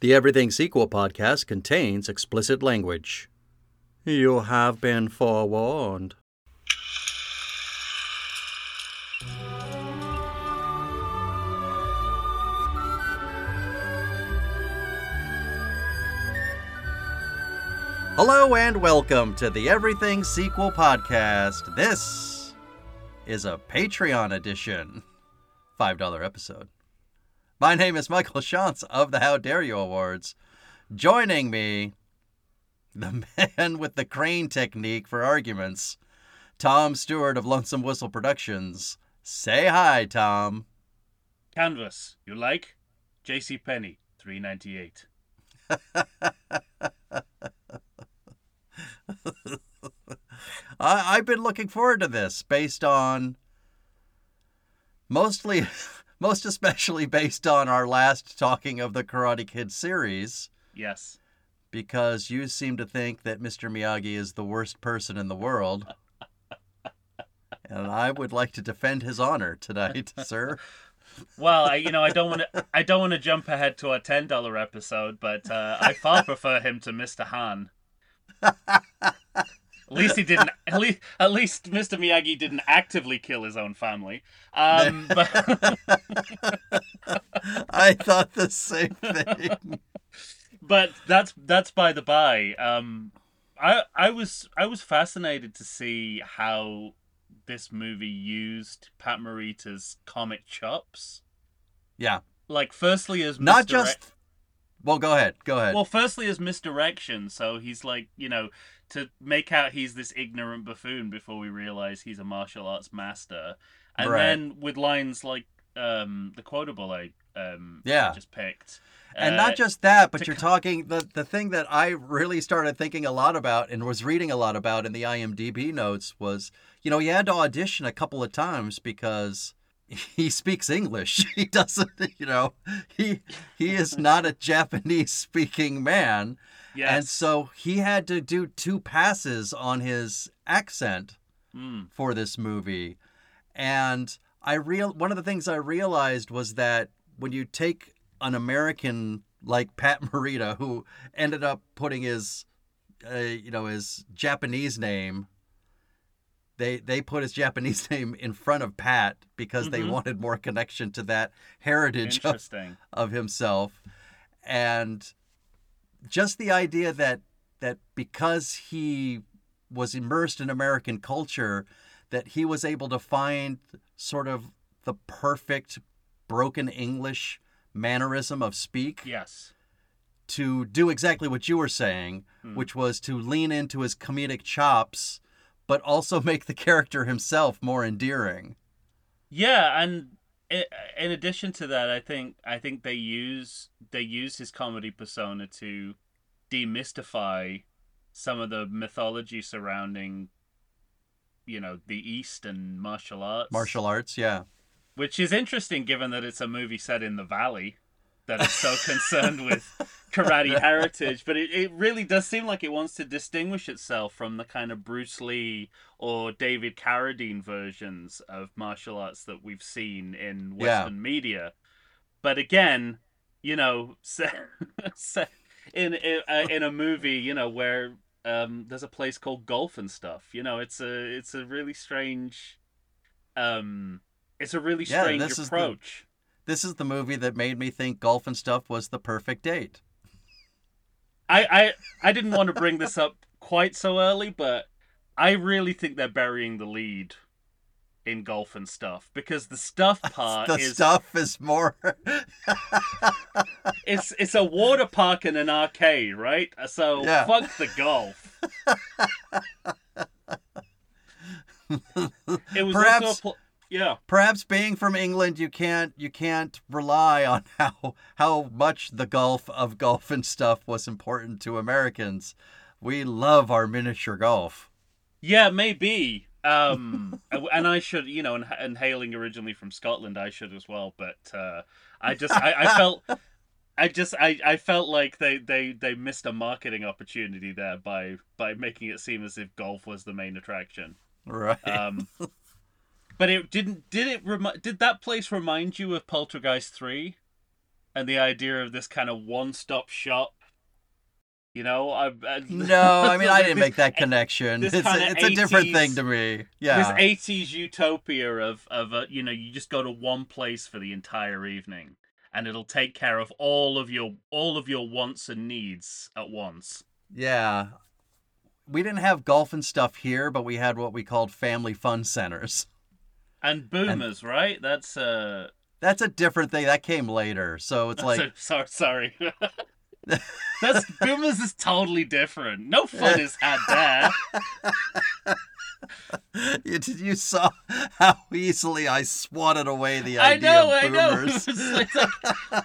The Everything Sequel podcast contains explicit language. You have been forewarned. Hello and welcome to the Everything Sequel podcast. This is a Patreon edition, $5 episode. My name is Michael Shantz of the How Dare You Awards. Joining me, the man with the crane technique for arguments, Tom Stewart of Lonesome Whistle Productions. Say hi, Tom. Canvas, you like? J.C. Penney, three ninety eight. I, I've been looking forward to this based on mostly, most especially based on our last talking of the Karate Kid series, Yes. because you seem to think that Mr. Miyagi is the worst person in the world. And I would like to defend his honor tonight, sir. Well, I, you know, I don't want to. I don't want to jump ahead to a ten dollar episode, but uh, I far prefer him to Mr. Han. At least he didn't. At least, at least Mr. Miyagi didn't actively kill his own family. Um, but I thought the same thing. but that's that's by the by. Um, I I was I was fascinated to see how this movie used Pat Morita's comic chops. Yeah. Like, firstly as Not just. Well, go ahead. Go ahead. well, firstly as misdirection. So he's like, you know, to make out he's this ignorant buffoon before we realize he's a martial arts master, and Right. then with lines like um the quotable I um Yeah. just picked. And uh, not just that, but you're co- talking the the thing that I really started thinking a lot about and was reading a lot about in the IMDb notes was, you know, he had to audition a couple of times because he speaks English. He doesn't, you know, he he is not a Japanese speaking man. Yes. And so he had to do two passes on his accent Mm. for this movie. And I real one of the things I realized was that when you take an American like Pat Morita who ended up putting his uh, you know his Japanese name they they put his Japanese name in front of Pat because they Mhm. wanted more connection to that heritage of of himself and just the idea that that because he was immersed in American culture that he was able to find sort of the perfect broken English mannerism of speak Yes. to do exactly what you were saying Hmm. which was to lean into his comedic chops but also make the character himself more endearing Yeah, and in addition to that, I think I think they use they use his comedy persona to demystify some of the mythology surrounding, you know, the East and martial arts. martial arts yeah which is interesting given that it's a movie set in the Valley, that is so concerned with karate heritage. But it, it really does seem like it wants to distinguish itself from the kind of Bruce Lee or David Carradine versions of martial arts that we've seen in Yeah. Western media. But again, you know, in in, uh, in a movie, you know, where um, there's a place called golf and stuff. You know, it's a it's a really strange, um, it's a really Yeah, strange the- approach. This is the movie that made me think golf and stuff was the perfect date I, I I didn't want to bring this up quite so early, but I really think they're burying the lead in golf and stuff because the stuff part the is stuff is more it's it's a water park and an arcade, right? So Yeah. fuck the golf. it was Perhaps- also a pl- yeah. perhaps being from England you can't you can't rely on how how much the golf of golf and stuff was important to Americans. We love our miniature golf. Yeah, maybe. Um, and I should, you know, and, and hailing originally from Scotland, I should as well. But uh, I just, I, I felt, I just, I, I felt like they, they, they missed a marketing opportunity there by, by making it seem as if golf was the main attraction. Right. Um, but it didn't. Did it? Remi- did that place remind you of Poltergeist Three? and the idea of this kind of one-stop shop. You know, I, I No, I mean I didn't this- make that connection. It's a, it's a different thing to me. Yeah, this '80s utopia of of a, you know you just go to one place for the entire evening, and it'll take care of all of your all of your wants and needs at once. Yeah. We didn't have golf and stuff here, but we had what we called family fun centers. And boomers, right? That's uh, That's a different thing. That came later. So it's like so, sorry, sorry. That's boomers is totally different. No fun is had there. you, you saw how easily I swatted away the I idea know, of I know. boomers. It's like-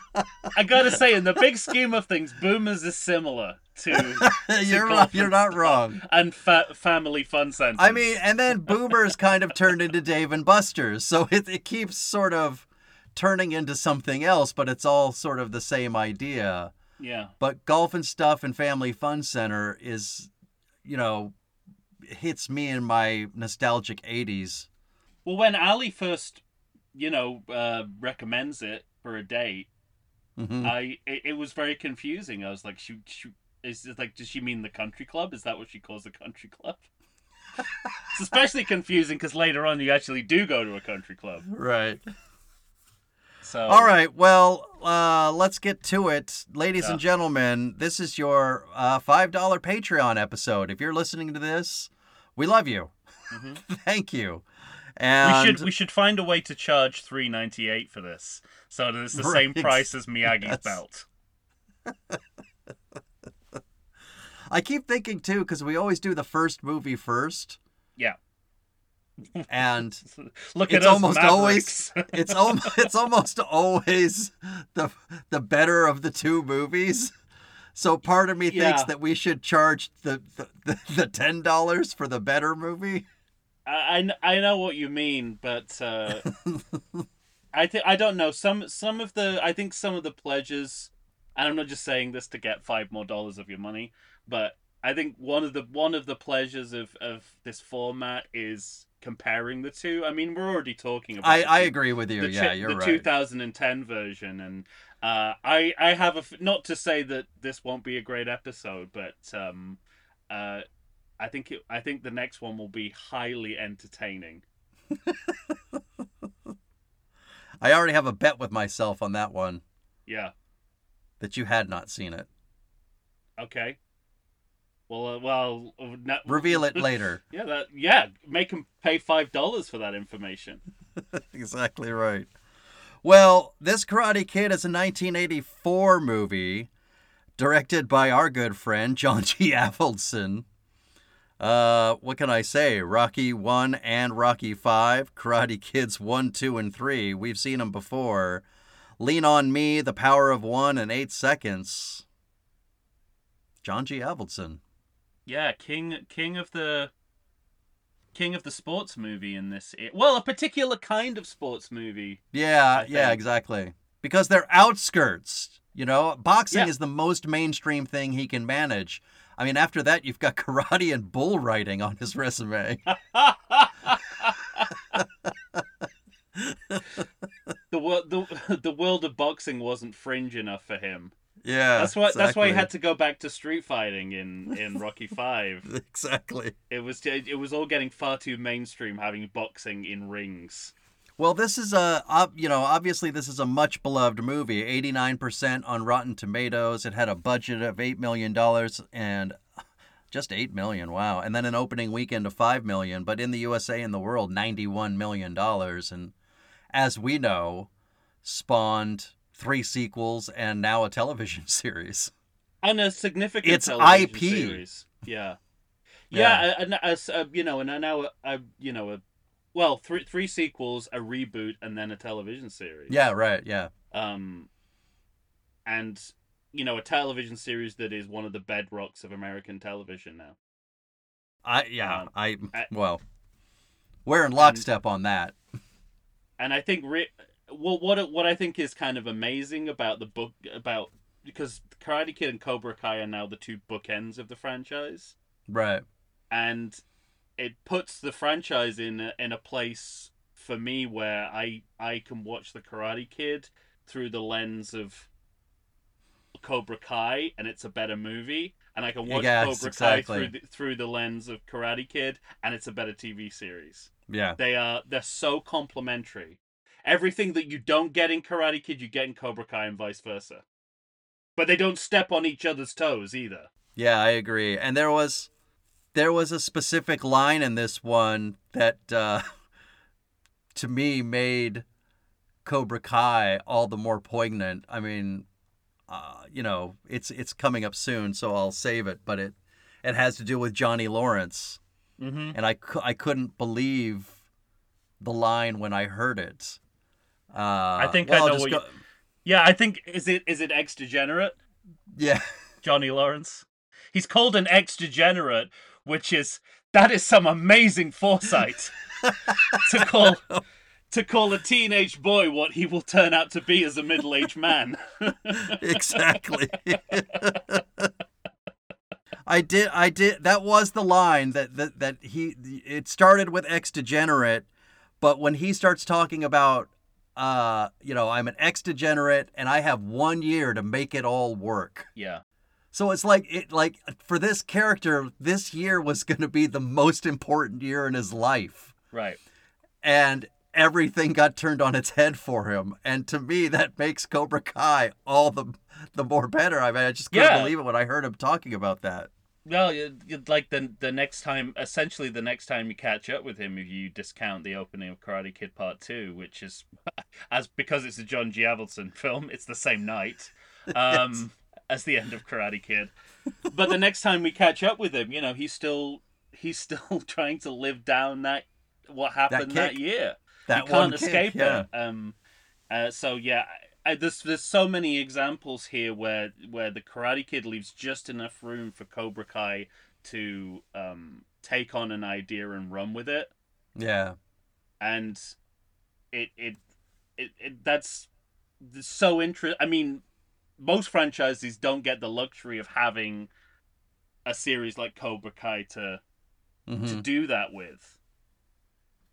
I gotta say, in the big scheme of things, boomers is similar to you're golf you're not wrong. and fa- family fun centers. I mean, and then boomers kind of turned into Dave and Buster's, so it, it keeps sort of turning into something else, but it's all sort of the same idea. yeah. But golf and stuff and family fun center is, you know, hits me in my nostalgic '80s. Well, when Ali first, you know, uh, recommends it for a date, hmm I it, it was very confusing. I was like, she, she is it like, does she mean the country club? Is that what she calls the country club? it's especially confusing because later on you actually do go to a country club. Right. So All right. Well, uh, let's get to it, ladies Yeah. and gentlemen. This is your uh, five dollar Patreon episode. If you're listening to this, we love you. Mhm. Thank you. And... we should we should find a way to charge three ninety eight for this, so that it's the same price as Miyagi's belt. I keep thinking too, because we always do the first movie first. Yeah. And Look It's us, almost Mavericks. it's al- it's almost always the the better of the two movies. So part of me thinks that we should charge the the, the, the ten dollars for the better movie. I, I I know what you mean, but uh, I think I don't know some some of the I think some of the pledges, and I'm not just saying this to get five more dollars of your money, but I think one of the one of the pleasures of of this format is comparing the two. I mean, we're already talking about I, the I agree with you. the, yeah, you're the right. 2010 version, and uh, I I have a f- not to say that this won't be a great episode, but um, uh, I think it, I think the next one will be highly entertaining. I already have a bet with myself on that one Yeah. that you had not seen it. Okay. Well, uh, well, uh, no- Reveal it later. Yeah, that yeah, make them pay five dollars for that information. exactly right. Well, this Karate Kid is a 1984 movie directed by our good friend John G. Avildsen. Uh, what can I say? Rocky 1 and Rocky 5, Karate Kids 1, 2, and 3. We've seen them before. Lean on Me, The Power of One, and 8 Seconds. John G. Avildsen. Yeah, king king of the king of the sports movie in this. Well, a particular kind of sports movie. Yeah, yeah, exactly. Because they're outskirts. You know, boxing Yeah. is the most mainstream thing he can manage. I mean, after that, you've got karate and bull riding on his resume. the the, the world of boxing wasn't fringe enough for him. Yeah, That's why that's why he had to go back to street fighting in in Rocky 5. Exactly. It was it was all getting far too mainstream having boxing in rings. Well, this is a, you know, obviously this is a much beloved movie. 89% on Rotten Tomatoes. It had a budget of $8 million and just 8 million. Wow. And then an opening weekend of 5 million, but in the USA and the world, 91 million dollars and as we know, spawned three sequels and now a television series. And a significant It's television IP. series. Yeah. Yeah. Yeah, and as uh, you know, and now a you know a well, three three sequels, a reboot, and then a television series. Yeah, right. Yeah. Um, and you know, a television series that is one of the bedrocks of American television now. I yeah, Um, I well, we're in lockstep on that. and I think re- well, what what I think is kind of amazing about the book about because Karate Kid and Cobra Kai are now the two bookends of the franchise, Right. and it puts the franchise in a, in a place for me where I I can watch the Karate Kid through the lens of Cobra Kai and it's a better movie, and I can watch Yes, Cobra exactly. Kai through the, through the lens of Karate Kid, and it's a better TV series. Yeah. They are they're so complementary. Everything that you don't get in Karate Kid, you get in Cobra Kai, and vice versa. But they don't step on each other's toes either. Yeah, I agree. And there was there was a specific line in this one that uh to me made Cobra Kai all the more poignant. I mean, uh, you know, it's it's coming up soon, so I'll save it, but it it has to do with Johnny Lawrence. Mm-hmm. And I, I couldn't believe the line when I heard it. Uh, I think I know what you- Yeah, I think is it is it ex degenerate Yeah. Johnny Lawrence? He's called an ex degenerate, which is that is some amazing foresight to call to call a teenage boy what he will turn out to be as a middle aged man. exactly. I did. I did. That was the line that that that he. It started with ex degenerate, but when he starts talking about, uh, you know, I'm an ex degenerate and I have one year to make it all work. yeah. So it's like it like for this character, this year was going to be the most important year in his life Right. and everything got turned on its head for him. And to me, that makes Cobra Kai all the the more better. I mean, I just couldn't Yeah. believe it when I heard him talking about that. Well, like the the next time, essentially the next time you catch up with him, if you discount the opening of Karate Kid Part Two, which is as because it's a John G. Avildsen film, it's the same night um, as the end of Karate Kid. But the next time we catch up with him, you know, he's still he's still trying to live down that what happened that, kick. year. That you can't kick, escape yeah. it. Um, uh, so yeah, I, there's there's so many examples here where where the Karate Kid leaves just enough room for Cobra Kai to um, take on an idea and run with it, Yeah. and it it it, it that's so interesting. I mean, most franchises don't get the luxury of having a series like Cobra Kai to hmm to do that with.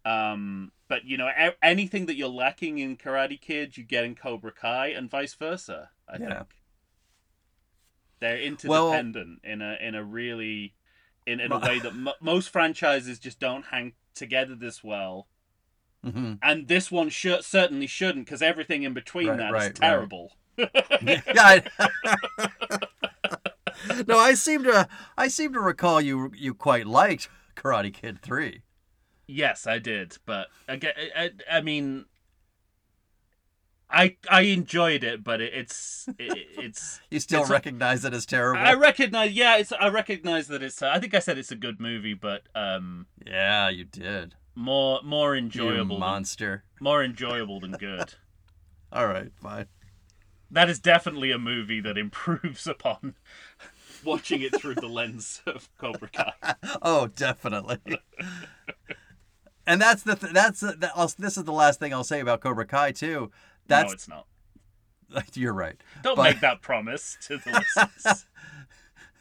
Um, but you know, a- anything that you're lacking in Karate Kid, you get in Cobra Kai, and vice versa. I Yeah. think they're Well- interdependent in a in a really in, in a way that m- most franchises just don't hang together this well. hmm And this one should certainly shouldn't, because everything in between Right, that is right, right. terrible. yeah. I... no, I seem to I seem to recall you you quite liked Karate Kid Three. Yes, I did, but again, I, I mean, I I enjoyed it, but it, it's it, it's You still It's a- recognize it as terrible. I recognize, yeah, it's I recognize that it's. I think I said it's a good movie, but um, yeah, you did. more more You enjoyable, than, monster. more enjoyable than good. All right, fine. that is definitely a movie that improves upon watching it through the lens of Cobra Kai. Oh, definitely. And that's the th- that's the, that, I'll, this is the last thing I'll say about Cobra Kai too. no, it's not. you're right. Don't but- make that promise to the listeners.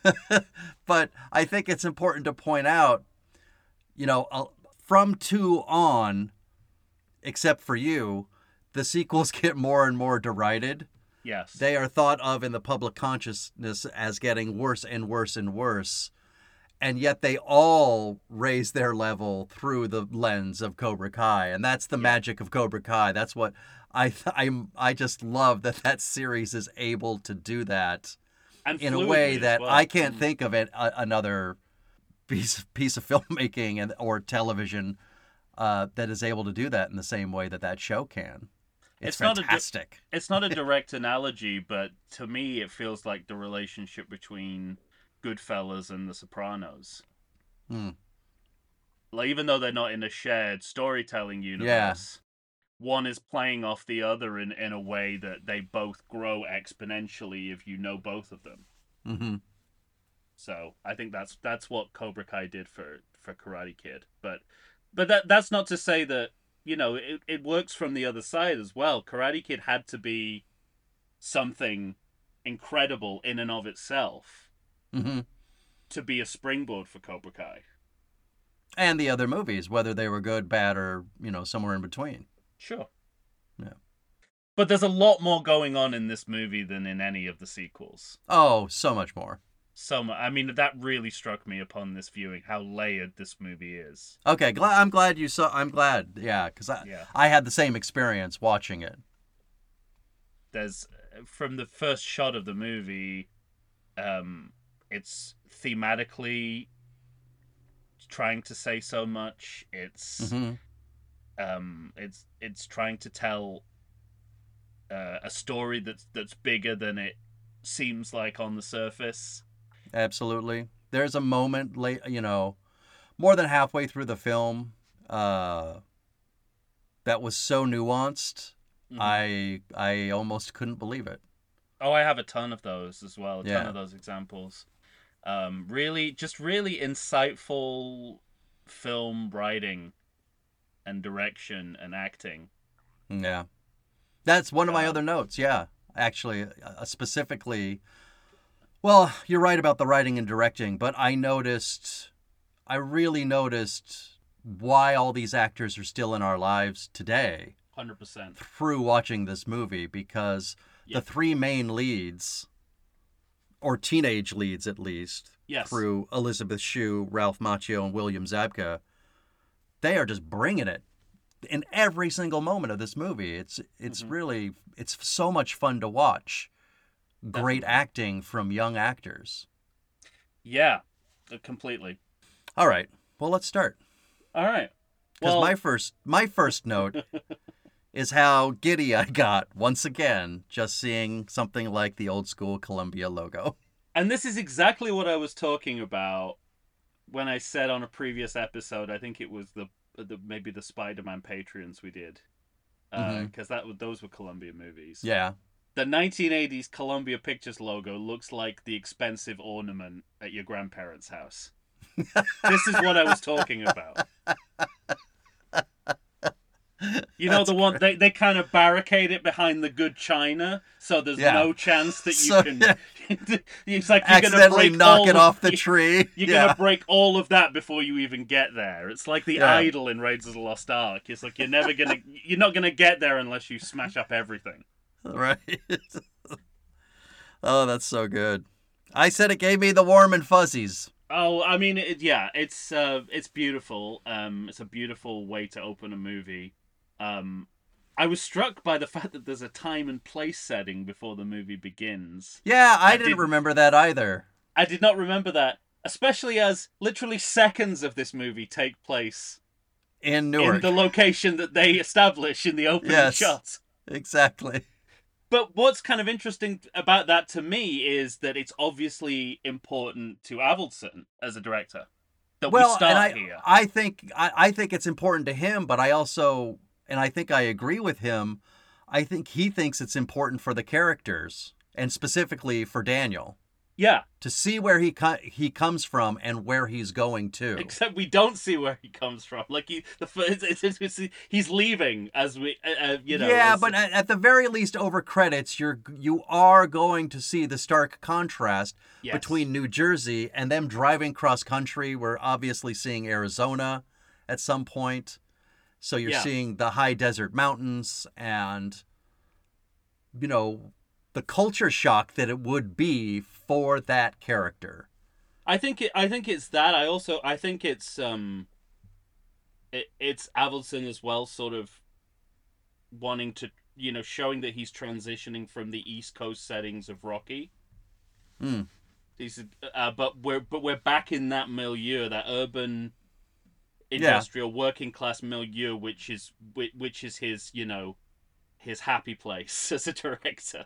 but I think it's important to point out, you know, uh, from two on, except for you, the sequels get more and more derided. Yes. They are thought of in the public consciousness as getting worse and worse and worse. And yet they all raise their level through the lens of Cobra Kai. And that's the magic of Cobra Kai. That's what I I'm I just love that that series is able to do that and in a way that well. I can't Mm. think of it a, another piece piece of filmmaking and or television uh, that is able to do that in the same way that that show can. It's, It's not a di- fantastic. it's not a direct analogy, but to me, it feels like the relationship between Goodfellas and The Sopranos. Hmm. Like, even though they're not in a shared storytelling universe, one is playing off the other in, in a way that they both grow exponentially if you know both of them. hmm So I think that's that's what Cobra Kai did for for Karate Kid. But but that that's not to say that you know it, it works from the other side as well. Karate Kid had to be something incredible in and of itself hmm to be a springboard for Cobra Kai. And the other movies, whether they were good, bad, or you know somewhere in between. Sure. Yeah. But there's a lot more going on in this movie than in any of the sequels. Oh, so much more. So much. I mean, that really struck me upon this viewing how layered this movie is. Okay, glad I'm glad you saw. I'm glad, yeah, because I Yeah. I had the same experience watching it. There's from the first shot of the movie, um, it's thematically trying to say so much. It's hmm um, it's it's trying to tell uh, a story that's that's bigger than it seems like on the surface. Absolutely. There's a moment late, you know, more than halfway through the film, uh, that was so nuanced. Mhm. I I almost couldn't believe it. Oh, I have a ton of those as well. A ton Yeah. of those examples. Um, really, just really insightful film writing and direction and acting. Yeah. That's one of my Um, other notes. Yeah. Actually, uh, specifically, well, you're right about the writing and directing, but I noticed, I really noticed why all these actors are still in our lives today Hundred percent. through watching this movie because Yeah. the three main leads, or teenage leads at least, Yes. through Elizabeth Shue, Ralph Macchio, and William Zabka, they are just bringing it in every single moment of this movie. It's it's Mhm. really it's so much fun to watch. Great Definitely. acting from young actors. Yeah, uh, completely. All right, well let's start All right. because Well, my first my first note is how giddy I got once again just seeing something like the old school Columbia logo. and this is exactly what I was talking about when I said on a previous episode. I think it was the the maybe the Spider-Man Patreons we did, because Mhm. that was those were Columbia movies. Yeah, The 1980s Columbia Pictures logo looks like the expensive ornament at your grandparents' house. this is what I was talking about. You know the one they, they kind of barricade it behind the good china, so there's Yeah. no chance that you So, can. yeah. it's like you're gonna accidentally break knock it of- off the tree. You're yeah. gonna break all of that before you even get there. It's like the idol in Raiders of the Lost Ark. It's like you're never gonna, you're not gonna get there unless you smash up everything. Right. oh, that's so good. I said it gave me the warm and fuzzies. Oh, I mean, it, yeah, it's uh, it's beautiful. Um, it's a beautiful way to open a movie. Um, I was struck by the fact that there's a time and place setting before the movie begins. Yeah, I, I didn't didn't- remember that either. I did not remember that, especially as literally seconds of this movie take place In Newark. in the location that they establish in the opening Yes. shots. Exactly. But what's kind of interesting about that to me is that it's obviously important to Avildsen as a director that well, we start and I, here. I think I, I think it's important to him, but I also and I think I agree with him. I think he thinks it's important for the characters and specifically for Daniel Yeah, to see where he co- he comes from and where he's going to. except we don't see where he comes from. Like he, the it's, it's, it's, he's leaving as we, uh, uh, you know. yeah, as- but at, at the very least, over credits, you're you are going to see the stark contrast yes. between New Jersey and them driving cross country. We're obviously seeing Arizona at some point, so you're Yeah. seeing the high desert mountains and you know the culture shock that it would be for that character. I think it. I think it's that. I also. I think it's um. It, it's Avildsen as well, sort of wanting to, you know, showing that he's transitioning from the East Coast settings of Rocky. Hmm. He's, uh, but we're but we're back in that milieu, that urban, Yeah. industrial, working class milieu, which is which, is his, you know, his happy place as a director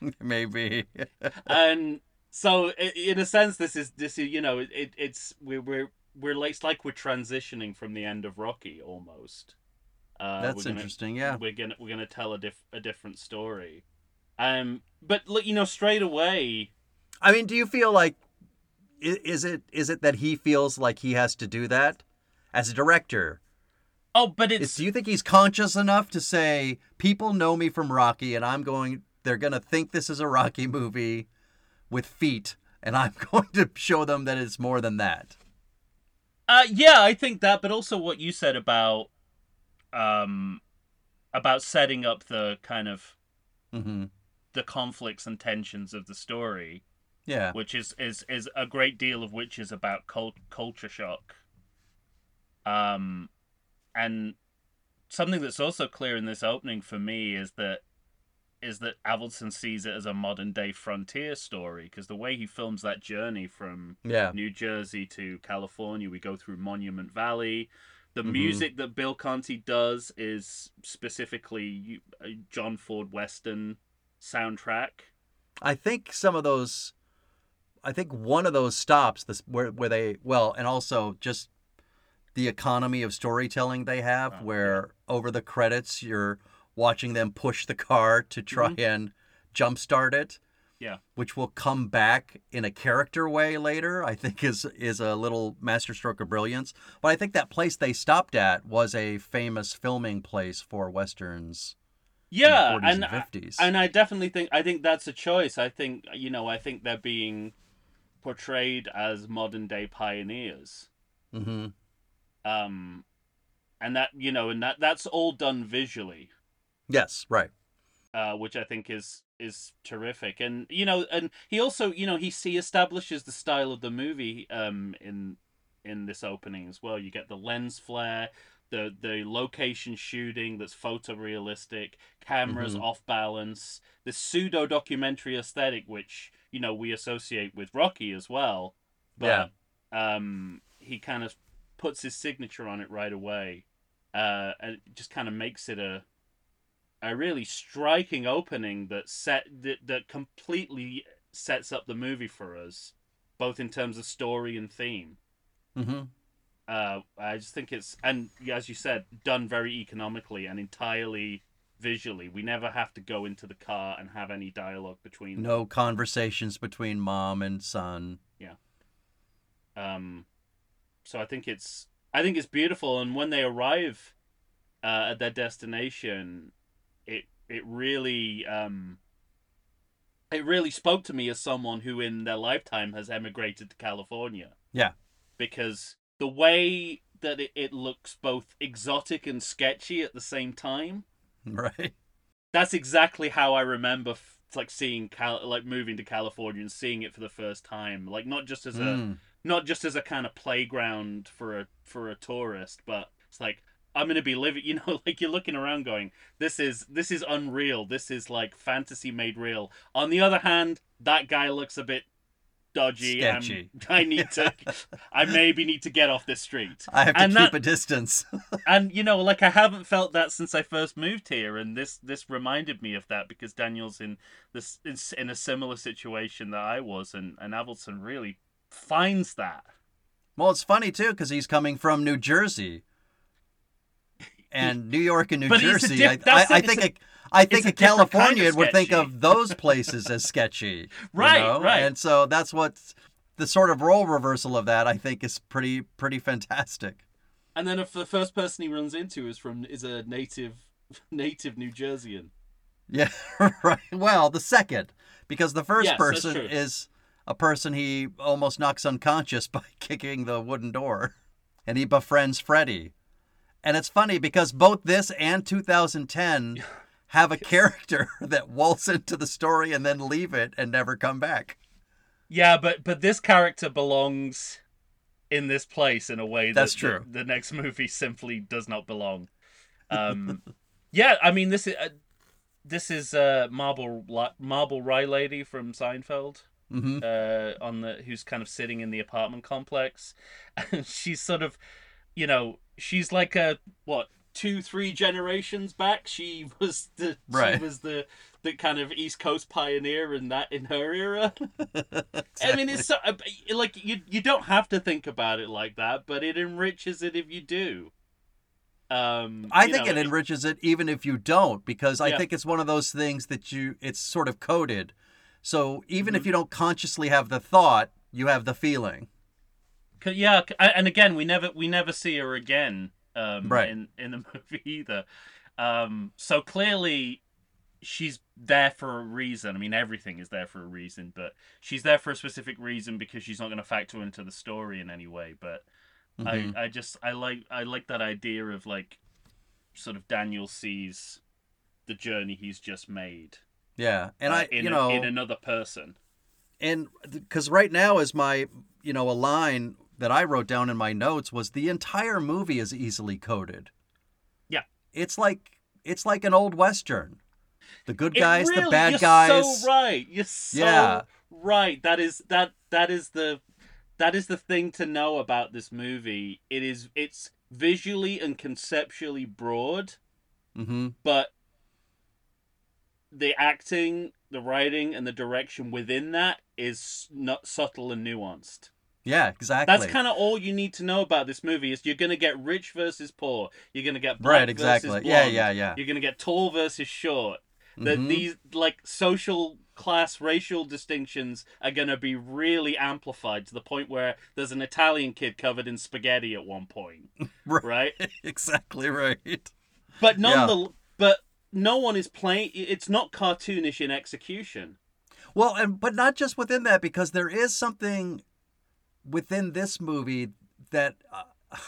Maybe. and so in a sense this is this is you know it, it it's we're we're we're like it's like we're transitioning from the end of rocky almost uh That's gonna, interesting. Yeah. we're gonna we're gonna tell a diff a different story um but look you know straight away I mean, do you feel like is it is it that he feels like he has to do that as a director? oh but Is, it's do you think he's conscious enough to say people know me from Rocky and I'm going they're going to think this is a Rocky movie with feet and I'm going to show them that it's more than that. uh yeah i think that but also what you said about um about setting up the kind of Mm-hmm. the conflicts and tensions of the story, Yeah. which is is is a great deal of which is about cult- culture shock. Um, and something that's also clear in this opening for me is that is that Avildsen sees it as a modern day frontier story because the way he films that journey from Yeah. New Jersey to California, we go through Monument Valley. The Mhm. music that Bill Conti does is specifically a John Ford Western soundtrack. I think some of those, I think one of those stops, this where where they well, and also just the economy of storytelling they have, Oh, where over the credits you're watching them push the car to try and jumpstart it. Mm-hmm. Yeah. Which will come back in a character way later, I think is is a little masterstroke of brilliance. But I think that place they stopped at was a famous filming place for westerns Yeah, in the 40s and and 50s. and I definitely think I think that's a choice. I think you know I think they're being portrayed as modern day pioneers. hmm Um, and that you know, and that that's all done visually. Yes, right. uh, which I think is is terrific. And you know, and he also, you know, he he establishes the style of the movie um, in in this opening as well. You get the lens flare, the the location shooting that's photorealistic, cameras Mhm. off balance, the pseudo documentary aesthetic, which you know we associate with Rocky as well. But um, he kind of puts his signature on it right away, uh, and it just kind of makes it a a really striking opening that set that, that completely sets up the movie for us, both in terms of story and theme. hmm Uh, I just think it's and as you said, done very economically and entirely visually. We never have to go into the car and have any dialogue between them. No conversations between mom and son. Yeah. Um, so I think it's I think it's beautiful, and when they arrive uh, at their destination, it it really um, it really spoke to me as someone who in their lifetime has emigrated to California. Yeah. because the way that it, it looks both exotic and sketchy at the same time Right. that's exactly how I remember f- like seeing Cal- like moving to California and seeing it for the first time like not just as a Mm. Not just as a kind of playground for a for a tourist, but it's like I'm gonna be living. You know, like you're looking around, going, "This is this is unreal. This is like fantasy made real." On the other hand, that guy looks a bit dodgy. and I need to, I maybe need to get off this street. I have to And keep that- a distance. And you know, like I haven't felt that since I first moved here, and this this reminded me of that because Daniel's in this in a similar situation that I was, and and Avildsen really finds that. well, it's funny too because he's coming from New Jersey, and New York and New But Jersey. diff- I, I, that's I think a- a, I it's think a a, different kind of would think of those places as sketchy. you Right, know? right. And so that's what the sort of role reversal of that I think is pretty pretty fantastic. And then if the first person he runs into is from is a native native New Jerseyan. Yeah, right. Well, the second, because the first Yes, that's person true. is a person he almost knocks unconscious by kicking the wooden door, and he befriends Freddy. And it's funny because both this and 2010 have a character that waltz into the story and then leave it and never come back. Yeah, but but this character belongs in this place in a way that That's true. The, next movie simply does not belong. Um, yeah, I mean this is uh, this is uh, Marble Marble Rye Lady from Seinfeld. Hmm uh, on the who's kind of sitting in the apartment complex, and she's sort of, you know, she's like a what two three generations back. She was the Right. she was the the kind of East Coast pioneer in that in her era. I mean, it's so, uh, like you you don't have to think about it like that, but it enriches it if you do. Um, I think know, it enriches it even if you don't, because I think it's one of those things that you it's sort of coded. So even Mm-hmm. if you don't consciously have the thought, you have the feeling. Yeah, and again, we never we never see her again um, Right. in in the movie either. Um, so clearly, she's there for a reason. I mean, everything is there for a reason, but she's there for a specific reason because she's not going to factor into the story in any way. But Mhm. I I just I like I like that idea of like sort of Daniel sees the journey he's just made Yeah, and uh, I, in you know, in another person. and because right now is my, you know, a line that I wrote down in my notes was the entire movie is easily coded. Yeah. it's like it's like an old western. The good guys, the bad you're guys. So right, you're so Yeah. right. That is that that is the that is the thing to know about this movie. It is it's visually and conceptually broad, hmm but the acting, the writing, and the direction within that is not subtle and nuanced. Yeah, exactly. That's kind of all you need to know about this movie. Is you're gonna get rich versus poor. You're gonna get black right. Exactly. versus Yeah, blonde. yeah, yeah. You're gonna get tall versus short. That Mhm. these like social class racial distinctions are going to be really amplified to the point where there's an Italian kid covered in spaghetti at one point, Right. right? exactly right. But none the but no one is playing it's not cartoonish in execution. Well, and but not just within that, because there is something within this movie that uh,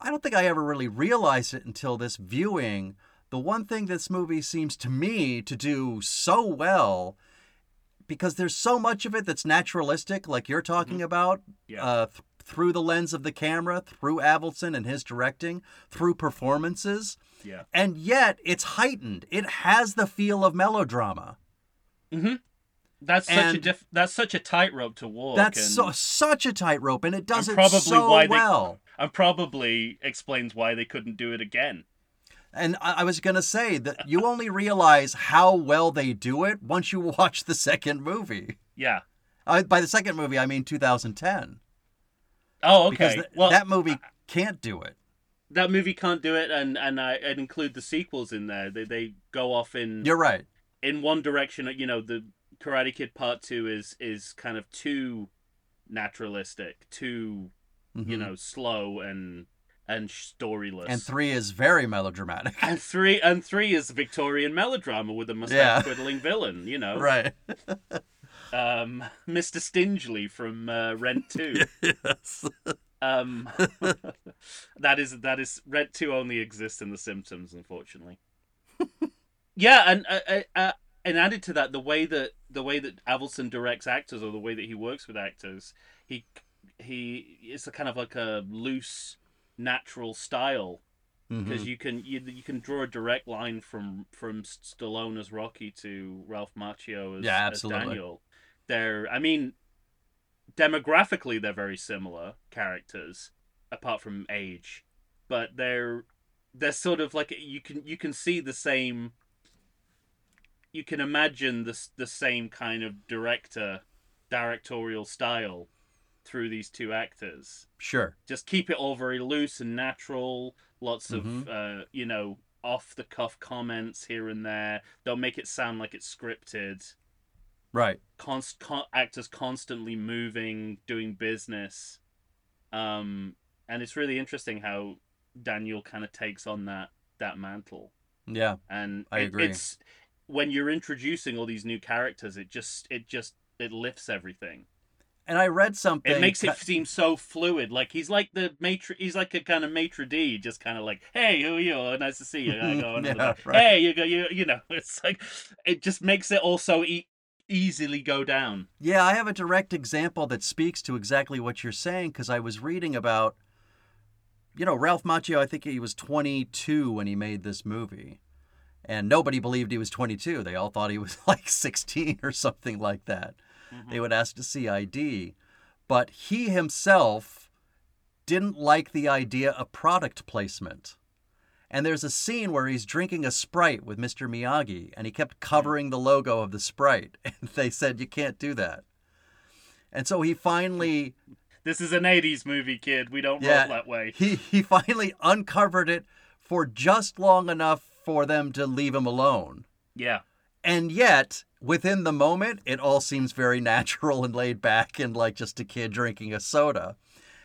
I don't think I ever really realized it until this viewing. The one thing this movie seems to me to do so well, because there's so much of it that's naturalistic, like you're talking about, Yeah. uh, th- through the lens of the camera, through Avildsen and his directing, through performances, Yeah. and yet it's heightened. It has the feel of melodrama. Mhm. That's such a diff- that's such a tightrope to walk That's and, so such a tightrope, and it does and it probably so why they- well. and probably explains why they couldn't do it again. And I, I was gonna say that you only realize how well they do it once you watch the second movie. Yeah. Uh, by the second movie, I mean 2010, Oh, because okay. th- well, that movie can't do it. That movie can't do it, and and I I'd include the sequels in there. They they go off in You're right. in one direction. You know, the Karate Kid Part Two is is kind of too naturalistic, too you Mhm. know slow and and storyless. and three is very melodramatic. and three and three is Victorian melodrama with a mustache Yeah. twiddling villain. You know, right. um, Mr. Stingely from uh, Rent Two. yes. Um, that is that is Rent Two only exists in The Simpsons, unfortunately. yeah, and uh, uh, uh, and added to that, the way that the way that Avildsen directs actors, or the way that he works with actors, he he it's a kind of like a loose, natural style because Mhm. you can you, you can draw a direct line from from Stallone as Rocky to Ralph Macchio as, Yeah, as absolutely. Daniel. They're I mean demographically they're very similar characters apart from age, but they're they're sort of like you can you can see the same you can imagine the the same kind of director directorial style through these two actors Sure. just keep it all very loose and natural. Lots of Mhm. uh, you know off the cuff comments here and there. Don't make it sound like it's scripted. Right. Const con- actors constantly moving, doing business, um, and it's really interesting how Daniel kind of takes on that that mantle. Yeah. And I it- agree. it's when you're introducing all these new characters, it just it just it lifts everything. And I read something. It makes it seem so fluid. Like he's like the maitre. He's like a kind of maitre d, just kind of like, "Hey, who are you? Oh, nice to see you." I go, Yeah, right. "Hey, you go, you you know." It's like it just makes it also e- easily go down. Yeah, I have a direct example that speaks to exactly what you're saying because I was reading about, you know, Ralph Macchio. I think he was 22 when he made this movie, and nobody believed he was 22. They all thought he was like 16 or something like that. Mm-hmm. They would ask to see ID, but he himself didn't like the idea of product placement. And there's a scene where he's drinking a Sprite with Mr. Miyagi, and he kept covering the logo of the Sprite. And they said, You can't do that. And so he finally This is an '80s movie, kid. We don't Yeah. roll that way. he, he finally uncovered it for just long enough for them to leave him alone. Yeah, And yet, within the moment, it all seems very natural and laid back and like just a kid drinking a soda.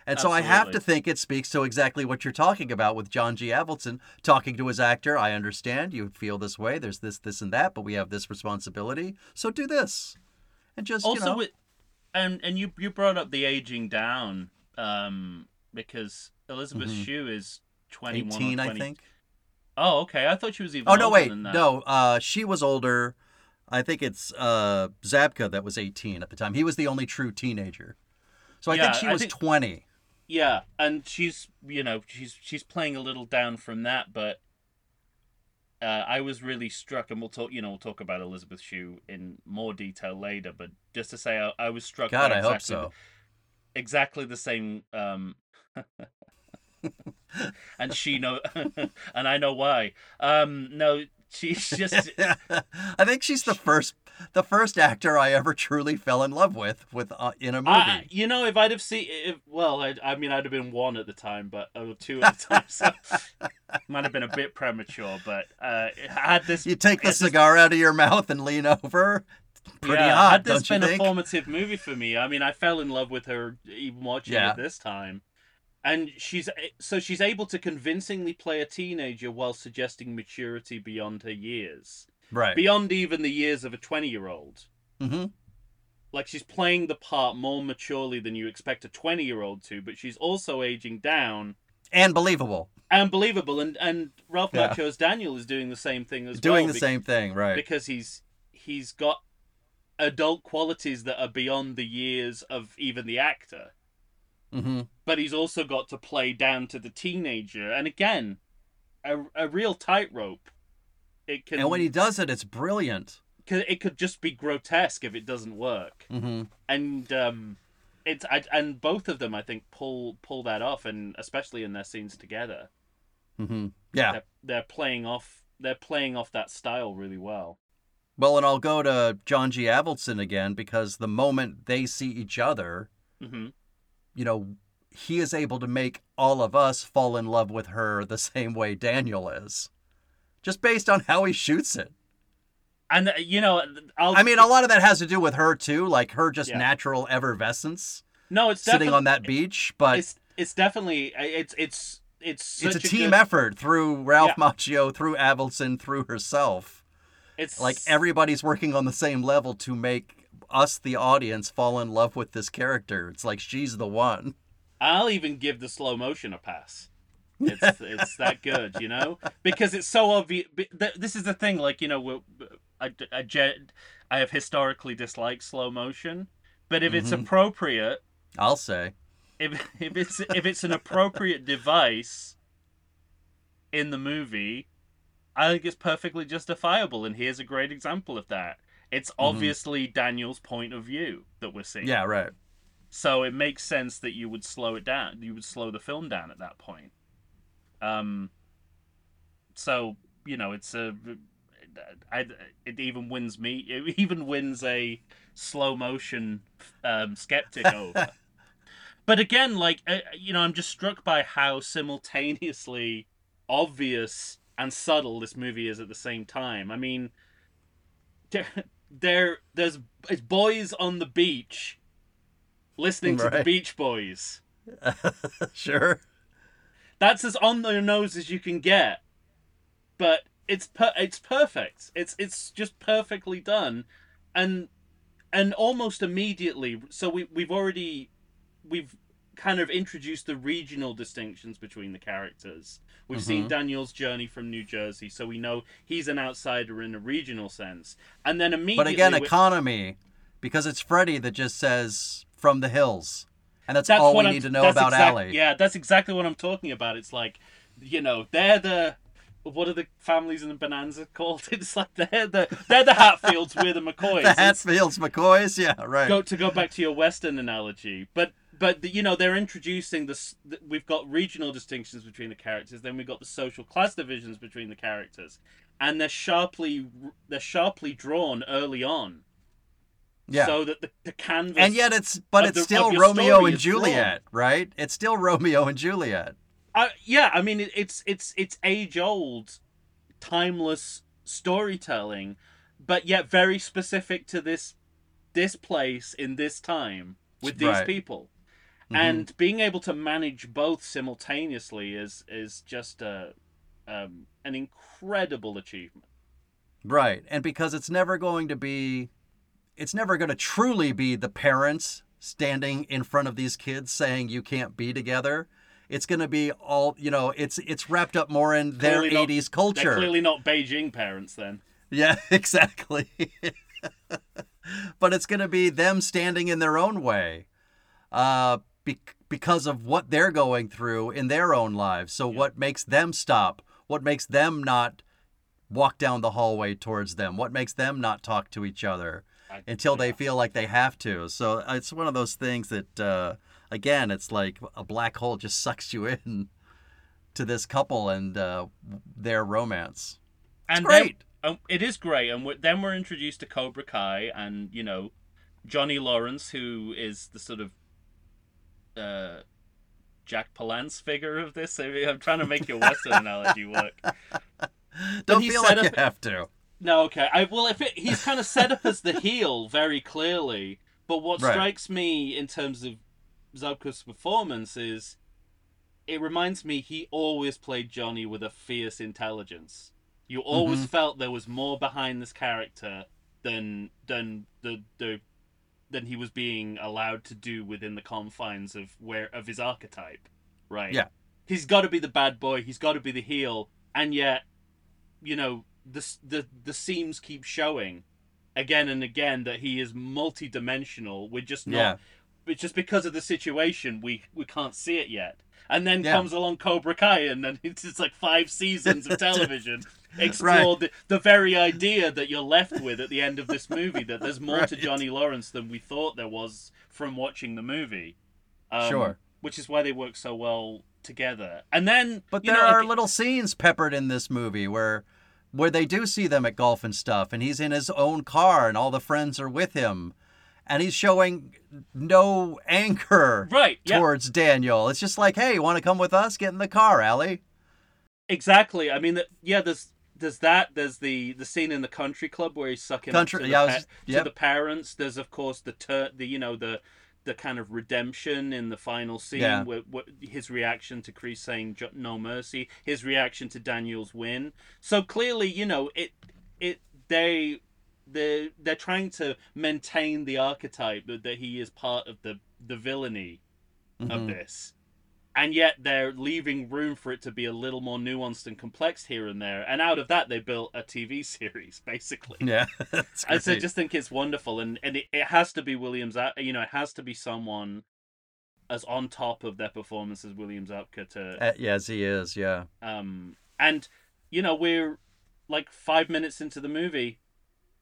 And so I have to think it speaks to exactly what you're talking about with John G. Avildsen talking to his actor. I understand you feel this way. There's this, this, and that, but we have this responsibility. So do this. And just, also you know. with and and you you brought up the aging down um because Elizabeth Mhm. Shue is 21 18, or I think. Oh, okay. I thought she was even. Oh no, wait, no. Uh, she was older. I think it's uh Zabka that was 18 at the time. He was the only true teenager. So I Yeah, think she was think- 20. Yeah, and she's you know she's she's playing a little down from that, but uh, I was really struck, and we'll talk you know we'll talk about Elizabeth Shue in more detail later. But just to say, I, I was struck. God, by I hope exactly so. exactly the same um and she know and I know why. Um no, she's just I think she's the first the first actor I ever truly fell in love with with uh, in a movie. I, you know, if I'd have seen, if, well, I, I mean, I'd have been one at the time, but or two at the time, so might have been a bit premature. But uh, had this, you take the had this- cigar out of your mouth and lean over. Pretty yeah, hot, had this been a formative movie for me, I mean, I fell in love with her even watching Yeah. it this time. And she's so she's able to convincingly play a teenager while suggesting maturity beyond her years, right. beyond even the years of a twenty-year-old. hmm like she's playing the part more maturely than you expect a 20 year old to but she's also aging down And believable. and believable and and ralph Yeah. macchio's daniel is doing the same thing as Doing well the bec- same thing, right. because he's he's got adult qualities that are beyond the years of even the actor hmm but he's also got to play down to the teenager and again a, a real tightrope it can And when he does it, it's brilliant. it could just be grotesque if it doesn't work hmm and um, it's I, and both of them I think pull pull that off, and especially in their scenes together, Mm-hmm. Yeah. they're, they're playing off they're playing off that style really well. Well, and I'll go to John G. Avildsen again because the moment they see each other, hmm you know, he is able to make all of us fall in love with her the same way Daniel is, just based on how he shoots it. And uh, you know, I'll, I mean, a lot of that has to do with her too, like her just Yeah. natural effervescence no, it's sitting on that beach. But It's it's definitely it's it's it's it's a such team good- effort through Ralph Yeah. Macchio, through Avildsen, through herself. It's Like everybody's working on the same level to make us, the audience, fall in love with this character. It's like she's the one. I'll even give the slow motion a pass. It's it's that good, you know, because it's so obvious. This is the thing, like you know, I I, I have historically disliked slow motion, but if it's Mhm. appropriate, I'll say. if if it's if it's an appropriate device in the movie, I think it's perfectly justifiable. And here's a great example of that. It's obviously Daniel's point of view that we're seeing. Yeah, right. So it makes sense that you would slow it down. You would slow the film down at that point. Um. So you know, it's a. I, it even wins me. It even wins a slow motion um, skeptic over. But again, like uh, you know, I'm just struck by how simultaneously obvious and subtle this movie is at the same time. I mean, there, there there's it's boys on the beach listening to the Beach Boys. sure. That's as on the nose as you can get, but it's per- it's perfect. It's it's just perfectly done, and and almost immediately. So we we've already we've kind of introduced the regional distinctions between the characters. We've seen Mhm. Daniel's journey from New Jersey, so we know he's an outsider in a regional sense. And then immediately, But again, economy, because it's Freddy that just says from the hills, and that's, that's all we I'm- need to know about exact- Allie. Yeah, that's exactly what I'm talking about. It's like, you know, they're the what are the families in the Bonanza called? It's like they're the they're the Hatfields, we're the McCoys. The Hatfields, McCoys, yeah, right. go to go back to your Western analogy, but but the, you know they're introducing this. The, we've got regional distinctions between the characters, then we've got the social class divisions between the characters, and they're sharply they're sharply drawn early on, yeah. so that the, the canvas and yet it's but it's the- still Romeo and is drawn. Juliet, right? It's still Romeo and Juliet. Uh, yeah, I mean it, it's it's it's age old, timeless storytelling, but yet very specific to this this place in this time with these Right. people, Mhm. and being able to manage both simultaneously is is just a um, an incredible achievement. Right. And because it's never going to be it's never going to truly be the parents standing in front of these kids saying you can't be together. it's going to be all you know. It's it's wrapped up more in their Clearly not- '80s They're culture. clearly not Beijing parents then. Yeah, exactly. but it's going to be them standing in their own way uh, be- because of what they're going through in their own lives. So, what makes them stop? What makes them not walk down the hallway towards them? What makes them not talk to each other I- until they feel like they have to? So, it's one of those things that, uh, again, it's like a black hole just sucks you in to this couple and uh, their romance. It's and then- great. um, it is great, and we then we're introduced to Cobra Kai, and you know, Johnny Lawrence, who is the sort of uh, Jack Palance figure of this. I mean, I'm trying to make your Western analogy work. Don't he feel like you up- have to. No, okay. I well, if it, he's kind of set up as the heel very clearly, but what Right. strikes me in terms of Zabka's performance is, it reminds me he always played Johnny with a fierce intelligence. You always Mhm. felt there was more behind this character than than the the than he was being allowed to do within the confines of where of his archetype, right? Yeah. He's got to be the bad boy. He's got to be the heel, and yet, you know, the the the seams keep showing again and again that he is multi-dimensional. We're just not. Yeah. It's just because of the situation we we can't see it yet. And then Yeah. comes along Cobra Kai, and then it's just like five seasons of television explore the, the very idea that you're left with at the end of this movie that there's more to Johnny Lawrence than we thought there was from watching the movie. Um, Sure. Which is why they work so well together. And then, But you there know, are like- little scenes peppered in this movie where where they do see them at golf and stuff and he's in his own car and all the friends are with him and he's showing no anger right, yeah, towards Daniel. It's just like, "Hey, you want to come with us? Get in the car, Allie." exactly. I mean, yeah, there's there's that. There's the the scene in the country club where he's sucking Country- up to, yeah, the, was pa- just- yep. to the parents. There's of course the tur- the you know the the kind of redemption in the final scene Yeah. where, where his reaction to Chris saying no mercy, his reaction to Daniel's win. So clearly, you know, it it they they they're trying to maintain the archetype that, that he is part of the the villainy of Mhm. this. And yet they're leaving room for it to be a little more nuanced and complex here and there. And out of that, they built a TV series, basically. Yeah. I so just think it's wonderful, and and it, it has to be Williams. You know, it has to be someone as on top of their performance as William Zabka to Uh, yes, he is. Yeah. um. And you know, we're like five minutes into the movie,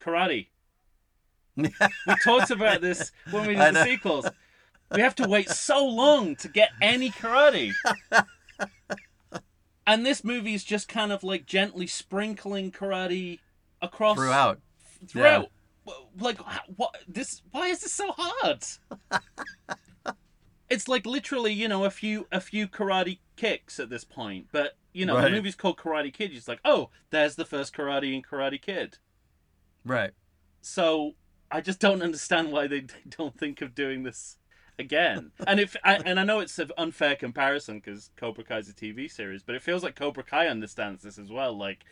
karate. We talked about this when we did the sequels. We have to wait so long to get any karate. and this movie is just kind of like gently sprinkling karate across Throughout. throughout. W- Like what this why is this so hard? it's like literally, you know, a few a few karate kicks at this point. But, you know, Right. the movie's called Karate Kid. It's like, "Oh, there's the first karate in Karate Kid." Right. So, I just don't understand why they don't think of doing this again. And if I, and I know it's an unfair comparison because Cobra Kai is a TV series, but it feels like Cobra Kai understands this as well. Like,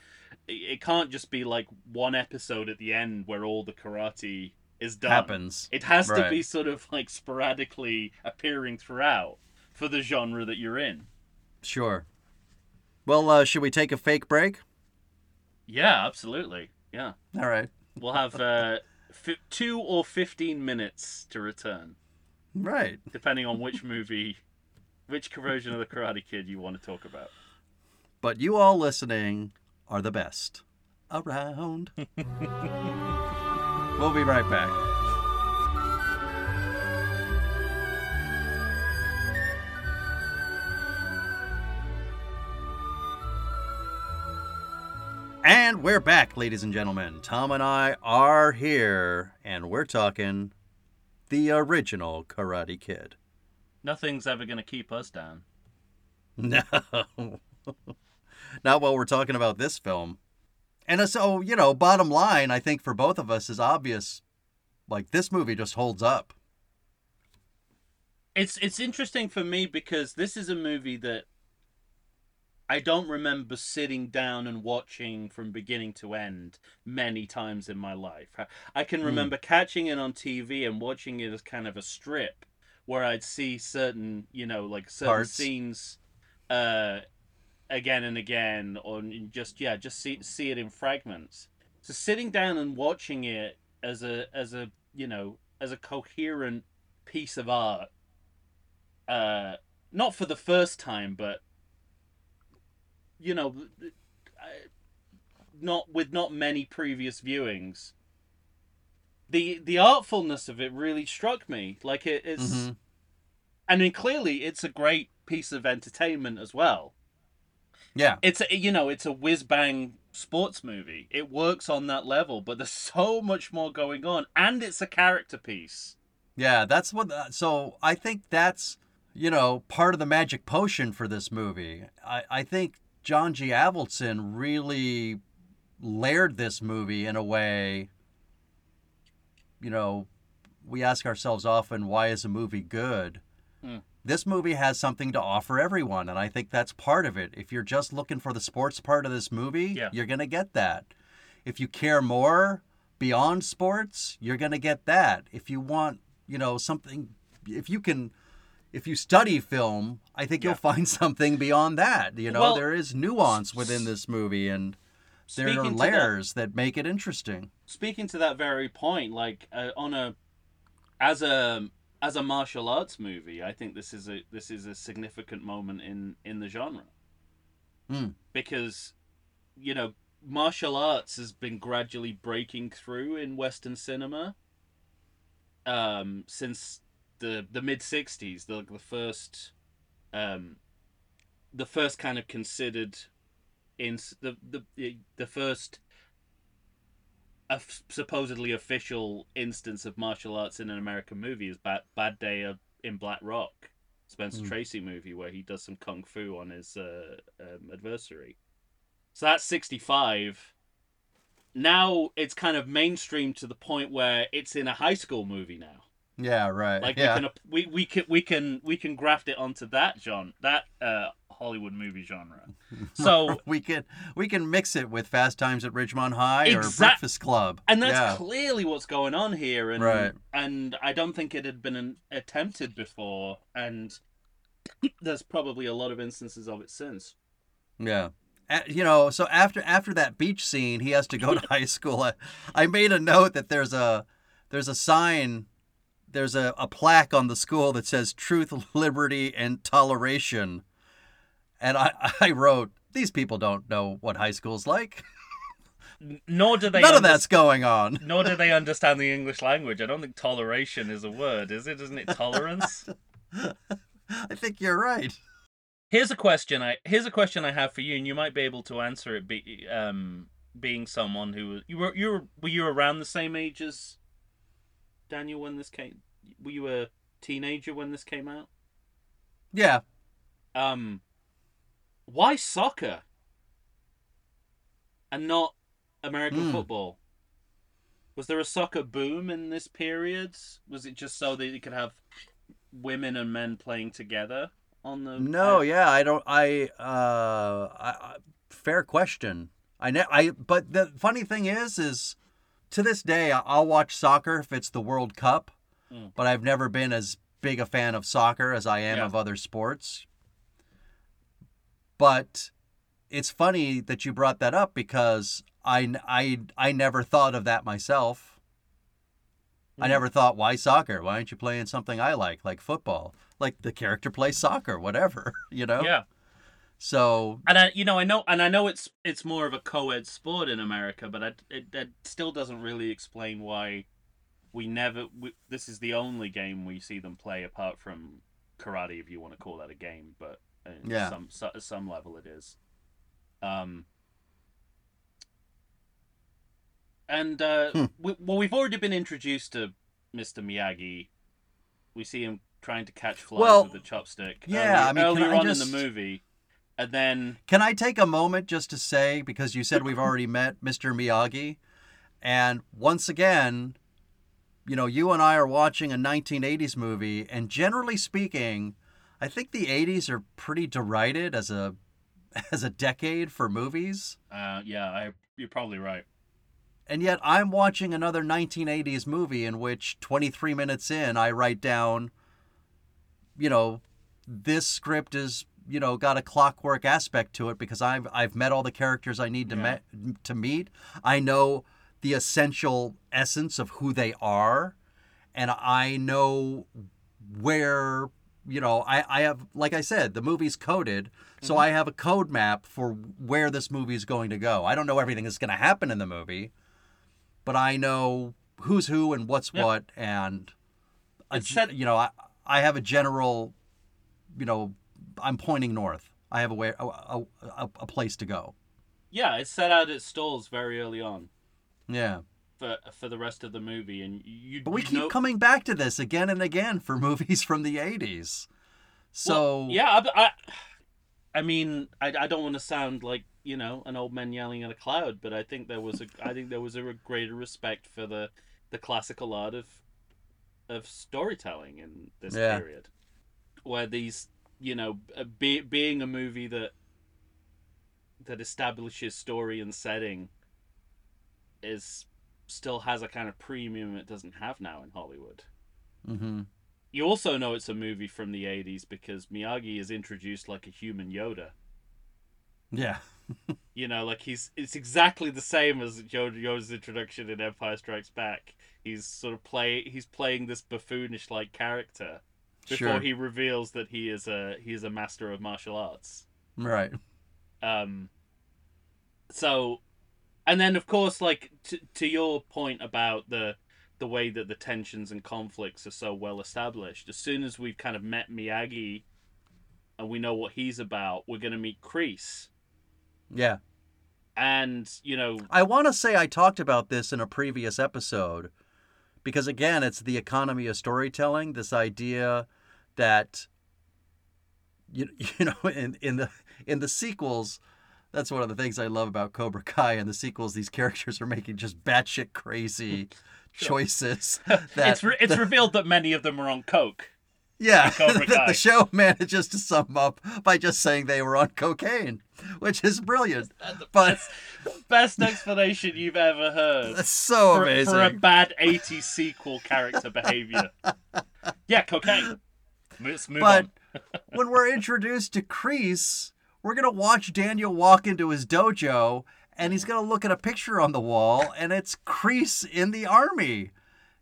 it, can't just be like one episode at the end where all the karate is done. Happens. It has to be sort of like sporadically appearing throughout for the genre that you're in. Sure. Well, uh, should we take a fake break? Yeah, absolutely. Yeah, All right. we'll have uh, fi- two or fifteen minutes to return. Right. depending on which movie, which version of the Karate Kid you want to talk about. But you all listening are the best around. we'll be right back. And we're back, ladies and gentlemen. Tom and I are here, and we're talking the original Karate Kid. Nothing's ever going to keep us down. No. Not while we're talking about this film. And uh, so, you know, bottom line, I think for both of us is obvious. Like, this movie just holds up. It's it's interesting for me because this is a movie that I don't remember sitting down and watching from beginning to end many times in my life. I can Hmm. remember catching it on TV and watching it as kind of a strip where I'd see certain, you know, like certain Parts. scenes uh, again and again, or just yeah, just see see it in fragments. So sitting down and watching it as a as a you know as a coherent piece of art, uh, not for the first time, but you know, not with not many previous viewings. The the artfulness of it really struck me. Like it, it's, Mhm. I mean, clearly it's a great piece of entertainment as well. Yeah. It's a, you know, it's a whiz bang sports movie. It works on that level, but there's so much more going on, and it's a character piece. Yeah, that's what. uh, So I think that's you know part of the magic potion for this movie. I I think John G. Avildsen really layered this movie in a way. You know, we ask ourselves often, why is a movie good? Hmm. This movie has something to offer everyone, and I think that's part of it. If you're just looking for the sports part of this movie, Yeah. you're gonna get that. If you care more beyond sports, you're going to get that. If you want, you know, something, if you can, if you study film, I think Yeah. you'll find something beyond that. You know, Well, there is nuance within this movie and there are to that- layers that make it interesting. speaking to that very point, like uh, on a as a as a martial arts movie, I think this is a this is a significant moment in in the genre Hmm. because you know martial arts has been gradually breaking through in Western cinema um, since the the mid '60s, the the first um, the first kind of considered in the the the first a f- supposedly official instance of martial arts in an American movie is Bad, Bad Day in Black Rock, Spencer Mm. Tracy movie where he does some kung fu on his uh, um, adversary. So that's 65. Now it's kind of mainstream to the point where it's in a high school movie now. Yeah, right. Like yeah. we can we, we can we can we can graft it onto that genre, that uh, Hollywood movie genre. So we can we can mix it with Fast Times at Ridgemont High or Breakfast Club. and that's yeah. clearly what's going on here and Right. and i don't think it had been an, attempted before and there's probably a lot of instances of it since Yeah. You know, so after after that beach scene, he has to go to high school. I, I made a note that there's a there's a sign, there's a, a plaque on the school that says truth, liberty, and toleration. And I, I wrote, these people don't know what high school's like. Nor do they None of that's going on. nor do they understand the english language i don't think toleration is a word is it isn't it tolerance I think you're right. here's a question i here's a question i have for you and you might be able to answer it be, um being someone who you were you were were you around the same age as daniel when this came were you a teenager when this came out Yeah. um why soccer and not american Hmm. football was there a soccer boom in this period was it just so that you could have women and men playing together on the No, yeah, I don't. I, uh, I, I fair question. I ne- I, but the funny thing is, is to this day, I'll watch soccer if it's the World Cup, Mm. but I've never been as big a fan of soccer as I am Yeah. of other sports. But it's funny that you brought that up because I, I, I never thought of that myself. I Mm. never thought, why soccer? Why aren't you playing something I like, like football? Like the character plays soccer, whatever, you know? yeah So, and I, you know, I know, and I know it's it's more of a co-ed sport in America, but I, it, it still doesn't really explain why we never. We, this is the only game we see them play, apart from karate, if you want to call that a game. But at Yeah. some so, some level, it is. Um. And uh, Hmm. we, well, we've already been introduced to Mr. Miyagi. We see him trying to catch flies Well, with a chopstick. yeah, I mean, earlier on just- in the movie, and then can I take a moment just to say, because you said we've already met Mr. Miyagi, and once again, you know, you and I are watching a 1980s movie, and generally speaking, I think the 80s are pretty derided as a as a decade for movies. Uh, yeah, I, you're probably right. And yet I'm watching another 1980s movie in which 23 minutes in I write down you know this script is you know got a clockwork aspect to it because I've I've met all the characters I need to Yeah. met, to meet. I know the essential essence of who they are, and I know where you know I I have like I said the movie's coded, so mm-hmm. I have a code map for where this movie is going to go. I don't know everything that's going to happen in the movie, but I know who's who and what's Yeah. what, and a set- you know I I have a general, you know, I'm pointing north. I have a way a, a, a, a place to go. Yeah, it set out its stalls very early on Yeah. for for the rest of the movie, and you. But we you keep know- coming back to this again and again for movies from the 80s. So, Well, yeah, I, I, I mean, I, I don't want to sound like you know an old man yelling at a cloud, but I think there was a I think there was a greater respect for the the classical art of of storytelling in this Yeah. period, where these you know uh, be, being a movie that that establishes story and setting is still has a kind of premium it doesn't have now in Hollywood hmm you also know it's a movie from the 80s because Miyagi is introduced like a human Yoda. yeah. You know, like he's it's exactly the same as Yoda, Yoda's introduction in Empire Strikes Back. He's sort of play he's playing this buffoonish like character before Sure. he reveals that he is a he is a master of martial arts. Right. Um so and then of course like to to your point about the the way that the tensions and conflicts are so well established as soon as we've kind of met Miyagi and we know what he's about we're going to meet Kreese Yeah. and you know I want to say I talked about this in a previous episode because again, it's the economy of storytelling, this idea that you, you know in in the in the sequels that's one of the things I love about Cobra Kai and the sequels these characters are making just batshit crazy choices that it's re- it's revealed that many of them are on coke yeah. Cobra that the show manages to sum up by just saying they were on cocaine which is brilliant. But best explanation you've ever heard that's so for, amazing for a bad 80s sequel character behavior. Yeah cocaine. Let's move But on. when we're introduced to Kreese, we're gonna watch Daniel walk into his dojo, and he's gonna look at a picture on the wall, and it's Kreese in the army.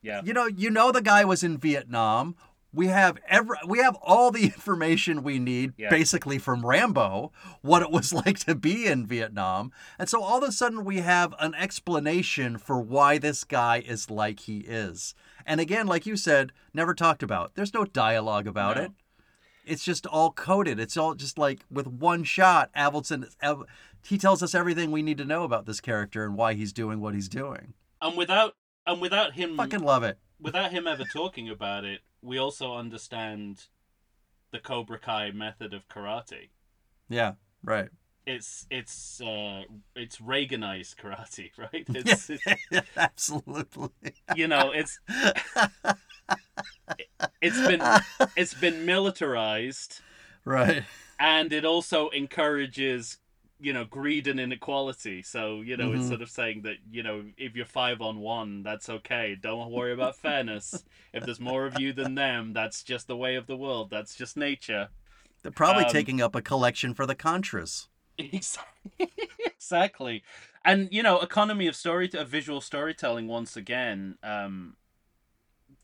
yeah. You know, you know the guy was in Vietnam. We have every, we have all the information we need, Yeah. basically from Rambo, what it was like to be in Vietnam, and so all of a sudden we have an explanation for why this guy is like he is. And again, like you said, never talked about. There's no dialogue about No. it it's just all coded. It's all just like with one shot, Avildsen, he tells us everything we need to know about this character and why he's doing what he's doing. and without and without him Fucking love it. without him ever talking about it, we also understand the Cobra Kai method of karate. Yeah, right. It's it's uh it's Reaganized karate, right? It's, it's Absolutely. you know it's it's been it's been militarized, right. and it also encourages you know greed and inequality. So you know it's Mhm. sort of saying that you know if you're five on one, that's okay. Don't worry about fairness. if there's more of you than them, that's just the way of the world. That's just nature. They're probably Um, taking up a collection for the Contras. exactly and you know economy of story of visual storytelling once again um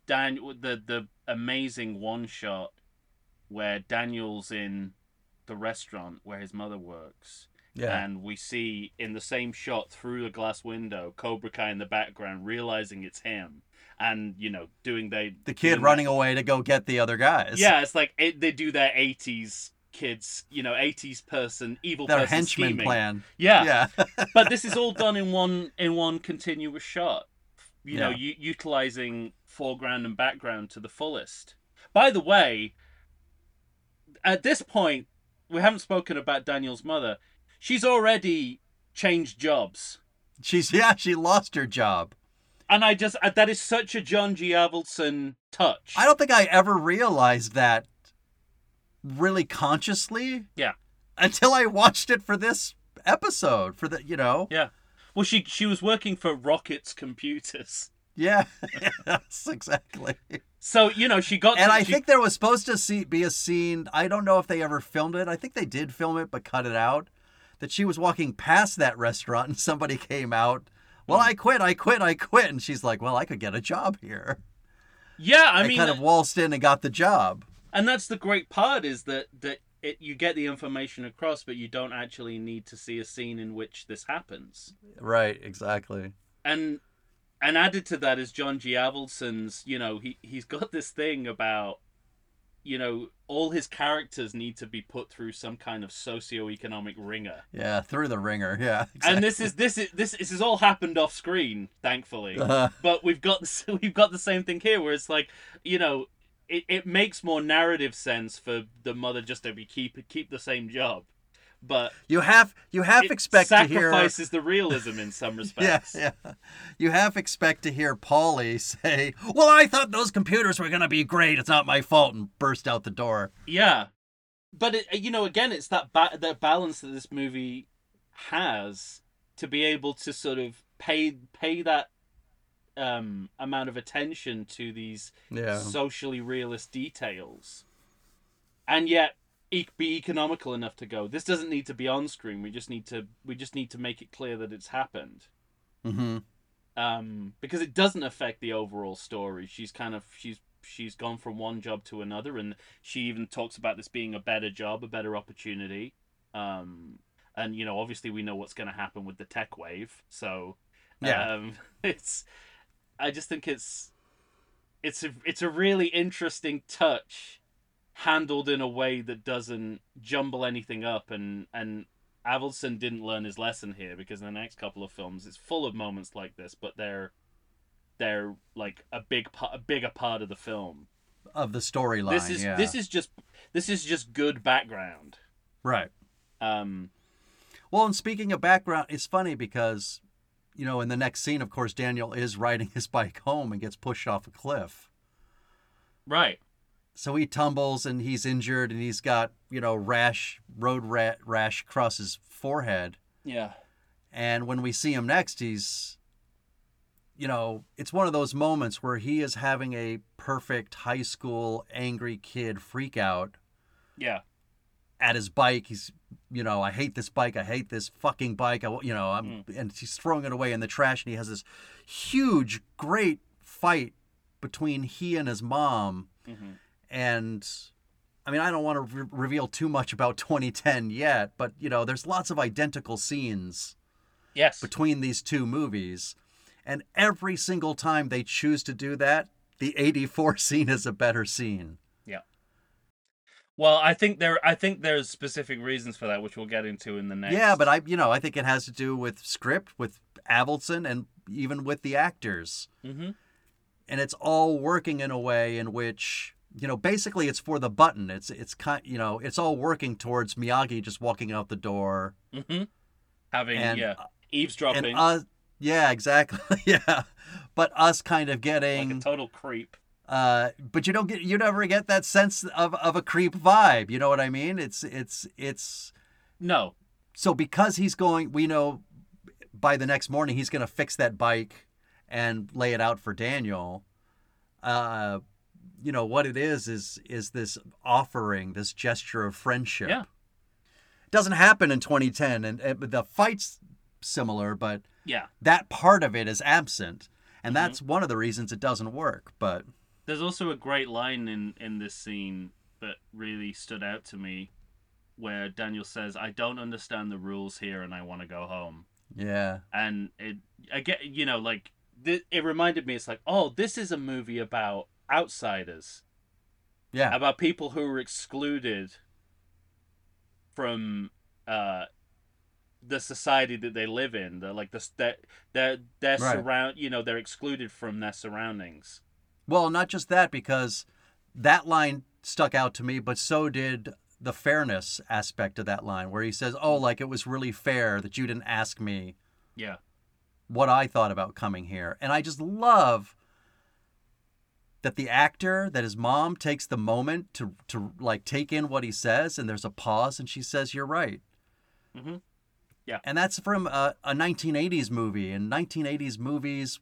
dan the the amazing one shot where daniel's in the restaurant where his mother works Yeah. and we see in the same shot through the glass window cobra kai in the background realizing it's him and you know doing they the kid running away to go get the other guys. yeah it's like it, they do their 80s kids you know 80s person evil Their person henchman scheming. plan. yeah Yeah. but this is all done in one in one continuous shot you know u- utilizing foreground and background to the fullest by the way at this point we haven't spoken about daniel's mother she's already changed jobs She's yeah, she lost her job. and i just uh, that is such a john g avildsen touch I don't think I ever realized that really consciously. Yeah. Until I watched it for this episode, for the you know. yeah well she she was working for rockets computers Yeah, yes, exactly. So you know she got. And to, I she- think there was supposed to see, be a scene. I don't know if they ever filmed it. I think they did film it, but cut it out. That she was walking past that restaurant and somebody came out. Well, Hmm. I quit. I quit. I quit. And she's like, "Well, I could get a job here." Yeah, I I mean, kind of waltzed in and got the job. and that's the great part is that that it you get the information across, but you don't actually need to see a scene in which this happens. Right. Exactly. and and added to that is John G. Avildsen's. You know, he he's got this thing about, you know, all his characters need to be put through some kind of socio-economic ringer, Yeah, through the ringer. Yeah. and this is this is this this has all happened off screen, thankfully. Uh, But we've got we've got the same thing here, where it's like, you know. It, it makes more narrative sense for the mother just to be keep keep the same job, but you have you it expect to hear. sacrifices the realism in some respects. yeah. yeah. You have expect to hear Paulie say, "Well, I thought those computers were gonna be great. It's not my fault," and burst out the door. Yeah, but it, you know, again, it's that ba- that balance that this movie has to be able to sort of pay pay that um amount of attention to these Yeah. socially realist details, and yet e- be economical enough to go. This doesn't need to be on screen. We just need to we just need to make it clear that it's happened. Mm-hmm. Um, because it doesn't affect the overall story. She's kind of she's she's gone from one job to another, and she even talks about this being a better job, a better opportunity. Um, and you know, obviously, we know what's going to happen with the tech wave. So, Yeah. um, it's. I just think it's, it's a it's a really interesting touch, handled in a way that doesn't jumble anything up, and and Avildsen didn't learn his lesson here because in the next couple of films it's full of moments like this, but they're they're like a big part, a bigger part of the film. Of the storyline. This is yeah. this is just this is just good background. right. Um, Well, and speaking of background, it's funny because, you know, in the next scene, of course, Daniel is riding his bike home and gets pushed off a cliff. right. So he tumbles and he's injured and he's got, you know, rash, road rat rash across his forehead. Yeah. And when we see him next, he's, you know, it's one of those moments where he is having a perfect high school angry kid freak out Yeah. at his bike. He's, you know, I hate this bike. I hate this fucking bike. I, you know, I'm, and he's throwing it away in the trash. And he has this huge, great fight between he and his mom. hmm And I mean, I don't want to re- reveal too much about 2010 yet, but you know, there's lots of identical scenes Yes. between these two movies. And every single time they choose to do that, the 84 scene is a better scene. Yeah. Well, I think there I think there's specific reasons for that, which we'll get into in the next. Yeah, but I, you know, I think it has to do with script, with Avildsen, and even with the actors. hmm And it's all working in a way in which, you know, basically it's for the button. It's, it's kind, you know, it's all working towards Miyagi just walking out the door. hmm Having And, yeah eavesdropping And us, yeah, exactly. yeah. But us kind of like getting, a total creep. uh, but you don't get, you never get that sense of, of a creep vibe. You know what I mean? It's, it's, it's, No. so because he's going, we know by the next morning he's going to fix that bike and lay it out for Daniel. Uh, you know what it is is is this offering, this gesture of friendship. Yeah. It doesn't happen in 2010, and, and the fight's similar, but Yeah. that part of it is absent, and Mhm. that's one of the reasons it doesn't work. But There's also a great line in in this scene that really stood out to me, where Daniel says, "I don't understand the rules here, and I want to go home." yeah, And it, I get, you know, like it reminded me. It's like, oh, this is a movie about outsiders, yeah, about people who are excluded from uh the society that they live in. They're like the they're they're, they're Right. surround. You know, they're excluded from their surroundings. Well, not just that, because that line stuck out to me, but so did the fairness aspect of that line, where he says, Oh, like it was really fair that you didn't ask me Yeah. what I thought about coming here. And I just love that the actor, that his mom takes the moment to, to like take in what he says, and there's a pause, and she says, You're right. Mhm. Yeah. And that's from a, a 1980s movie. And 1980s movies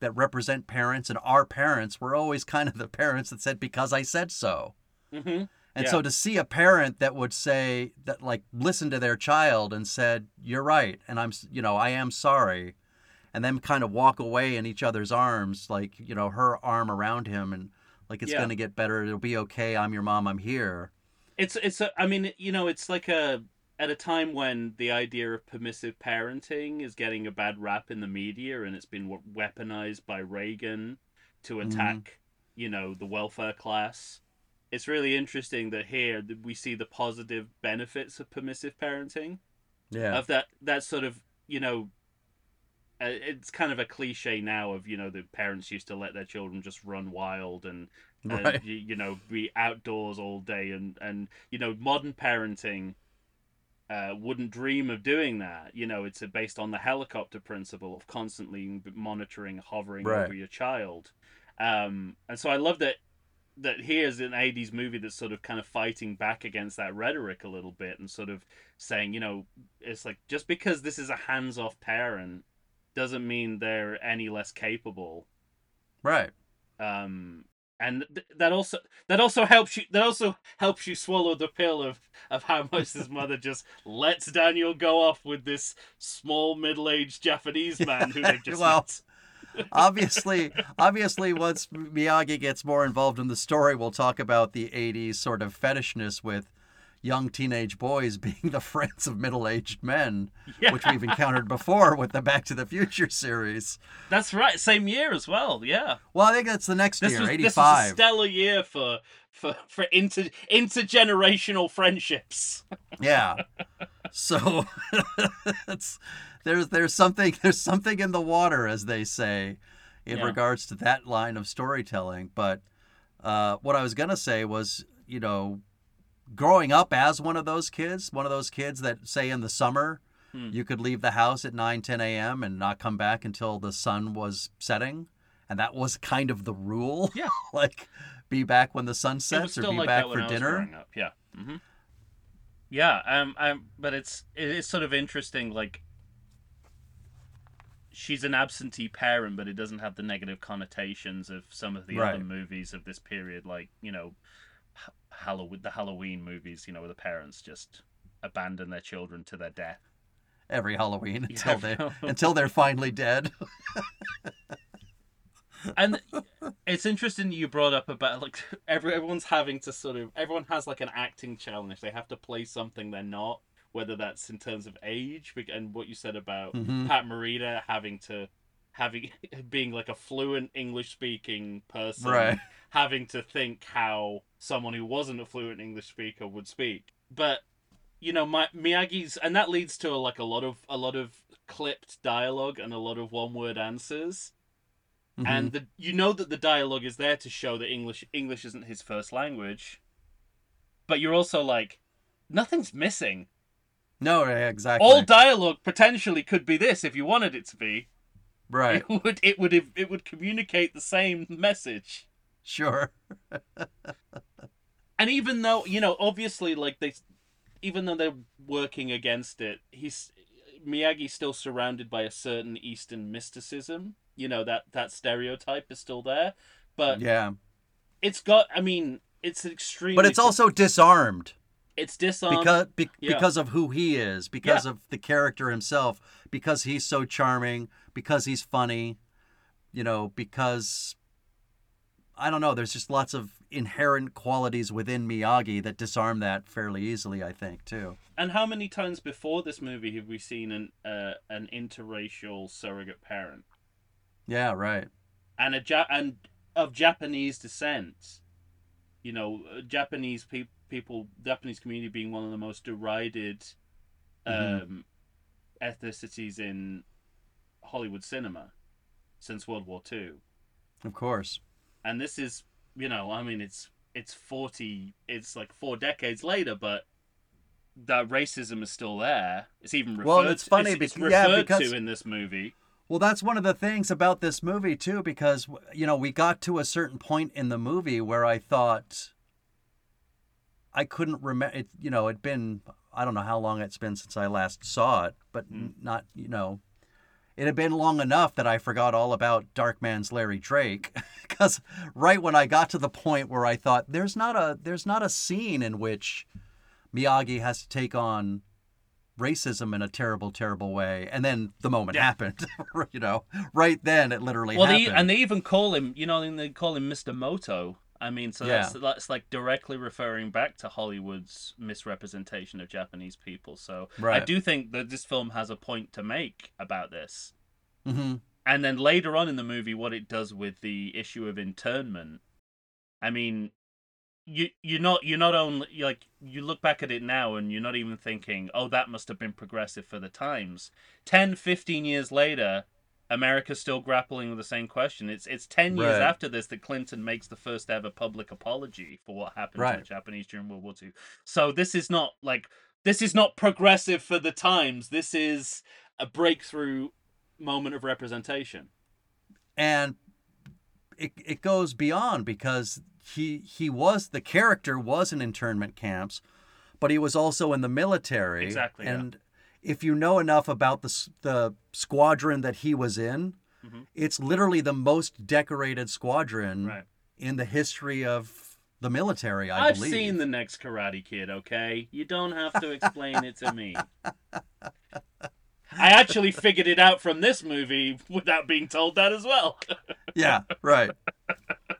that represent parents and our parents were always kind of the parents that said because I said so. Mm-hmm. And Yeah. so to see a parent that would say that like listen to their child and said, "You're right," and I'm, you know, I am sorry, and then kind of walk away in each other's arms, like you know, her arm around him, and like it's Yeah. gonna get better. It'll be okay. I'm your mom. I'm here. It's it's a, I mean you know it's like a at a time when the idea of permissive parenting is getting a bad rap in the media and it's been we- weaponized by Reagan to mm-hmm. attack you know the welfare class. It's really interesting that here we see the positive benefits of permissive parenting Yeah. of that that sort of you know it's kind of a cliche now of you know the parents used to let their children just run wild and and Right. you, you know be outdoors all day and and you know modern parenting uh, wouldn't dream of doing that you know it's uh, based on the helicopter principle of constantly monitoring hovering Right. over your child um, and so i love that that here's an 80s movie that's sort of kind of fighting back against that rhetoric a little bit and sort of saying you know it's like just because this is a hands-off parent doesn't mean they're any less capable Right. um and th- that also that also helps you that also helps you swallow the pill of of how much this mother just lets Daniel go off with this small middle-aged Japanese man who they've just Well, obviously, obviously, once Miyagi gets more involved in the story, we'll talk about the '80s sort of fetishness with young teenage boys being the friends of middle-aged men, Yeah. which we've encountered before with the Back to the Future series. That's right, same year as well. Yeah, Well, I think that's the next this year, was this was a '85. stellar year for for for inter intergenerational friendships. Yeah. So it's there's there's something there's something in the water, as they say, in Yeah. regards to that line of storytelling. But uh, what I was gonna say was, you know, growing up as one of those kids, one of those kids that say in the summer Hmm. you could leave the house at 9, 10 a.m. and not come back until the sun was setting. And that was kind of the rule. Yeah. like be back when the sun sets or be like back for I dinner. growing up. Yeah. hmm Yeah. Um. Um. But it's it is sort of interesting. Like she's an absentee parent, but it doesn't have the negative connotations of some of the other movies of this period, like you know, Halloween, the Halloween movies. You know, where the parents just abandon their children to their death. every Halloween Yeah, until they until they're finally dead. and it's interesting you brought up about like every, everyone's having to sort of everyone has like an acting challenge they have to play something they're not whether that's in terms of age and what you said about Mhm. pat morita having to having being like a fluent english speaking person Right. having to think how someone who wasn't a fluent english speaker would speak but you know my miyagi's and that leads to like a lot of a lot of clipped dialogue and a lot of one word answers Mhm. and the, you know that the dialogue is there to show that English English isn't his first language, but you're also like, nothing's missing. no, exactly. All dialogue potentially could be this if you wanted it to be. Right. It would it would it would communicate the same message. Sure. And even though you know, obviously, like they, even though they're working against it, he's Miyagi's still surrounded by a certain Eastern mysticism. You know that that stereotype is still there, but yeah. it's got. I mean, it's extremely. But it's also disarmed it's disarmed. because be, yeah. because of who he is, because of the character himself, because he's so charming, because he's funny, you know, because I don't know, there's just lots of inherent qualities within Miyagi that disarm that fairly easily, I think, too. And how many times before this movie have we seen an uh, an interracial surrogate parent Yeah, right. and a ja- and of Japanese descent? You know, Japanese pe- people, Japanese community being one of the most derided um, Mhm. ethnicities in Hollywood cinema since World War Two. Of course. and this is you know i mean it's it's 40 it's like four decades later but that racism is still there it's even referred Well, it's funny it's, it's bec- yeah, because- to in this movie Well, that's one of the things about this movie too, because you know we got to a certain point in the movie where I thought I couldn't remember. It, you know, it'd been I don't know how long it's been since I last saw it, but Mm. not you know, it had been long enough that I forgot all about Darkman's Larry Drake. Because right when I got to the point where I thought there's not a there's not a scene in which Miyagi has to take on racism in a terrible, terrible way, and then the moment Yeah. happened. you know, right then it literally well, they, and they even call him, you know, they call him Mr. Moto. I mean, so Yeah. that's that's like directly referring back to Hollywood's misrepresentation of Japanese people. So I do think that this film has a point to make about this. hmm And then later on in the movie, what it does with the issue of internment, I mean, you you're not you're not only like you look back at it now and you're not even thinking, oh, that must have been progressive for the times. 10, 15 years later, America's still grappling with the same question. It's it's ten years Right. after this that Clinton makes the first ever public apology for what happened to the Japanese during World War II. So this is not like this is not progressive for the times. This is a breakthrough moment of representation. and it it goes beyond because he he was the character was in internment camps, but he was also in the military. Exactly, yeah. And if you know enough about the the squadron that he was in, Mhm. it's literally the most decorated squadron Right. in the history of the military. I I've believe. seen the next Karate Kid, okay? You don't have to explain it to me. I actually figured it out from this movie without being told that as well. yeah, right.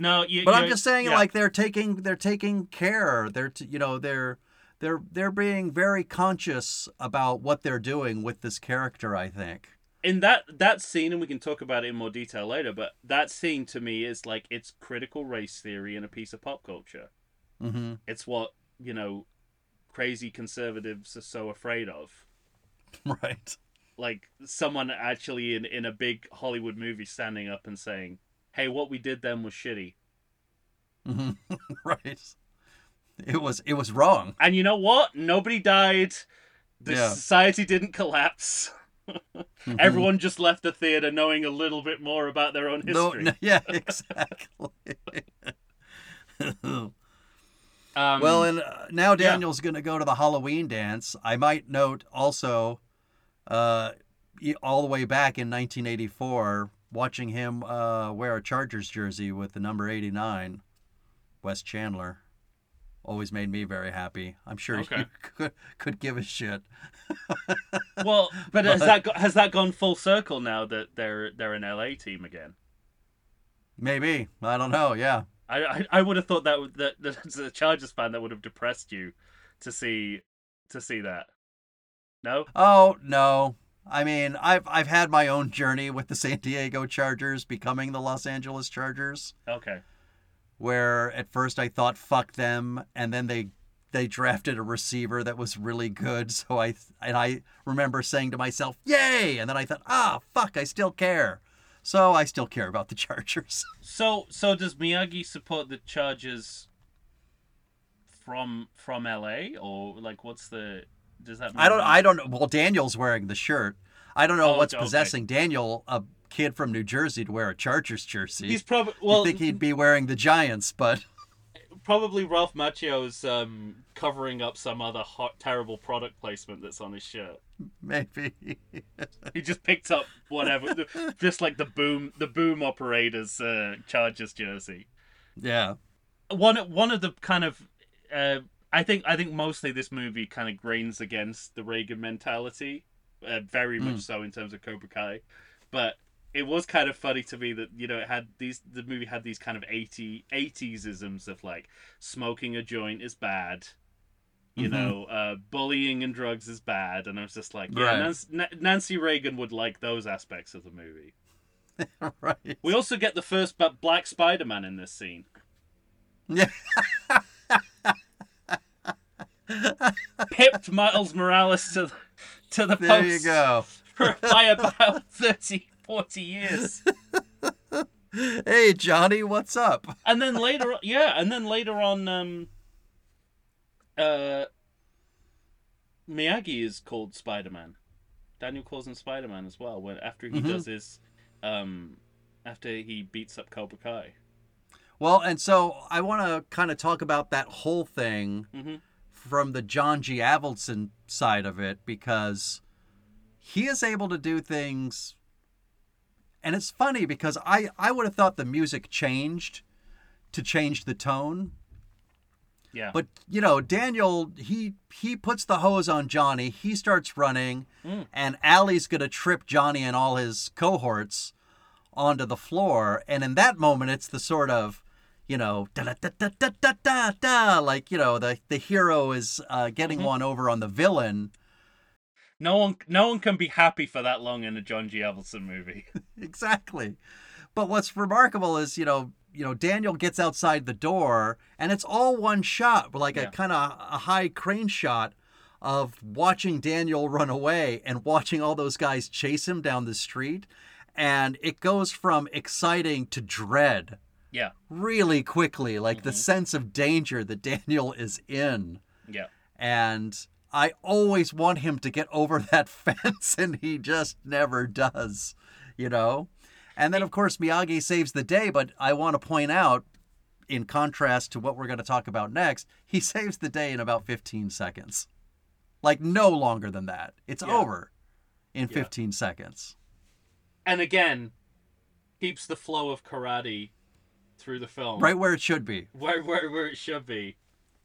no, you, But I'm just saying, yeah. like they're taking they're taking care. They're t- you know they're they're they're being very conscious about what they're doing with this character. I think. in that that scene, and we can talk about it in more detail later. But that scene to me is like it's critical race theory and a piece of pop culture. hmm It's what you know, crazy conservatives are so afraid of. Right. like someone actually in in a big Hollywood movie standing up and saying, "Hey, what we did then was shitty." hmm right. It was it was wrong. And you know what? Nobody died. The Yeah. society didn't collapse. Mhm. Everyone just left the theater knowing a little bit more about their own history. no, yeah, exactly. Um, well, and uh, now Daniel's going to go to the Halloween dance. I might note also, uh, all the way back in 1984, watching him uh, wear a Chargers jersey with the number 89, Wes Chandler, always made me very happy. I'm sure Okay. you could could give a shit. well, but has that has that gone full circle now that they're they're an LA team again? Maybe I don't know. Yeah. I I, I would have thought that would, that, that as a Chargers fan that would have depressed you to see to see that. No. Oh no. I mean, I've I've had my own journey with the San Diego Chargers becoming the Los Angeles Chargers. Okay. where at first I thought fuck them, and then they they drafted a receiver that was really good. So I and I remember saying to myself, "Yay!" And then I thought, "Ah, fuck, I still care." So I still care about the Chargers. So so does Miyagi support the Chargers from from LA or like what's the does that mean I don't I don't know. Well, Daniel's wearing the shirt. I don't know Oh, what's okay. possessing Daniel, a kid from New Jersey, to wear a Chargers jersey. He's probably well you think he'd be wearing the Giants, but probably Ralph Macchio's um covering up some other hot terrible product placement that's on his shirt. maybe. He just picked up whatever just like the boom the boom operator's uh Chargers jersey. yeah. one one of the kind of uh, I think I think mostly this movie kind of grains against the Reagan mentality, uh, very much Mm. so in terms of Cobra Kai, but it was kind of funny to me that you know it had these the movie had these kind of 80 80s isms of like smoking a joint is bad. You Mhm. know, uh, bullying and drugs is bad, and I was just like, yeah, Right. Nancy, Na- Nancy Reagan would like those aspects of the movie. right. We also get the first Black Spider-Man in this scene. Yeah. pipped Miles Morales to the, to the There post you go. for, by about 30, 40 years. Hey Johnny, what's up? And then later on, yeah, and then later on, um, uh, Miyagi is called Spider-Man. Daniel calls him Spider-Man as well when after he Mhm. does his, um, after he beats up Cobra Kai. Well, and so I want to kind of talk about that whole thing hmm from the John G. Avildsen side of it because he is able to do things and it's funny because I, I would have thought the music changed to change the tone. Yeah. But you know, Daniel he he puts the hose on Johnny. He starts running, Mm. and Ali's gonna trip Johnny and all his cohorts onto the floor. And in that moment, it's the sort of you know, da da da da da da da da, like you know, the the hero is uh, getting mm-hmm. one over on the villain. No one, no one can be happy for that long in a John G. Avildsen movie. exactly, but what's remarkable is you know, you know, Daniel gets outside the door, and it's all one shot, like yeah. a kind of a high crane shot of watching Daniel run away and watching all those guys chase him down the street, and it goes from exciting to dread yeah. really quickly, like the Mhm. sense of danger that Daniel is in Yeah. and I always want him to get over that fence, and he just never does, you know? And then, of course, Miyagi saves the day, but I want to point out, in contrast to what we're going to talk about next, he saves the day in about 15 seconds. Like, no longer than that. It's Yeah. over in Yeah. 15 seconds. And again, keeps the flow of karate through the film. Right where it should be. where where where it should be.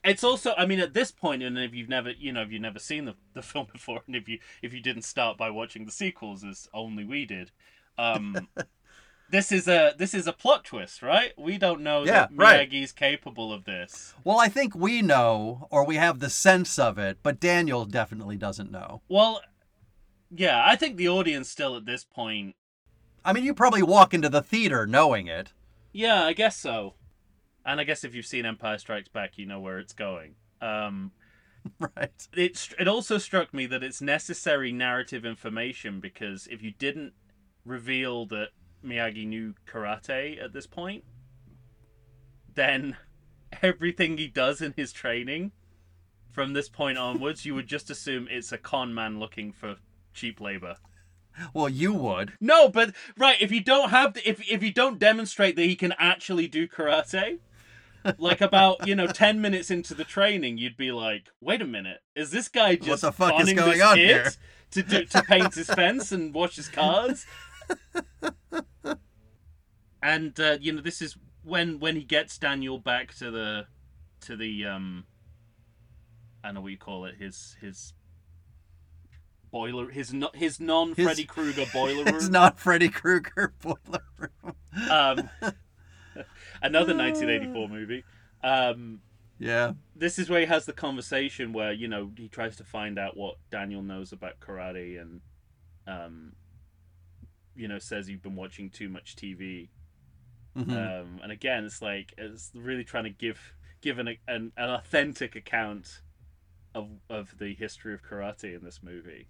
It's also, I mean, at this point, and if you've never, you know, if you've never seen the, the film before, and if you if you didn't start by watching the sequels, as only we did, um, this is a this is a plot twist, right? We don't know Yeah, that right. Miyagi's capable of this. Well, I think we know, or we have the sense of it, but Daniel definitely doesn't know. Well, yeah, I think the audience still at this point, I mean, you probably walk into the theater knowing it. Yeah, I guess so. And I guess if you've seen Empire Strikes Back, you know where it's going. Um, Right. it it also struck me that it's necessary narrative information because if you didn't reveal that Miyagi knew karate at this point, then everything he does in his training from this point onwards, you would just assume it's a con man looking for cheap labor. Well, you would. No, but right, if you don't have the, if if you don't demonstrate that he can actually do karate, like about, you know, 10 minutes into the training, you'd be like, "Wait a minute. Is this guy just what the fuck is going on here?" to do to paint his fence and wash his cars?" and uh, you know, this is when when he gets Daniel back to the to the um I don't know what you call it, his his boiler his no, his non Freddy Krueger boiler room. It's not Freddy Krueger boiler room. um, another 1984 movie. Um, Yeah. this is where he has the conversation where you know he tries to find out what Daniel knows about karate and, um, you know, says you've been watching too much TV. Mhm. Um, and again, it's like it's really trying to give give an an, an authentic account of of the history of karate in this movie.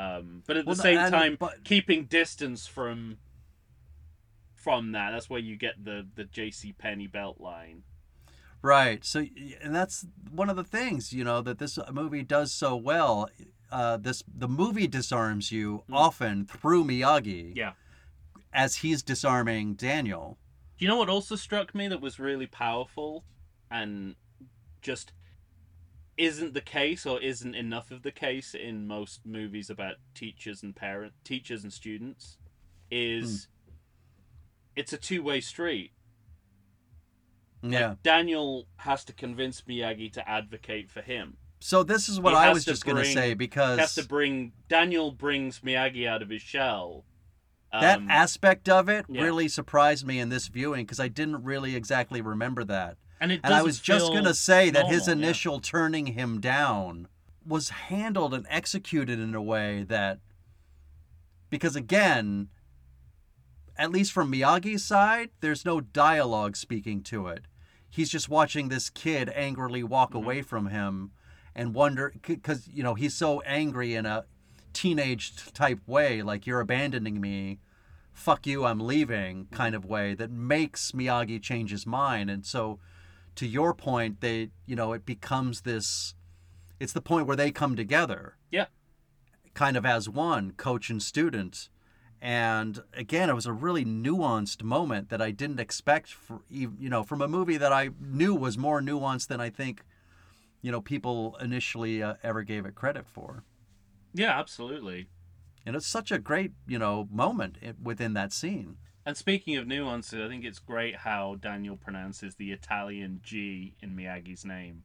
Um, but at Well, the same and- time, but- keeping distance from from that. That's where you get the the J.C. Penney belt line. Right. So, and that's one of the things you know that this movie does so well. Uh, this the movie disarms you Mm. often through Miyagi Yeah. as he's disarming Daniel. Do you know what also struck me that was really powerful and just isn't the case or isn't enough of the case in most movies about teachers and parent teachers and students is it's a two-way street. Like, Yeah. Daniel has to convince Miyagi to advocate for him. So this is what He I was just going to say because has to bring Daniel brings Miyagi out of his shell. that Um, aspect of it yeah. really surprised me in this viewing because I didn't really exactly remember that. And it And I was just going to say that his normal, yeah. initial turning him down was handled and executed in a way that, because again, at least from Miyagi's side, there's no dialogue speaking to it. He's just watching this kid angrily walk Mhm. away from him and wonder, because, you know, he's so angry in a teenage type way, like, you're abandoning me fuck you, I'm leaving kind of way that makes Miyagi change his mind. And so, to your point, they, you know, it becomes this, it's the point where they come together. Yeah. Kind of as one, coach and student. And again, it was a really nuanced moment that I didn't expect for, you know, from a movie that I knew was more nuanced than I think, you know, people initially uh, ever gave it credit for. Yeah, absolutely. And it's such a great, you know, moment within that scene. And speaking of nuances, I think it's great how Daniel pronounces the Italian G in Miyagi's name.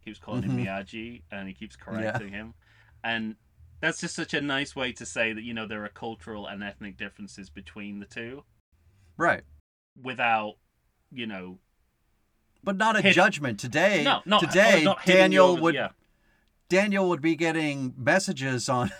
He keeps calling Mhm. him Miyagi, and he keeps correcting him. And that's just such a nice way to say that you know there are cultural and ethnic differences between the two, Right. without you know But not a Hit- judgment today. no not today not Daniel over- would yeah Daniel would be getting messages on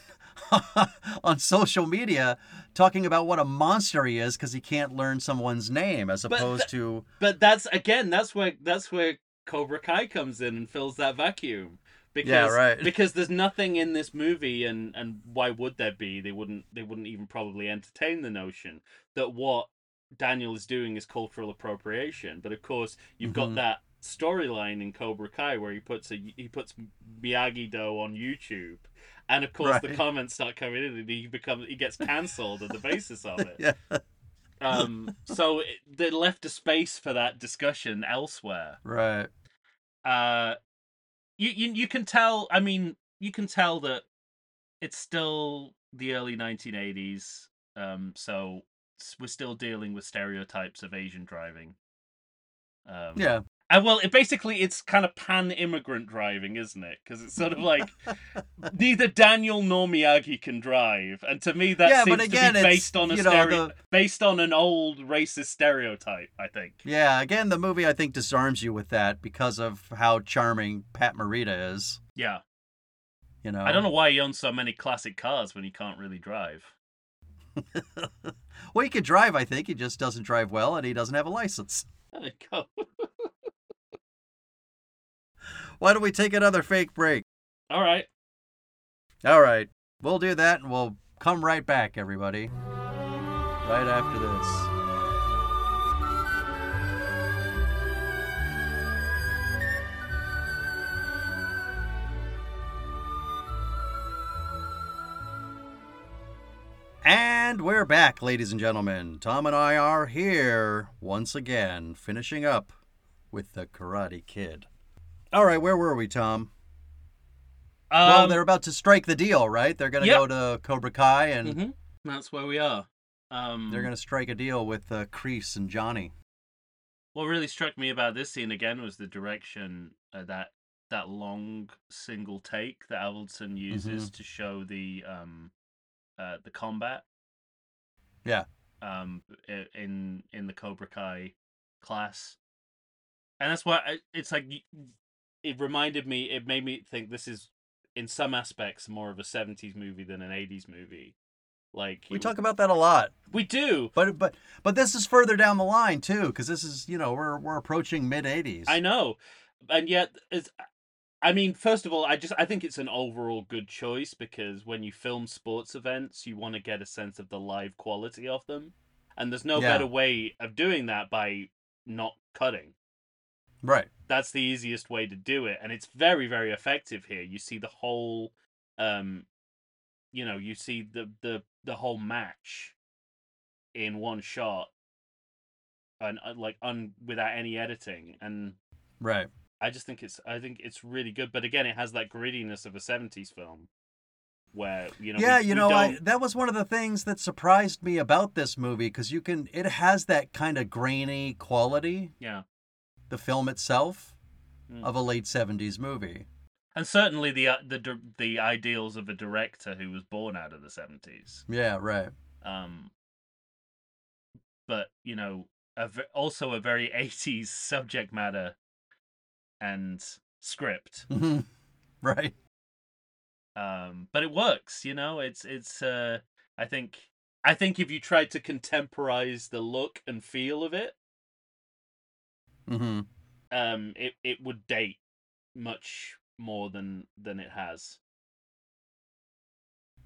on social media talking about what a monster he is because he can't learn someone's name as But opposed to But that's again, that's where that's where Cobra Kai comes in and fills that vacuum. Because, Yeah, right. Because there's nothing in this movie, and and why would there be? They wouldn't they wouldn't even probably entertain the notion that what Daniel is doing is cultural appropriation. But of course, you've Mhm. got that storyline in Cobra Kai where he puts a he puts Miyagi Do on YouTube. And of course, the comments start coming in, and he becomes he gets cancelled on the basis of it. yeah Um, so it, they left a space for that discussion elsewhere. right Uh, you, you you can tell. I mean, you can tell that it's still the early 1980s. Um, so we're still dealing with stereotypes of Asian driving. Um, yeah and well, it basically it's kind of pan immigrant driving, isn't it? Because it's sort of like neither Daniel nor Miyagi can drive, and to me that Yeah, seems again, to be based on a you know, stereo- the- based on an old racist stereotype. I think. yeah again the movie I think disarms you with that because of how charming Pat Morita is Yeah, you know I don't know why he owns so many classic cars when he can't really drive. well he could drive I think he just doesn't drive well and he doesn't have a license There you go. Why don't we take another fake break All right. All right. We'll do that and we'll come right back, everybody. Right after this. And we're back, ladies and gentlemen. Tom and I are here once again, finishing up with the Karate Kid. All right, where were we, Tom? well, Um, they're about to strike the deal, right? They're going to Yep. go to Cobra Kai and mhm, That's where we are. Um, they're going to strike a deal with uh, Kreese and Johnny. What really struck me about this scene again was the direction uh, that that long single take that Avildsen uses to show the um uh the combat. Yeah. Um, in in the Cobra Kai class, and that's why it's like it reminded me. It made me think this is in some aspects more of a '70s movie than an '80s movie. Like We talk about that a lot, we do. but but but this is further down the line too, because this is you know we're we're approaching mid '80s. I know, and yet, it's, I mean, first of all, I just I think it's an overall good choice because when you film sports events, you want to get a sense of the live quality of them, and there's no Yeah. better way of doing that by not cutting. Right. That's the easiest way to do it, and it's very very effective here. You see the whole, um, you know, you see the the the whole match in one shot, and uh, like un without any editing and. Right. I just think it's I think it's really good, but again, it has that grittiness of a '70s film, where you know. yeah, we- you know, I, that was one of the things that surprised me about this movie because you can it has that kind of grainy quality, Yeah, the film itself, Mm. of a late '70s movie. and certainly the uh, the the ideals of a director who was born out of the '70s. Yeah. Right. Um, but you know, a v- also a very '80s subject matter and script. Right. Um, but it works. You know, it's it's. Uh, I think I think if you tried to contemporize the look and feel of it, hmm um it, it would date much more than than it has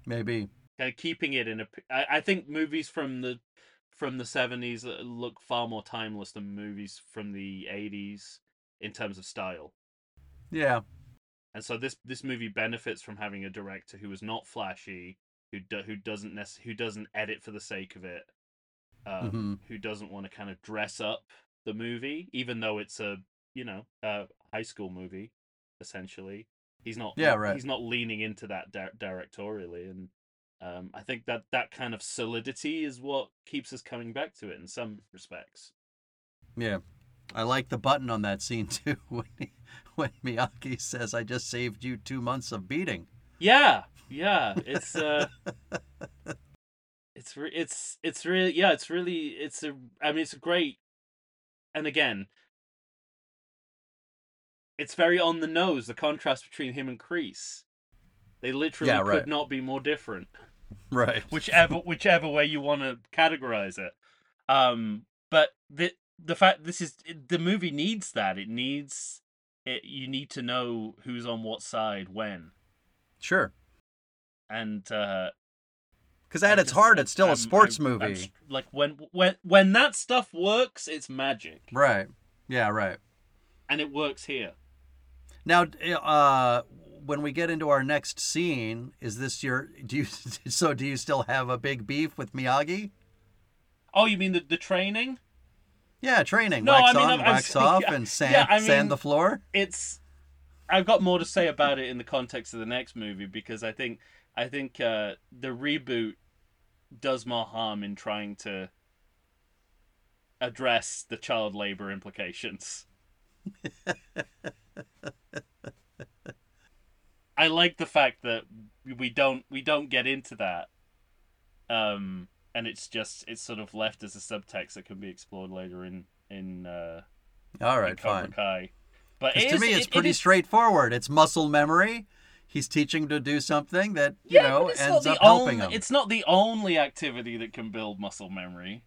Maybe. kind of keeping it in a I, I think movies from the from the 70s look far more timeless than movies from the 80s in terms of style Yeah. and so this this movie benefits from having a director who is not flashy who do, who doesn't nec- who doesn't edit for the sake of it um, Mhm. who doesn't want to kind of dress up the movie even though it's a you know a high school movie essentially he's not Yeah, right. he's not leaning into that di- directorially and Um, I think that that kind of solidity is what keeps us coming back to it in some respects. Yeah. I like the button on that scene too when he, when Miyagi says, "I just saved you two months of beating." Yeah, yeah, it's uh, it's re- it's it's really yeah, it's really it's a I mean it's a great, and again, it's very on the nose the contrast between him and Kreese. They literally Yeah, right. could not be more different. Right. whichever whichever way you want to categorize it. Um, but the the fact this is the movie needs that it needs it. You need to know who's on what side when, Sure. and uh, Because at its heart, it's still I'm- a sports I'm- movie. I'm like when when when that stuff works, it's magic, Right. Yeah. Right. and it works here. Now, uh, when we get into our next scene, is this your? Do you? So, do you still have a big beef with Miyagi? Oh, you mean the the training? Yeah, training. No, wax I mean, on, I'm- wax off, yeah, and sand, yeah, I sand the floor. it's I've got more to say about it in the context of the next movie because I think I think uh, the reboot does more harm in trying to address the child labor implications. I like the fact that we don't we don't get into that, um, and it's just it's sort of left as a subtext that can be explored later in in uh, All in Cobra fine. Kai. But it to is- me, it's it pretty is- straightforward. It's muscle memory. He's teaching to do something that you yeah, know it's ends not up the helping only, him. It's not the only activity that can build muscle memory.